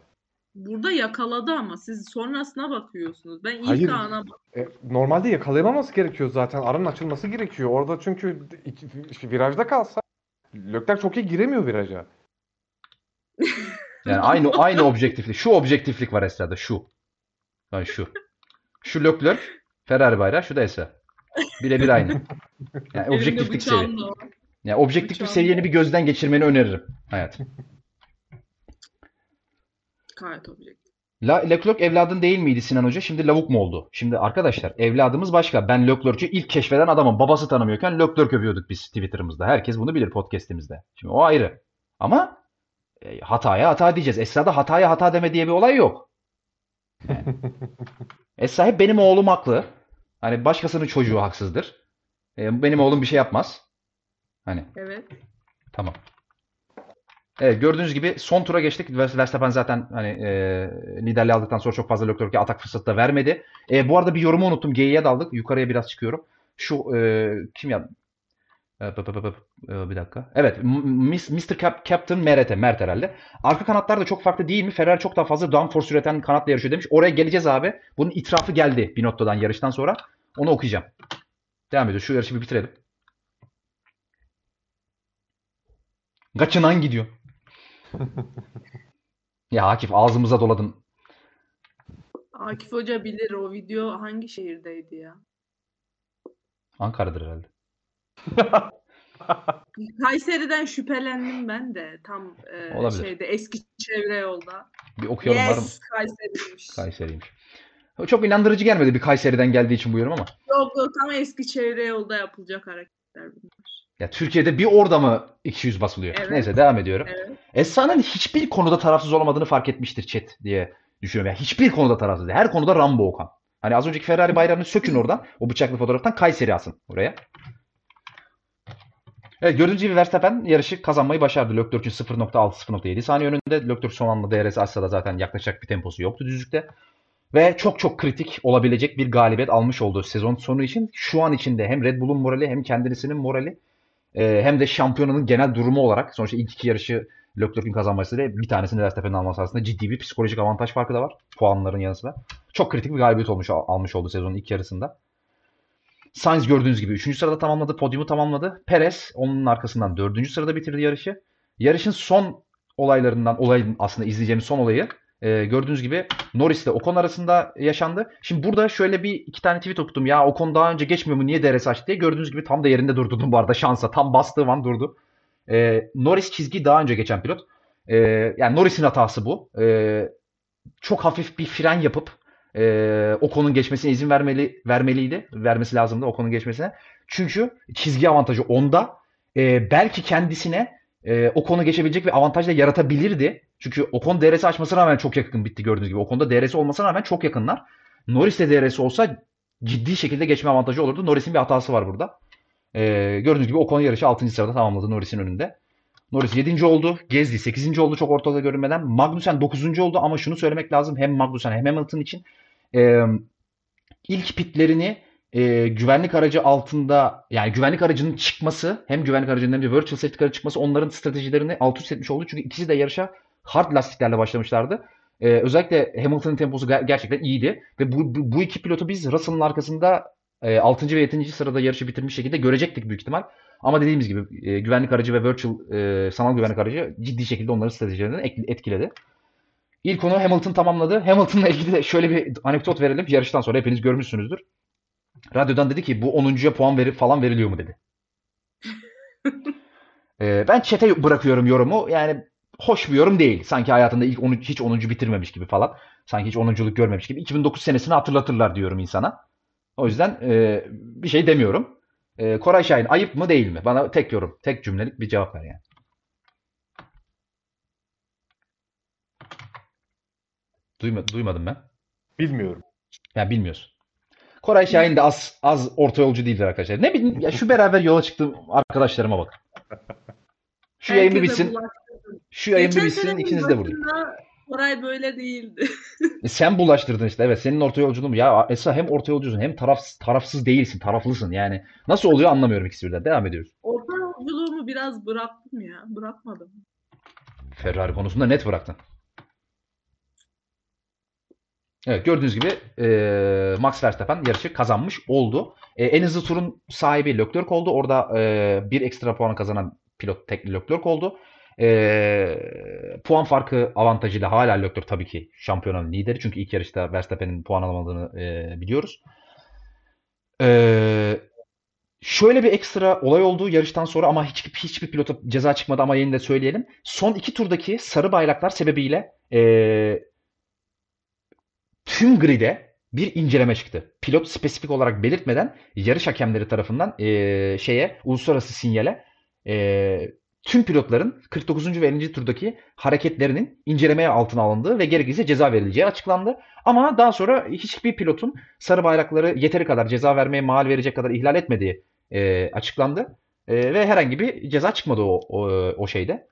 Burada yakaladı ama siz sonrasına bakıyorsunuz. Ben ilk Hayır. ana E, normalde yakalayamaması gerekiyor zaten. Aranın açılması gerekiyor. Orada çünkü iki, işte virajda kalsa Leclerc çok iyi giremiyor viraja. Yani aynı aynı objektiflik. Şu objektiflik var Esra'da şu. Yani şu. Şu Leclerc, Ferrari bayrağı, şu da Esra. Birebir aynı. Yani objektiflik seviye. bıçağım da var. Yani objektiflik Bıçağım seviyeni bir gözden geçirmeni öneririm hayatım. Gayet objektif. La Leclerc evladın değil miydi Sinan Hoca? Şimdi lavuk mu oldu? Şimdi arkadaşlar evladımız başka. Ben Leclerc'ü ilk keşfeden adamım. Babası tanımıyorken Leclerc övüyorduk biz Twitter'ımızda. Herkes bunu bilir podcast'imizde. Şimdi o ayrı. Ama e, hataya hata diyeceğiz. Esra'da hataya hata deme diye bir olay yok. Yani. Esra hep benim oğlum haklı. Hani başkasının çocuğu haksızdır. E, benim oğlum bir şey yapmaz. Hani Evet. Tamam. Evet gördüğünüz gibi son tura geçtik. Verstappen zaten hani e, liderliği aldıktan sonra çok fazla Leclerc'e atak fırsatı da vermedi. E, bu arada bir yorumu unuttum. G'ye daldık. Yukarıya biraz çıkıyorum. Şu e, kim ya? E. E, bir dakika. Evet. Mr. Cap- Captain Meret, Mert herhalde. Arka kanatlar da çok farklı değil mi? Ferrari çok daha fazla downforce üreten kanatla yarışıyor demiş. Oraya geleceğiz abi. Bunun itirafı geldi Binotto'dan yarıştan sonra. Onu okuyacağım. Devam ediyoruz. Şu yarışı bir bitirelim. Kaçınan gidiyor. Ya Akif ağzımıza doladın. Akif Hoca bilir o video hangi şehirdeydi ya? Ankara'dır herhalde. Kayseri'den şüphelendim ben de tam e, Olabilir. şeyde eski çevre yolda. Bir okuyalım var mı? Yes Kayseri'ymiş. Kayseri'ymiş. Çok inandırıcı gelmedi bir Kayseri'den geldiği için bu yorum ama. Yok yok tam eski çevre yolda yapılacak hareketler bunlar. Ya Türkiye'de bir orada mı 200 basılıyor? Evet. Neyse devam ediyorum. Evet. Esra'nın hiçbir konuda tarafsız olamadığını fark etmiştir chat diye düşünüyorum. Yani hiçbir konuda tarafsız değil. Her konuda Rambo Okan. Hani az önceki Ferrari bayrağını sökün oradan. O bıçaklı fotoğraftan Kayseri asın oraya. Evet gördüğünüz gibi Verstappen yarışı kazanmayı başardı. Leclerc'in 0.6-0.7 saniye önünde. Leclerc son anda DRS açsa da zaten yaklaşacak bir temposu yoktu düzlükte. Ve çok çok kritik olabilecek bir galibiyet almış olduğu sezon sonu için şu an içinde hem Red Bull'un morali hem kendisinin morali e, hem de şampiyonanın genel durumu olarak sonuçta ilk iki yarışı Leclerc'in kazanmasıyla bir tanesini Verstappen'in alması arasında ciddi bir psikolojik avantaj farkı da var. Puanların yanı sıra. Çok kritik bir galibiyet olmuş almış oldu sezonun ilk yarısında. Sainz gördüğünüz gibi 3. sırada tamamladı. Podyumu tamamladı. Perez onun arkasından 4. sırada bitirdi yarışı. Yarışın son olaylarından, olayın aslında izleyeceğimiz son olayı e, gördüğünüz gibi Norris ile Ocon arasında yaşandı. Şimdi burada şöyle bir iki tane tweet okudum. Ya Ocon daha önce geçmiyor mu? Niye DRS açtı diye. Gördüğünüz gibi tam da yerinde durdurdum bu arada şansa. Tam bastığı an durdu. E, Norris çizgi daha önce geçen pilot. E, yani Norris'in hatası bu. E, çok hafif bir fren yapıp e, Ocon'un geçmesine izin vermeli vermeliydi. Vermesi lazımdı Ocon'un geçmesine. Çünkü çizgi avantajı onda. E, belki kendisine e, Ocon'u geçebilecek bir avantaj da yaratabilirdi. Çünkü Ocon DRS açmasına rağmen çok yakın bitti gördüğünüz gibi. Ocon'da DRS olmasına rağmen çok yakınlar. Norris'te DRS olsa ciddi şekilde geçme avantajı olurdu. Norris'in bir hatası var burada. E, gördüğünüz gibi Ocon yarışı 6. sırada tamamladı Norris'in önünde. Norris 7. oldu. Gezdi 8. oldu çok ortada görünmeden. Magnussen 9. oldu ama şunu söylemek lazım hem Magnussen hem Hamilton için. E, ilk pitlerini e, güvenlik aracı altında yani güvenlik aracının çıkması hem güvenlik aracının hem de virtual safety car'ın çıkması onların stratejilerini alt üst etmiş oldu. Çünkü ikisi de yarışa hard lastiklerle başlamışlardı. E, özellikle Hamilton'ın temposu ger- gerçekten iyiydi. Ve bu, bu, bu iki pilotu biz Russell'ın arkasında e, 6. ve 7. sırada yarışı bitirmiş şekilde görecektik büyük ihtimal. Ama dediğimiz gibi e, güvenlik aracı ve virtual e, sanal güvenlik aracı ciddi şekilde onların stratejilerinden etkiledi. İlk onu Hamilton tamamladı. Hamilton'la ilgili de şöyle bir anekdot verelim. Yarıştan sonra hepiniz görmüşsünüzdür. Radyodan dedi ki bu 10.ya puan veri falan veriliyor mu dedi. ee, ben çete bırakıyorum yorumu. Yani hoş bir yorum değil. Sanki hayatında ilk 10, hiç 10. bitirmemiş gibi falan. Sanki hiç 10.luk görmemiş gibi. 2009 senesini hatırlatırlar diyorum insana. O yüzden e, bir şey demiyorum. E, Koray Şahin ayıp mı değil mi? Bana tek yorum, tek cümlelik bir cevap ver yani. Duyma, duymadım ben. Bilmiyorum. Ya bilmiyorsun. Koray Şahin de az az orta yolcu değildir arkadaşlar. Ne bileyim ya şu beraber yola çıktığım arkadaşlarıma bak. Şu yayın bir bitsin. Şu yayın bitsin ikiniz de vurayım. Koray böyle değildi. E sen bulaştırdın işte. Evet senin orta yolculuğun bu. Ya Esra hem orta yolcusun hem taraf, tarafsız değilsin. Taraflısın yani. Nasıl oluyor anlamıyorum ikisi birden. Devam ediyoruz. Orta yolculuğumu biraz bıraktım ya. Bırakmadım. Ferrari konusunda net bıraktın. Evet gördüğünüz gibi e, Max Verstappen yarışı kazanmış oldu. E, en hızlı turun sahibi Leclerc oldu. Orada e, bir ekstra puan kazanan pilot tek Leclerc oldu. E, puan farkı avantajıyla hala Leclerc tabii ki şampiyonanın lideri. Çünkü ilk yarışta Verstappen'in puan alamadığını e, biliyoruz. E, şöyle bir ekstra olay oldu yarıştan sonra ama hiç, hiçbir pilota ceza çıkmadı ama yine de söyleyelim. Son iki turdaki sarı bayraklar sebebiyle e, tüm grid'e bir inceleme çıktı. Pilot spesifik olarak belirtmeden yarış hakemleri tarafından e, şeye uluslararası sinyale e, tüm pilotların 49. ve 50. turdaki hareketlerinin incelemeye altına alındığı ve gerekirse ceza verileceği açıklandı. Ama daha sonra hiçbir pilotun sarı bayrakları yeteri kadar ceza vermeye mal verecek kadar ihlal etmediği e, açıklandı. E, ve herhangi bir ceza çıkmadı o, o, o şeyde,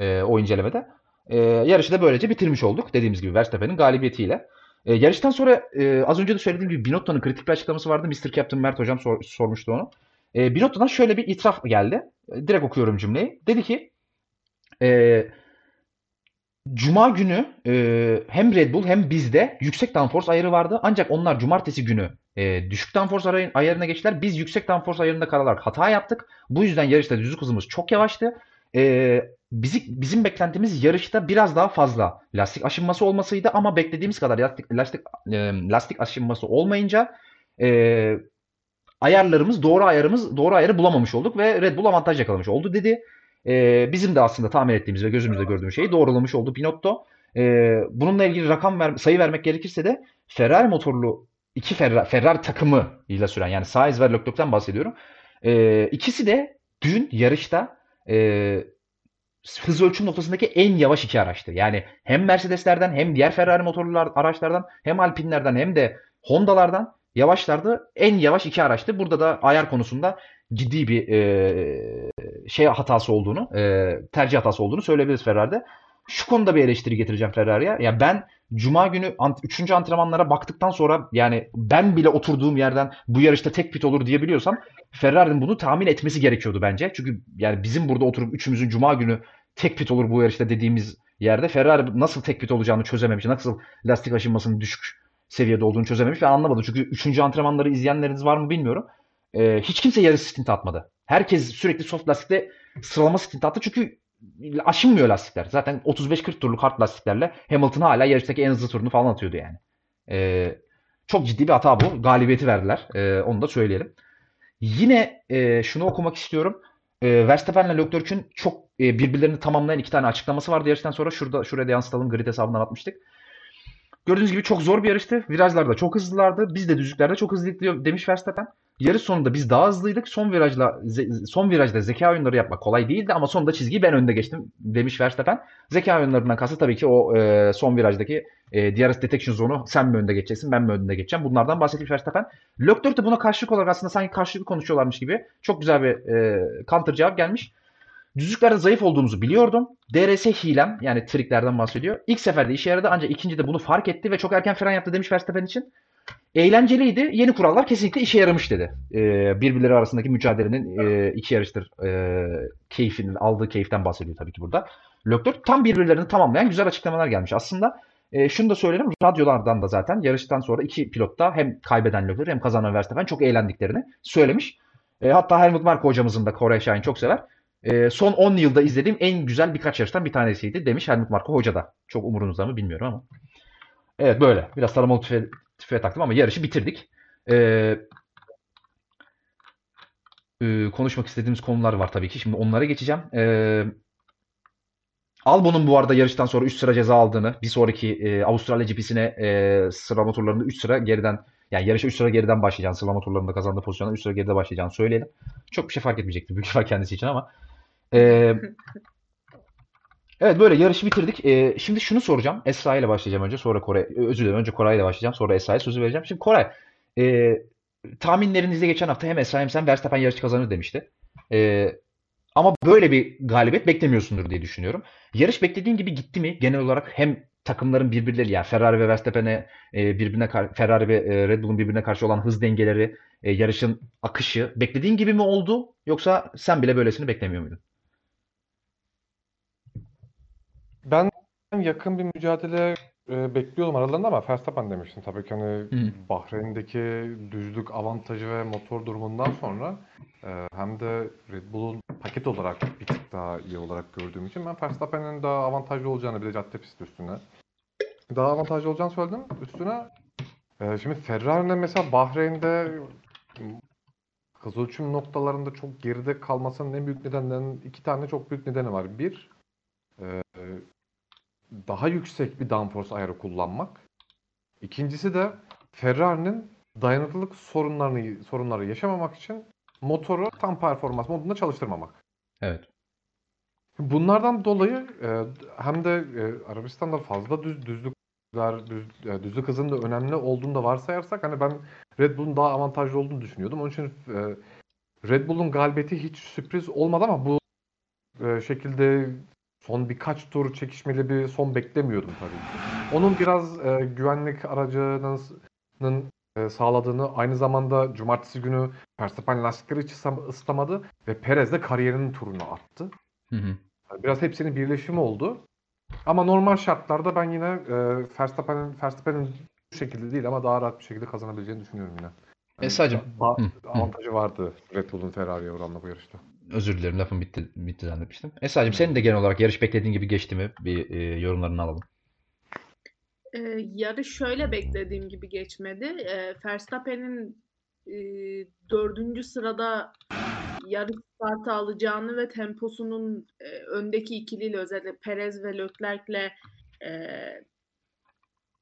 e, o incelemede. E, yarışı da böylece bitirmiş olduk. Dediğimiz gibi Verstappen'in galibiyetiyle. E, yarıştan sonra e, az önce de söylediğim gibi Binotto'nun kritik bir açıklaması vardı. Mr. Captain Mert hocam sor, sormuştu onu. E, Binotto'dan şöyle bir itiraf geldi. E, direkt okuyorum cümleyi. Dedi ki e, Cuma günü e, hem Red Bull hem bizde yüksek downforce ayarı vardı. Ancak onlar cumartesi günü e, düşük downforce ayarı, ayarına geçtiler. Biz yüksek downforce ayarında kalarak hata yaptık. Bu yüzden yarışta düzlük hızımız çok yavaştı. E, bizi, bizim beklentimiz yarışta biraz daha fazla lastik aşınması olmasıydı ama beklediğimiz kadar lastik lastik e, lastik aşınması olmayınca e, ayarlarımız doğru ayarımız doğru ayarı bulamamış olduk ve Red Bull avantaj yakalamış oldu dedi. E, bizim de aslında tahmin ettiğimiz ve gözümüzde gördüğümüz şeyi doğrulamış oldu Binotto. Ee, bununla ilgili rakam ver, sayı vermek gerekirse de Ferrari motorlu iki Ferrari, Ferrari takımı ile süren yani Sainz ve Leclerc'ten bahsediyorum. Ee, ikisi de dün yarışta e, hız ölçüm noktasındaki en yavaş iki araçtı. Yani hem Mercedeslerden hem diğer Ferrari motorlu araçlardan hem Alpine'lerden hem de Honda'lardan yavaşlardı. En yavaş iki araçtı. Burada da ayar konusunda ciddi bir e, şey hatası olduğunu, e, tercih hatası olduğunu söyleyebiliriz Ferrari'de. Şu konuda bir eleştiri getireceğim Ferrari'ye. Yani ben Cuma günü 3. antrenmanlara baktıktan sonra yani ben bile oturduğum yerden bu yarışta tek pit olur diyebiliyorsam Ferrari'nin bunu tahmin etmesi gerekiyordu bence. Çünkü yani bizim burada oturup üçümüzün Cuma günü tek pit olur bu yarışta dediğimiz yerde Ferrari nasıl tek pit olacağını çözememiş. Nasıl lastik aşınmasının düşük seviyede olduğunu çözememiş ve anlamadı. Çünkü 3. antrenmanları izleyenleriniz var mı bilmiyorum. Ee, hiç kimse yarış stint atmadı. Herkes sürekli soft lastikte sıralama stint attı. Çünkü aşınmıyor lastikler. Zaten 35-40 turluk hard lastiklerle Hamilton hala yarıştaki en hızlı turunu falan atıyordu yani. Ee, çok ciddi bir hata bu. Galibiyeti verdiler. Ee, onu da söyleyelim. Yine e, şunu okumak istiyorum. E, Verstappen ile Leclerc'ün çok e, birbirlerini tamamlayan iki tane açıklaması vardı yarıştan sonra. Şurada şuraya da yansıtalım. Grid hesabından atmıştık. Gördüğünüz gibi çok zor bir yarıştı. Virajlarda çok hızlılardı. Biz de düzlüklerde çok hızlıydık demiş Verstappen. Yarış sonunda biz daha hızlıydık. Son virajla son virajda zeka oyunları yapmak kolay değildi ama sonunda çizgiyi ben önde geçtim demiş Verstappen. Zeka oyunlarından kastı tabii ki o e, son virajdaki e, DRS detection zone'u sen mi önde geçeceksin ben mi önde geçeceğim. Bunlardan bahsetmiş Verstappen. Leclerc de buna karşılık olarak aslında sanki karşılıklı konuşuyorlarmış gibi çok güzel bir e, counter cevap gelmiş. Düzlüklerde zayıf olduğumuzu biliyordum. DRS hilem yani triklerden bahsediyor. İlk seferde işe yaradı ancak ikinci de bunu fark etti ve çok erken fren yaptı demiş Verstappen için. Eğlenceliydi. Yeni kurallar kesinlikle işe yaramış dedi. Ee, birbirleri arasındaki mücadelenin e, iki yarıştır e, keyfinin aldığı keyiften bahsediyor tabii ki burada. Leclerc tam birbirlerini tamamlayan güzel açıklamalar gelmiş. Aslında e, şunu da söyleyelim. Radyolardan da zaten yarıştan sonra iki pilot da hem kaybeden Leclerc hem kazanan Verstappen çok eğlendiklerini söylemiş. E, hatta Helmut Marko hocamızın da Koray Şahin çok sever. E, son 10 yılda izlediğim en güzel birkaç yarıştan bir tanesiydi demiş Helmut Marko hoca da. Çok umurunuzda mı bilmiyorum ama. Evet böyle. Biraz taramalı tüfe, tüfeğe taktım ama yarışı bitirdik. Ee, e, konuşmak istediğimiz konular var tabii ki. Şimdi onlara geçeceğim. Ee, Albon'un bu arada yarıştan sonra 3 sıra ceza aldığını, bir sonraki e, Avustralya GP'sine e, sıralama turlarında 3 sıra geriden yani yarışa 3 sıra geriden başlayacağını, sıralama turlarında kazandığı pozisyonda 3 sıra geride başlayacağını söyleyelim. Çok bir şey fark etmeyecektir büyük ihtimal kendisi için ama. E, Evet böyle yarışı bitirdik. Ee, şimdi şunu soracağım. Esra ile başlayacağım önce. Sonra Koray. Özür dilerim. Önce Koray ile başlayacağım. Sonra Esra'ya sözü vereceğim. Şimdi Koray. E, tahminlerinizde geçen hafta hem Esra hem sen Verstappen yarışı kazanır demişti. E, ama böyle bir galibiyet beklemiyorsundur diye düşünüyorum. Yarış beklediğin gibi gitti mi? Genel olarak hem takımların birbirleri yani Ferrari ve Verstappen'e e, birbirine Ferrari ve e, Red Bull'un birbirine karşı olan hız dengeleri, e, yarışın akışı beklediğin gibi mi oldu? Yoksa sen bile böylesini beklemiyor muydun? Ben yakın bir mücadele e, bekliyordum aralarında ama Verstappen demiştim. Tabii ki hani Hı. Bahreyn'deki düzlük avantajı ve motor durumundan sonra e, hem de Red Bull'un paket olarak bir tık daha iyi olarak gördüğüm için ben Verstappen'in daha avantajlı olacağını bir de cadde pisti üstüne daha avantajlı olacağını söyledim. Üstüne e, şimdi Ferrari'nin mesela Bahreyn'de hız ölçüm noktalarında çok geride kalmasının en büyük nedenlerinin iki tane çok büyük nedeni var. Bir, e, daha yüksek bir downforce ayarı kullanmak. İkincisi de Ferrari'nin dayanıklılık sorunlarını sorunları yaşamamak için motoru tam performans modunda çalıştırmamak. Evet. Bunlardan dolayı e, hem de e, Arabistan'da fazla düz düzlükler düz, e, düzlük hızının da önemli olduğunu da varsayarsak hani ben Red Bull'un daha avantajlı olduğunu düşünüyordum. Onun için e, Red Bull'un galibiyeti hiç sürpriz olmadı ama bu e, şekilde son birkaç tur çekişmeli bir son beklemiyordum tabii. Onun biraz e, güvenlik aracının e, sağladığını aynı zamanda cumartesi günü Verstappen lastikleri hiç ıslamadı ve Perez de kariyerinin turunu attı. Hı hı. Biraz hepsinin birleşimi oldu. Ama normal şartlarda ben yine e, Verstappen'in Verstappen'in bu şekilde değil ama daha rahat bir şekilde kazanabileceğini düşünüyorum yine. Yani ba- Hı, hı. avantajı vardı Red Bull'un Ferrari'ye oranla bu yarışta. Özür dilerim lafım bitti, bitti zannetmiştim. Esra'cığım senin de genel olarak yarış beklediğin gibi geçti mi? Bir e, yorumlarını alalım. Ee, yarış şöyle beklediğim gibi geçmedi. Ee, Verstappen'in e, dördüncü sırada yarış startı alacağını ve temposunun e, öndeki ikiliyle özellikle Perez ve Leclerc'le e,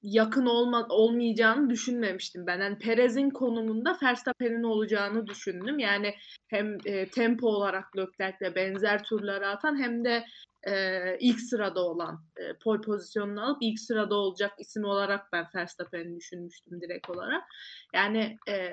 yakın olma, olmayacağını düşünmemiştim ben. Yani Perez'in konumunda Verstappen'in olacağını düşündüm. Yani hem e, tempo olarak Leclerc'le benzer turları atan hem de e, ilk sırada olan e, pole pozisyonunu alıp ilk sırada olacak isim olarak ben Verstappen'i düşünmüştüm direkt olarak. Yani e,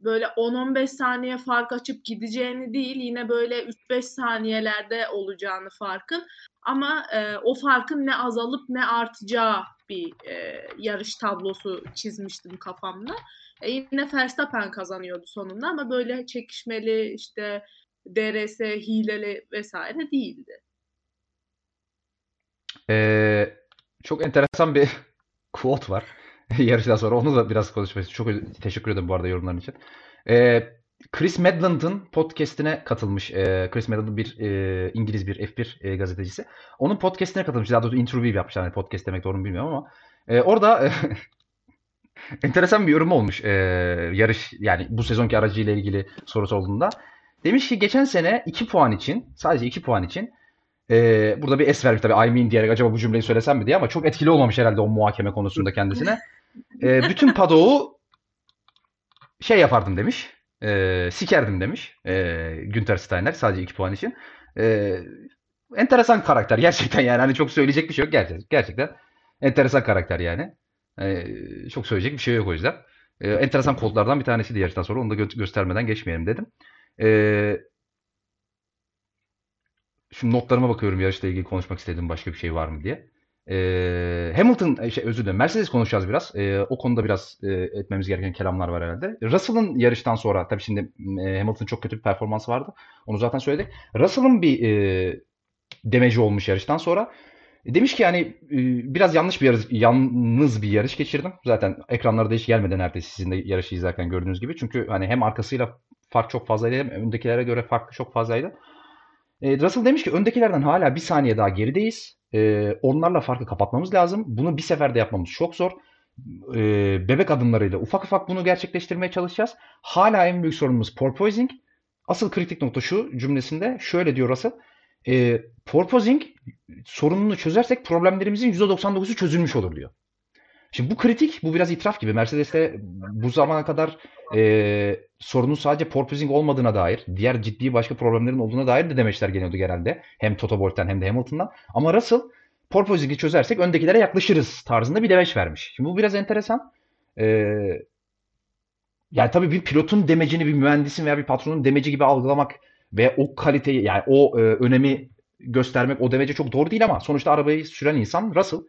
böyle 10-15 saniye fark açıp gideceğini değil yine böyle 3-5 saniyelerde olacağını farkın ama e, o farkın ne azalıp ne artacağı bir e, yarış tablosu çizmiştim kafamda. E, yine Verstappen kazanıyordu sonunda ama böyle çekişmeli işte DRS hileli vesaire değildi. Ee, çok enteresan bir quote var yarıştan sonra. Onu da biraz konuşmak istiyorum. Çok teşekkür ederim bu arada yorumların için. Ee, Chris Medland'ın podcastine katılmış. Ee, Chris Medland bir e, İngiliz bir F1 e, gazetecisi. Onun podcastine katılmış. Daha doğrusu interview yapmışlar. Yani podcast demek doğru mu bilmiyorum ama. E, orada enteresan bir yorum olmuş. E, yarış yani bu sezonki aracıyla ilgili sorusu olduğunda. Demiş ki geçen sene 2 puan için sadece 2 puan için e, burada bir es vermiş tabii I mean diyerek acaba bu cümleyi söylesem mi diye ama çok etkili olmamış herhalde o muhakeme konusunda kendisine. E, bütün padoğu şey yapardım demiş. E, sikerdim demiş. E, Günter Steiner sadece 2 puan için. E, enteresan karakter gerçekten yani hani çok söyleyecek bir şey yok gerçekten. Gerçekten enteresan karakter yani. E, çok söyleyecek bir şey yok o yüzden. E, enteresan kodlardan bir tanesi de yarıştan sonra onu da gö- göstermeden geçmeyelim dedim. E, Şimdi notlarıma bakıyorum yarışla ilgili konuşmak istediğim başka bir şey var mı diye. Ee, Hamilton, şey, özür dilerim. Mercedes konuşacağız biraz. Ee, o konuda biraz e, etmemiz gereken kelamlar var herhalde. Russell'ın yarıştan sonra, tabii şimdi e, Hamilton'ın çok kötü bir performansı vardı. Onu zaten söyledik. Russell'ın bir e, demeci olmuş yarıştan sonra. Demiş ki yani e, biraz yanlış bir yarış, yalnız bir yarış geçirdim. Zaten ekranlarda hiç gelmedi neredeyse sizin de yarışı izlerken gördüğünüz gibi. Çünkü hani hem arkasıyla fark çok fazlaydı hem öndekilere göre fark çok fazlaydı. E, Russell demiş ki öndekilerden hala bir saniye daha gerideyiz. E, onlarla farkı kapatmamız lazım. Bunu bir seferde yapmamız çok zor. E, bebek adımlarıyla ufak ufak bunu gerçekleştirmeye çalışacağız. Hala en büyük sorunumuz porpoising. Asıl kritik nokta şu cümlesinde şöyle diyor Russell. E, porpoising sorununu çözersek problemlerimizin %99'u çözülmüş olur diyor. Şimdi bu kritik, bu biraz itiraf gibi. Mercedes'te bu zamana kadar e, sorunun sadece porpoising olmadığına dair, diğer ciddi başka problemlerin olduğuna dair de demeçler geliyordu genelde. Hem Toto Wolff'ten hem de Hamilton'dan. Ama Russell porpoising'i çözersek öndekilere yaklaşırız tarzında bir demeç vermiş. Şimdi bu biraz enteresan. E, yani tabii bir pilotun demecini bir mühendisin veya bir patronun demeci gibi algılamak ve o kaliteyi yani o e, önemi göstermek o demece çok doğru değil ama sonuçta arabayı süren insan Russell.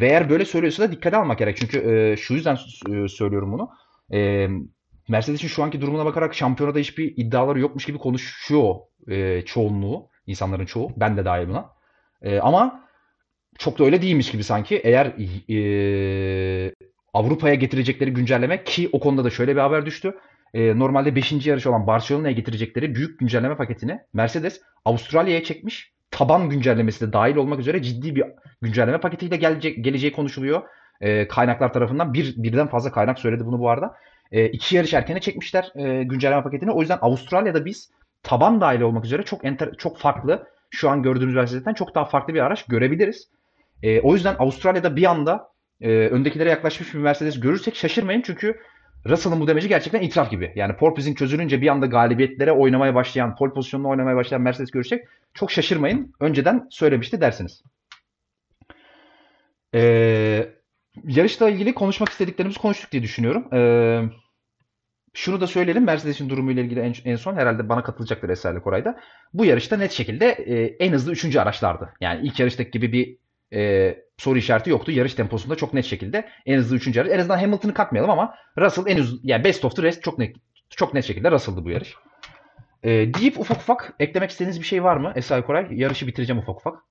Ve eğer böyle söylüyorsa da dikkate almak gerek. Çünkü e, şu yüzden e, söylüyorum bunu. E, Mercedes'in şu anki durumuna bakarak şampiyonada hiçbir iddiaları yokmuş gibi konuşuyor e, çoğunluğu. insanların çoğu. Ben de dahil buna. E, ama çok da öyle değilmiş gibi sanki. Eğer e, Avrupa'ya getirecekleri güncelleme ki o konuda da şöyle bir haber düştü. E, normalde 5. yarış olan Barcelona'ya getirecekleri büyük güncelleme paketini Mercedes Avustralya'ya çekmiş taban güncellemesi de dahil olmak üzere ciddi bir güncelleme paketiyle gelecek, geleceği konuşuluyor. E, kaynaklar tarafından bir birden fazla kaynak söyledi bunu bu arada. E, iki yarış erkene çekmişler e, güncelleme paketini. O yüzden Avustralya'da biz taban dahil olmak üzere çok enter, çok farklı şu an gördüğünüz versiyondan çok daha farklı bir araç görebiliriz. E, o yüzden Avustralya'da bir anda e, öndekilere yaklaşmış bir Mercedes görürsek şaşırmayın çünkü Russell'ın bu demeci gerçekten itiraf gibi. Yani porpoising çözülünce bir anda galibiyetlere oynamaya başlayan, pole pozisyonuna oynamaya başlayan Mercedes görürsek çok şaşırmayın. Önceden söylemişti dersiniz. Ee, yarışla ilgili konuşmak istediklerimizi konuştuk diye düşünüyorum. Ee, şunu da söyleyelim. Mercedes'in durumuyla ilgili en, en son herhalde bana katılacaktır Eserli Koray'da. Bu yarışta net şekilde e, en hızlı 3. araçlardı. Yani ilk yarıştaki gibi bir e, soru işareti yoktu. Yarış temposunda çok net şekilde en hızlı 3. araç. En azından Hamilton'ı katmayalım ama Russell en hızlı yani best of the rest çok net çok net şekilde Russell'dı bu yarış. E, deyip ufak ufak eklemek istediğiniz bir şey var mı? Esra Koray yarışı bitireceğim ufak ufak.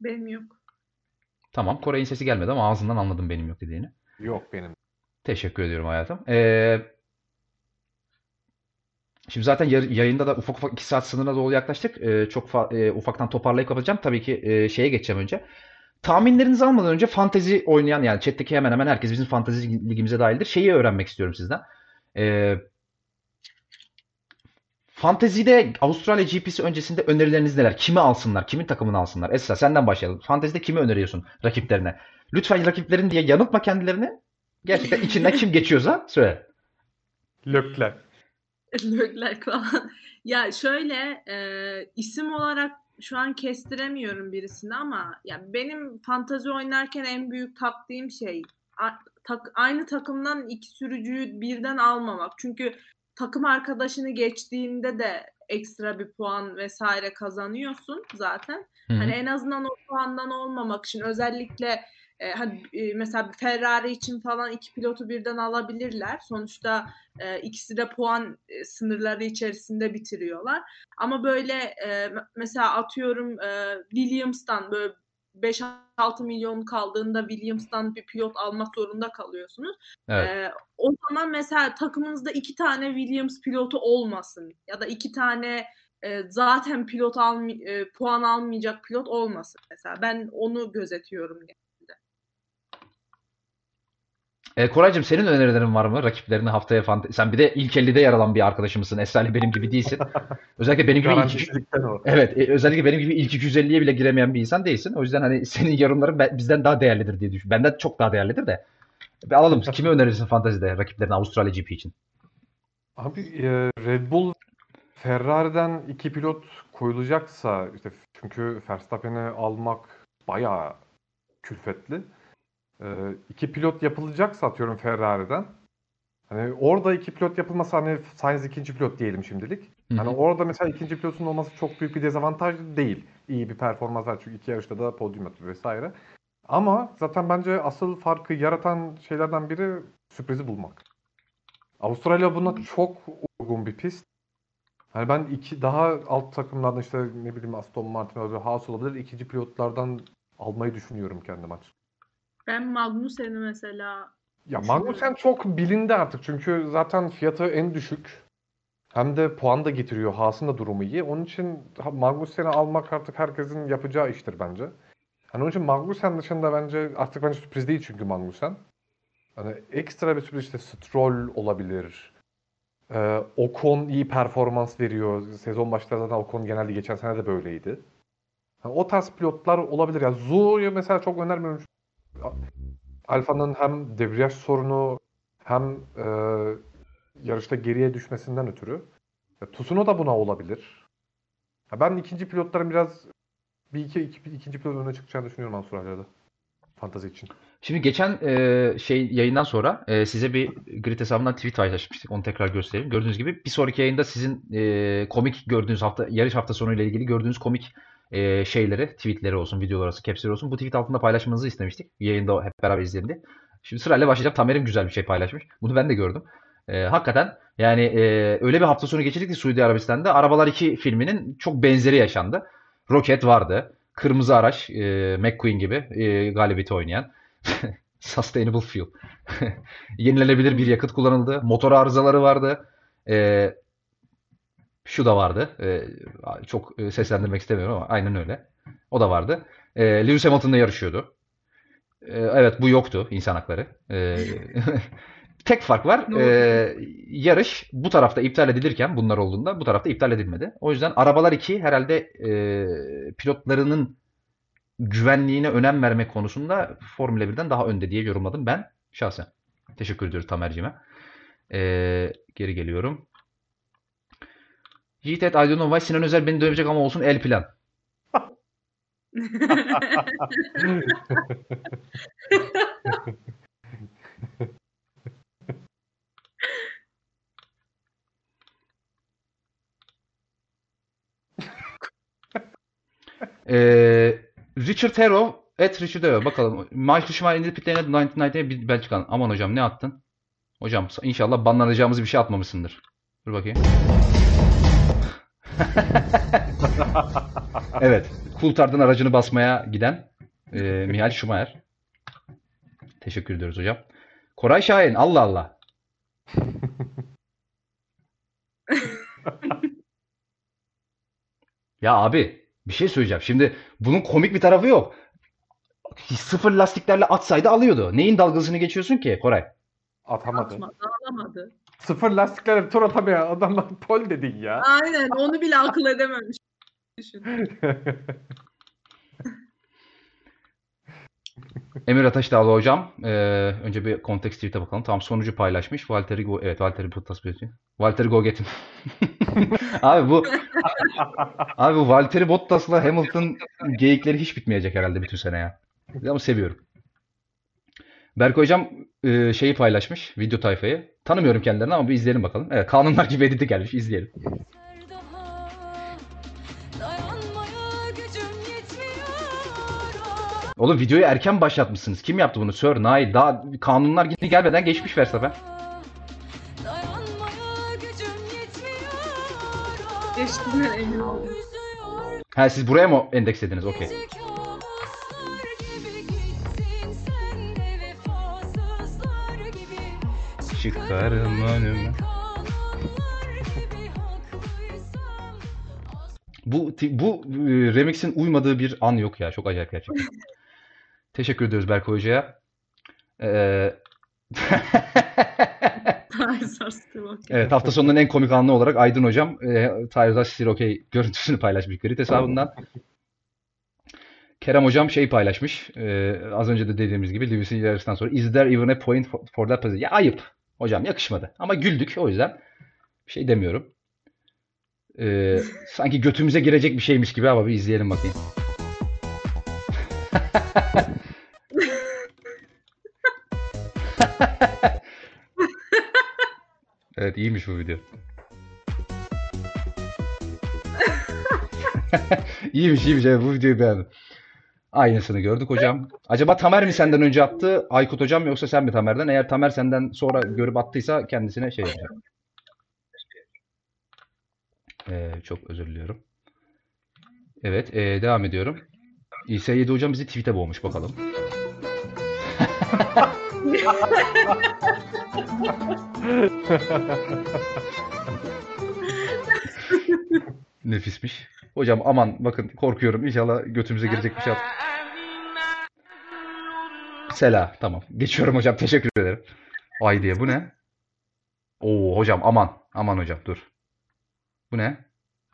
Benim yok. Tamam. Koray'ın sesi gelmedi ama ağzından anladım benim yok dediğini. Yok benim. Teşekkür ediyorum hayatım. Ee, şimdi zaten yayında da ufak ufak 2 saat sınırına doğru yaklaştık. Ee, çok e, ufaktan toparlayıp kapatacağım. Tabii ki e, şeye geçeceğim önce. Tahminlerinizi almadan önce fantezi oynayan yani chat'teki hemen hemen herkes bizim fantezi ligimize dahildir. Şeyi öğrenmek istiyorum sizden. Ee, Fantezide Avustralya GP'si öncesinde önerileriniz neler? Kimi alsınlar? Kimin takımını alsınlar? Esra senden başlayalım. Fantezide kimi öneriyorsun rakiplerine? Lütfen rakiplerin diye yanıltma kendilerini. Gerçekten içinden kim geçiyorsa söyle. Lökler. Leclerc falan. Ya şöyle e, isim olarak şu an kestiremiyorum birisini ama ya benim fantazi oynarken en büyük taktiğim şey a- tak- aynı takımdan iki sürücüyü birden almamak. Çünkü takım arkadaşını geçtiğinde de ekstra bir puan vesaire kazanıyorsun zaten. Hı hı. Hani en azından o puandan olmamak için özellikle e, hani e, mesela Ferrari için falan iki pilotu birden alabilirler. Sonuçta e, ikisi de puan e, sınırları içerisinde bitiriyorlar. Ama böyle e, mesela atıyorum e, Williams'tan böyle 5-6 milyon kaldığında Williams'tan bir pilot almak zorunda kalıyorsunuz. Evet. E, o zaman mesela takımınızda iki tane Williams pilotu olmasın ya da iki tane e, zaten pilot almay- e, puan almayacak pilot olmasın mesela. Ben onu gözetiyorum. E, Koraycığım senin önerilerin var mı? Rakiplerini haftaya fante- Sen bir de ilk 50'de yer alan bir arkadaşımızsın. Esra ile benim gibi değilsin. Özellikle benim gibi ilk... Evet, e, özellikle benim gibi ilk 250'ye bile giremeyen bir insan değilsin. O yüzden hani senin yorumların ben- bizden daha değerlidir diye düşünüyorum. Benden çok daha değerlidir de. Bir alalım. Kimi önerirsin fantezide rakiplerine Avustralya GP için? Abi e, Red Bull Ferrari'den iki pilot koyulacaksa işte çünkü Verstappen'i almak bayağı külfetli. E, iki pilot yapılacaksa atıyorum Ferrari'den. Hani orada iki pilot yapılmasa hani Sainz ikinci pilot diyelim şimdilik. Hani orada mesela ikinci pilotun olması çok büyük bir dezavantaj değil. İyi bir performans var çünkü iki yarışta da podyum yaptı vesaire. Ama zaten bence asıl farkı yaratan şeylerden biri sürprizi bulmak. Avustralya buna çok uygun bir pist. Hani ben iki daha alt takımlardan işte ne bileyim Aston Martin olabilir, Haas olabilir. ikinci pilotlardan almayı düşünüyorum kendim açıkçası. Ben Magnussen'i mesela Ya Magnussen çok bilindi artık çünkü zaten fiyatı en düşük. Hem de puan da getiriyor. Haas'ın da durumu iyi. Onun için Magnussen'i almak artık herkesin yapacağı iştir bence. Hani onun için Magnussen dışında bence artık bence sürpriz değil çünkü Magnussen. Hani ekstra bir sürpriz işte Stroll olabilir. Ee, Ocon iyi performans veriyor. Sezon başlarında da Ocon genelde geçen sene de böyleydi. Ha, o tarz pilotlar olabilir. Yani Zhou'yu mesela çok önermiyorum. Alfa'nın hem debriyaj sorunu hem e, yarışta geriye düşmesinden ötürü. Ya, Tsunoda buna olabilir. Ya ben ikinci pilotların biraz bir iki, iki ikinci pilot öne çıkacağını düşünüyorum Avustralya'da. Fantazi için. Şimdi geçen e, şey yayından sonra e, size bir grid hesabından tweet paylaşmıştık. Onu tekrar göstereyim. Gördüğünüz gibi bir sonraki yayında sizin e, komik gördüğünüz hafta yarış hafta sonu ile ilgili gördüğünüz komik e, şeyleri, tweetleri olsun, videolar olsun, capsleri olsun. Bu tweet altında paylaşmanızı istemiştik. Yayında hep beraber izleyelim. Şimdi sırayla başlayacağım. Tamer'im güzel bir şey paylaşmış. Bunu ben de gördüm. E, hakikaten yani e, öyle bir hafta sonu geçirdik ki Suudi Arabistan'da Arabalar 2 filminin çok benzeri yaşandı. Roket vardı. Kırmızı araç, e, McQueen gibi e, galibiyeti oynayan. Sustainable fuel. Yenilenebilir bir yakıt kullanıldı. Motor arızaları vardı. E, şu da vardı. E, çok e, seslendirmek istemiyorum ama aynen öyle. O da vardı. E, Lewis Hamilton'la yarışıyordu. E, evet bu yoktu insan hakları. E, tek fark var. E, yarış bu tarafta iptal edilirken bunlar olduğunda bu tarafta iptal edilmedi. O yüzden Arabalar 2 herhalde e, pilotlarının güvenliğine önem vermek konusunda Formula 1'den daha önde diye yorumladım ben şahsen. Teşekkür ediyoruz Tamer'cime. Ee, geri geliyorum. Yiğitet I don't know why Sinan Özel beni dövecek ama olsun el plan. Ee, Richard Harrow et Richard Harrow. Bakalım. Michael Schumacher indirip pitlerine 1990'ya bir Belçika'nın. Aman hocam ne attın? Hocam inşallah banlanacağımız bir şey atmamışsındır. Dur bakayım. evet. Coulthard'ın aracını basmaya giden e, Michael Schumacher. Teşekkür ediyoruz hocam. Koray Şahin. Allah Allah. Ya abi bir şey söyleyeceğim. Şimdi bunun komik bir tarafı yok. Sıfır lastiklerle atsaydı alıyordu. Neyin dalgasını geçiyorsun ki Koray? Atamadı. atmadı, alamadı. Sıfır lastiklerle tur atamayan adamlar pol dedin ya. Aynen onu bile akıl edememiş. Düşün. Emir Ataşdağlı hocam. e, önce bir kontekst tweet'e bakalım. Tam sonucu paylaşmış. Valtteri Go evet Valtteri Bottas bir Valtteri Goget'in. Abi bu abi bu Valtteri Bottas'la Hamilton geyikleri hiç bitmeyecek herhalde bütün sene ya. Ama seviyorum. Berk hocam e, şeyi paylaşmış. Video tayfayı. Tanımıyorum kendilerini ama bir izleyelim bakalım. Evet kanunlar gibi editi gelmiş. izleyelim. Oğlum videoyu erken başlatmışsınız. Kim yaptı bunu? Sir, Nail. Daha kanunlar gitti gelmeden geçmiş Verstappen. Geçtiğinden emin oldum. Ha siz buraya mı endekslediniz? Okey. Çıkarım önüme. Bu bu e, remix'in uymadığı bir an yok ya. Çok acayip gerçekten. Teşekkür ediyoruz Berkay Hoca'ya. Ee. Evet hafta sonunun en komik anı olarak Aydın hocam e, Tyler'da Still Okay görüntüsünü paylaşmış Grid hesabından. Kerem hocam şey paylaşmış. e, az önce de dediğimiz gibi Lewis'in yarıştan sonra Is there even a point for, for that position? Ya ayıp. Hocam yakışmadı. Ama güldük o yüzden bir şey demiyorum. E, sanki götümüze girecek bir şeymiş gibi ama bir izleyelim bakayım. Evet iyiymiş bu video. iyiymiş iyiymiş evet bu videoyu beğendim. Aynısını gördük hocam. Acaba Tamer mi senden önce attı Aykut hocam yoksa sen mi Tamer'den? Eğer Tamer senden sonra görüp attıysa kendisine şey yapacak. Ee, çok özür diliyorum. Evet ee, devam ediyorum. İsa7 hocam bizi tweet'e boğmuş bakalım. Nefismiş. Hocam aman bakın korkuyorum inşallah götümüze girecek bir şey. Sela tamam. Geçiyorum hocam teşekkür ederim. Ay diye bu ne? Oo hocam aman aman hocam dur. Bu ne?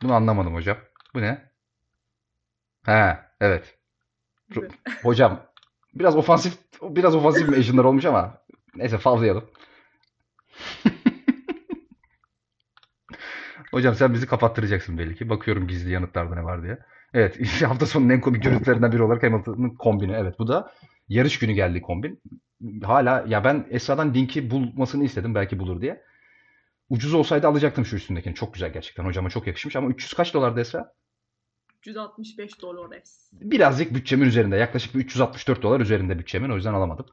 Bunu anlamadım hocam. Bu ne? He evet. Hocam biraz ofansif biraz ofansif mentionlar olmuş ama neyse favlayalım. Hocam sen bizi kapattıracaksın belli ki. Bakıyorum gizli yanıtlarda ne var diye. Evet hafta sonunun en komik görüntülerinden biri olarak Hamilton'ın kombini. Evet bu da yarış günü geldi kombin. Hala ya ben Esra'dan linki bulmasını istedim belki bulur diye. Ucuz olsaydı alacaktım şu üstündekini. Çok güzel gerçekten. Hocama çok yakışmış ama 300 kaç dolardı Esra? 365 dolar. Birazcık bütçemin üzerinde. Yaklaşık bir 364 dolar üzerinde bütçemin. O yüzden alamadım.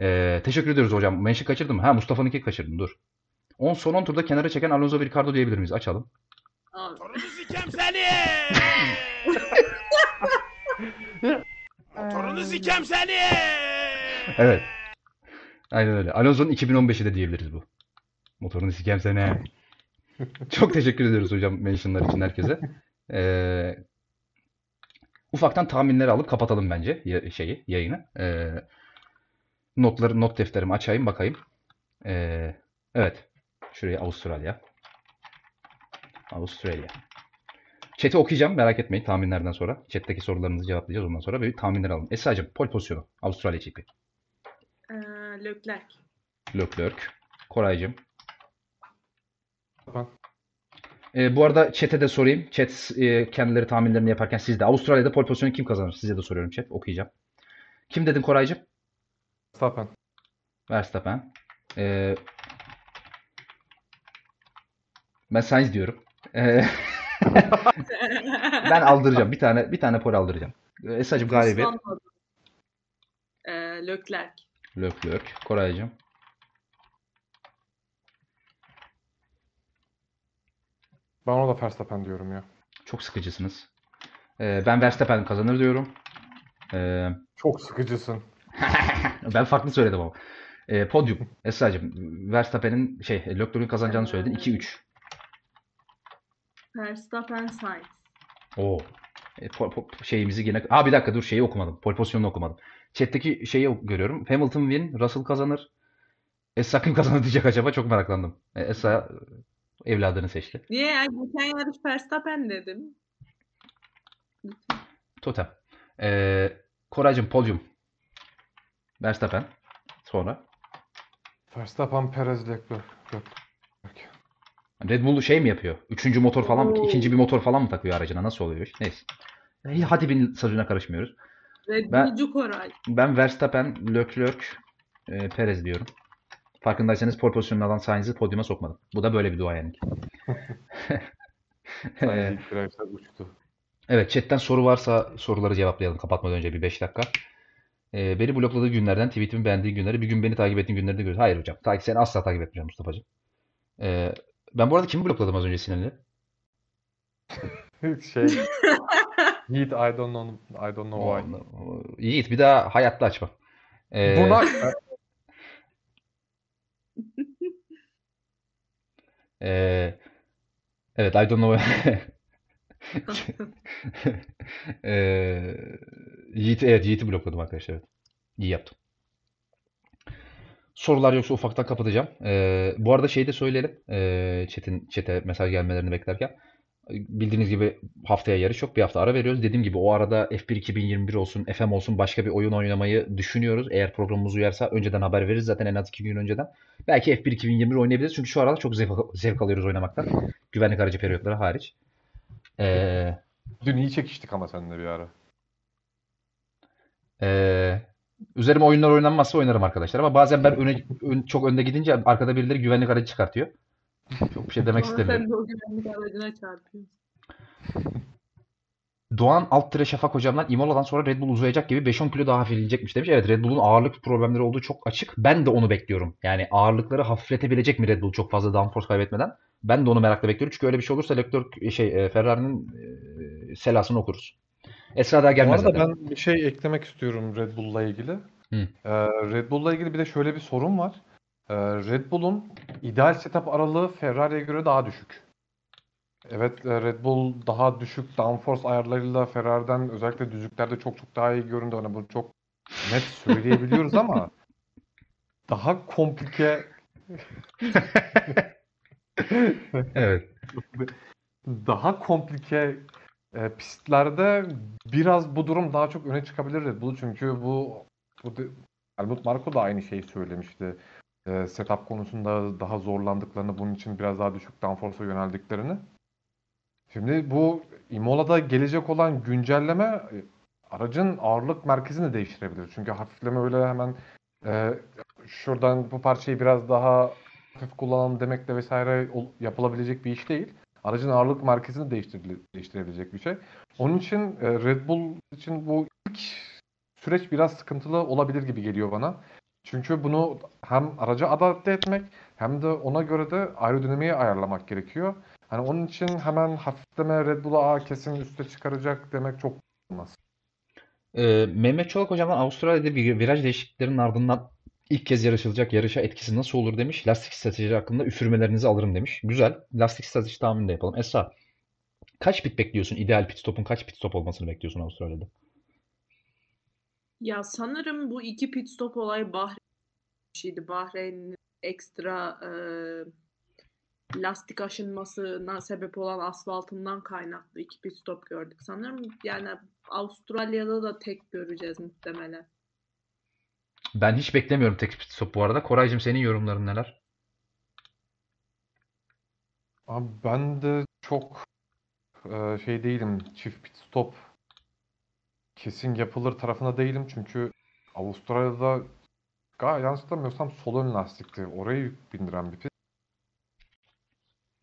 Ee, teşekkür ediyoruz hocam. Menşi kaçırdım mı? Ha Mustafa'nınki kaçırdım. Dur. 10 son 10 turda kenara çeken Alonso ve Ricardo diyebilir miyiz? Açalım. Abi. Sikem seni! Motorunu sikem seni! Evet. Aynen öyle. Alonso'nun 2015'i de diyebiliriz bu. Motorunu sikem sene. Çok teşekkür ediyoruz hocam mentionlar için herkese. Ee, ufaktan tahminleri alıp kapatalım bence ya- şeyi, yayını. Ee, notları, not defterimi açayım bakayım. Ee, evet. Şuraya Avustralya. Avustralya. Chat'i okuyacağım merak etmeyin tahminlerden sonra. Chat'teki sorularınızı cevaplayacağız ondan sonra. Böyle tahminler alalım. Esra'cığım pole pozisyonu. Avustralya çipi. Ee, Leclerc. Leclerc. Koraycığım. Tamam. Ee, bu arada chat'e de sorayım. Chat e, kendileri tahminlerini yaparken siz de. Avustralya'da pole pozisyonu kim kazanır? Size de soruyorum chat. Okuyacağım. Kim dedin Koraycığım? Verstappen. Verstappen. Ee, ben Sainz diyorum. Ee, ben aldıracağım. Bir tane bir tane pole aldıracağım. Ee, Esra'cığım galibiyet. Islanmadı. Ee, Leclerc. Leclerc. Koraycığım. Ben ona da Verstappen diyorum ya. Çok sıkıcısınız. Ee, ben Verstappen kazanır diyorum. Ee, Çok sıkıcısın. ben farklı söyledim ama. Ee, podyum. Esra'cığım. Verstappen'in şey Leclerc'in kazanacağını söyledin. 2-3. Verstappen Sainz. Oo. E, po- po- şeyimizi yine... Aa bir dakika dur şeyi okumadım. Pole pozisyonunu okumadım. Chat'teki şeyi görüyorum. Hamilton win. Russell kazanır. Essa kim kazanır diyecek acaba çok meraklandım. E, Essa evladını seçti. Niye ya? Geçen yarış Verstappen dedim. Totem. Ee, Koraycığım podyum. Verstappen. Sonra. Verstappen, Perez, Leclerc. Leclerc. Red Bull şey mi yapıyor? Üçüncü motor falan mı? İkinci bir motor falan mı takıyor aracına? Nasıl oluyor iş? Neyse. E, hadi bin sözüne karışmıyoruz. Red Ben- Koray. Ben Verstappen, Leclerc, e, Perez diyorum. Farkındaysanız pole pozisyonunu alan Sainz'i podyuma sokmadım. Bu da böyle bir duayenlik. Sainz ilk virajda uçtu. Evet, chatten soru varsa soruları cevaplayalım kapatmadan önce bir 5 dakika. Ee, beni blokladığı günlerden, tweetimi beğendiği günleri, bir gün beni takip ettiğin günleri de görüyoruz. Hayır hocam, takip, seni asla takip etmeyeceğim Mustafa'cığım. Ee, ben bu arada kimi blokladım az önce Sinan'ı? şey. Yiğit, I don't know, I don't know why. Yiğit bir daha hayatta açma. Ee, Buna Ee, evet, I don't know. Ee, Yiğit, evet Yiğit'i blokladım arkadaşlar. Evet. İyi yaptım. Sorular yoksa ufaktan kapatacağım. Ee, bu arada şeyi de söyleyelim. Ee, chat'in, chat'e mesaj gelmelerini beklerken. Bildiğiniz gibi haftaya yarış yok. Bir hafta ara veriyoruz. Dediğim gibi o arada F1 2021 olsun, FM olsun başka bir oyun oynamayı düşünüyoruz. Eğer programımız uyarsa önceden haber veririz zaten en az iki gün önceden. Belki F1 2021 oynayabiliriz. Çünkü şu arada çok zevk, zevk alıyoruz oynamaktan. Güvenlik aracı periyotları hariç. Ee, dün iyi çekiştik ama seninle bir ara. Ee, üzerime oyunlar oynanmazsa oynarım arkadaşlar. Ama bazen ben öne, ön- çok önde gidince arkada birileri güvenlik aracı çıkartıyor. Çok bir şey demek Sonra istemiyorum. sen de o güvenlik aracına çarpıyorsun. Doğan Alttire Şafak hocamdan Imola'dan sonra Red Bull uzayacak gibi 5-10 kilo daha hafifleyecekmiş demiş. Evet Red Bull'un ağırlık problemleri olduğu çok açık. Ben de onu bekliyorum. Yani ağırlıkları hafifletebilecek mi Red Bull çok fazla downforce kaybetmeden? Ben de onu merakla bekliyorum. Çünkü öyle bir şey olursa Leclerc şey e, Ferrari'nin e, selasını okuruz. Esra daha Bu gelmez arada zaten. ben bir şey eklemek istiyorum Red Bull'la ilgili. Hı. Ee, Red Bull'la ilgili bir de şöyle bir sorun var. Ee, Red Bull'un ideal setup aralığı Ferrari'ye göre daha düşük. Evet e, Red Bull daha düşük downforce ayarlarıyla Ferrari'den özellikle düzlüklerde çok çok daha iyi göründü. Hani bunu çok net söyleyebiliyoruz ama daha komplike Evet. daha komplike e, pistlerde biraz bu durum daha çok öne çıkabilir Red Bull. Çünkü bu, bu de- Helmut Marko da aynı şeyi söylemişti. E, setup konusunda daha zorlandıklarını, bunun için biraz daha düşük downforce'a yöneldiklerini. Şimdi bu Imola'da gelecek olan güncelleme e, aracın ağırlık merkezini değiştirebilir. Çünkü hafifleme öyle hemen e, şuradan bu parçayı biraz daha hafif kullanalım demekle vesaire yapılabilecek bir iş değil. Aracın ağırlık merkezini değiştirebilecek bir şey. Onun için e, Red Bull için bu ilk süreç biraz sıkıntılı olabilir gibi geliyor bana. Çünkü bunu hem araca adapte etmek hem de ona göre de aerodinamiği ayarlamak gerekiyor. Hani onun için hemen hafifleme Red Bull'u Aa, kesin üste çıkaracak demek çok olmaz. Ee, Mehmet Çolak hocamdan Avustralya'da bir viraj değişikliklerinin ardından ilk kez yarışılacak yarışa etkisi nasıl olur demiş. Lastik strateji hakkında üfürmelerinizi alırım demiş. Güzel. Lastik strateji tahmini de yapalım. Esra, kaç pit bekliyorsun? İdeal pit stopun kaç pit stop olmasını bekliyorsun Avustralya'da? Ya sanırım bu iki pit stop olayı Bahreyn. Bahreyn'in ekstra e, lastik aşınmasına sebep olan asfaltından kaynaklı iki pit stop gördük. Sanırım yani Avustralya'da da tek göreceğiz muhtemelen. Ben hiç beklemiyorum tek pit stop bu arada. Koraycığım senin yorumların neler? Abi ben de çok e, şey değilim. Çift pit stop kesin yapılır tarafına değilim. Çünkü Avustralya'da gayet yanlış hatırlamıyorsam sol ön lastikti. Oraya yük bindiren bir pist.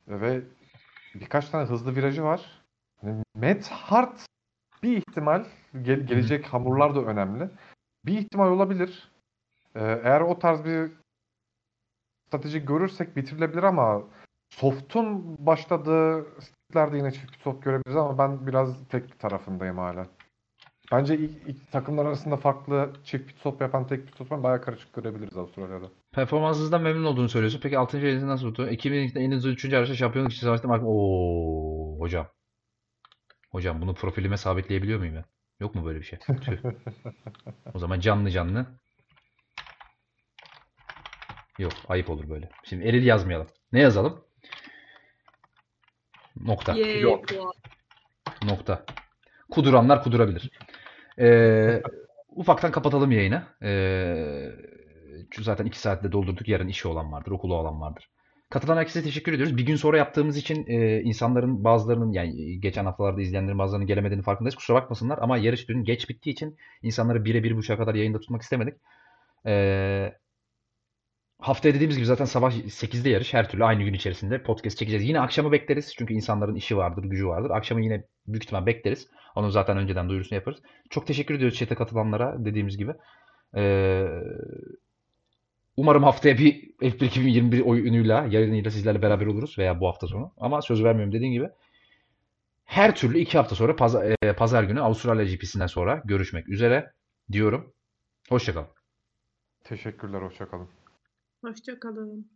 Ve birkaç tane hızlı virajı var. Hani Matt Hart bir ihtimal gel- gelecek hamurlar da önemli. Bir ihtimal olabilir. Ee, eğer o tarz bir strateji görürsek bitirilebilir ama Soft'un başladığı stilerde yine çift stop görebiliriz ama ben biraz tek tarafındayım hala. Bence ilk, ilk takımlar arasında farklı çift pit stop yapan tek pit stop bayağı karışık görebiliriz Avustralya'da. Performansınızdan memnun olduğunu söylüyorsun. Peki 6. ayınızı nasıl tuttu? 2002'de en hızlı 3. araçta şampiyonluk için savaştım. Oo hocam. Hocam bunu profilime sabitleyebiliyor muyum ben? Yok mu böyle bir şey? O zaman canlı canlı. Yok, ayıp olur böyle. Şimdi eril yazmayalım. Ne yazalım? Nokta. Yay Yok. Nokta. Kuduranlar kudurabilir. Ee, ufaktan kapatalım yayını. Ee, çünkü zaten iki saatte doldurduk. Yarın işi olan vardır, okulu olan vardır. Katılan herkese teşekkür ediyoruz. Bir gün sonra yaptığımız için e, insanların bazılarının yani geçen haftalarda izleyenlerin bazılarının gelemediğini farkındayız. Kusura bakmasınlar ama yarış dün geç bittiği için insanları 1'e 1.30'a kadar yayında tutmak istemedik. Ee, haftaya dediğimiz gibi zaten sabah 8'de yarış. Her türlü aynı gün içerisinde podcast çekeceğiz. Yine akşamı bekleriz. Çünkü insanların işi vardır, gücü vardır. Akşamı yine büyük ihtimal bekleriz. Onu zaten önceden duyurusunu yaparız. Çok teşekkür ediyoruz chat'e katılanlara dediğimiz gibi. Ee, umarım haftaya bir F1 2021 oyunuyla, yayınıyla sizlerle beraber oluruz veya bu hafta sonu. Ama söz vermiyorum dediğim gibi. Her türlü iki hafta sonra pazar, e, pazar günü Avustralya GP'sinden sonra görüşmek üzere diyorum. Hoşçakalın. Teşekkürler, hoşça kalın. Hoşça kalın.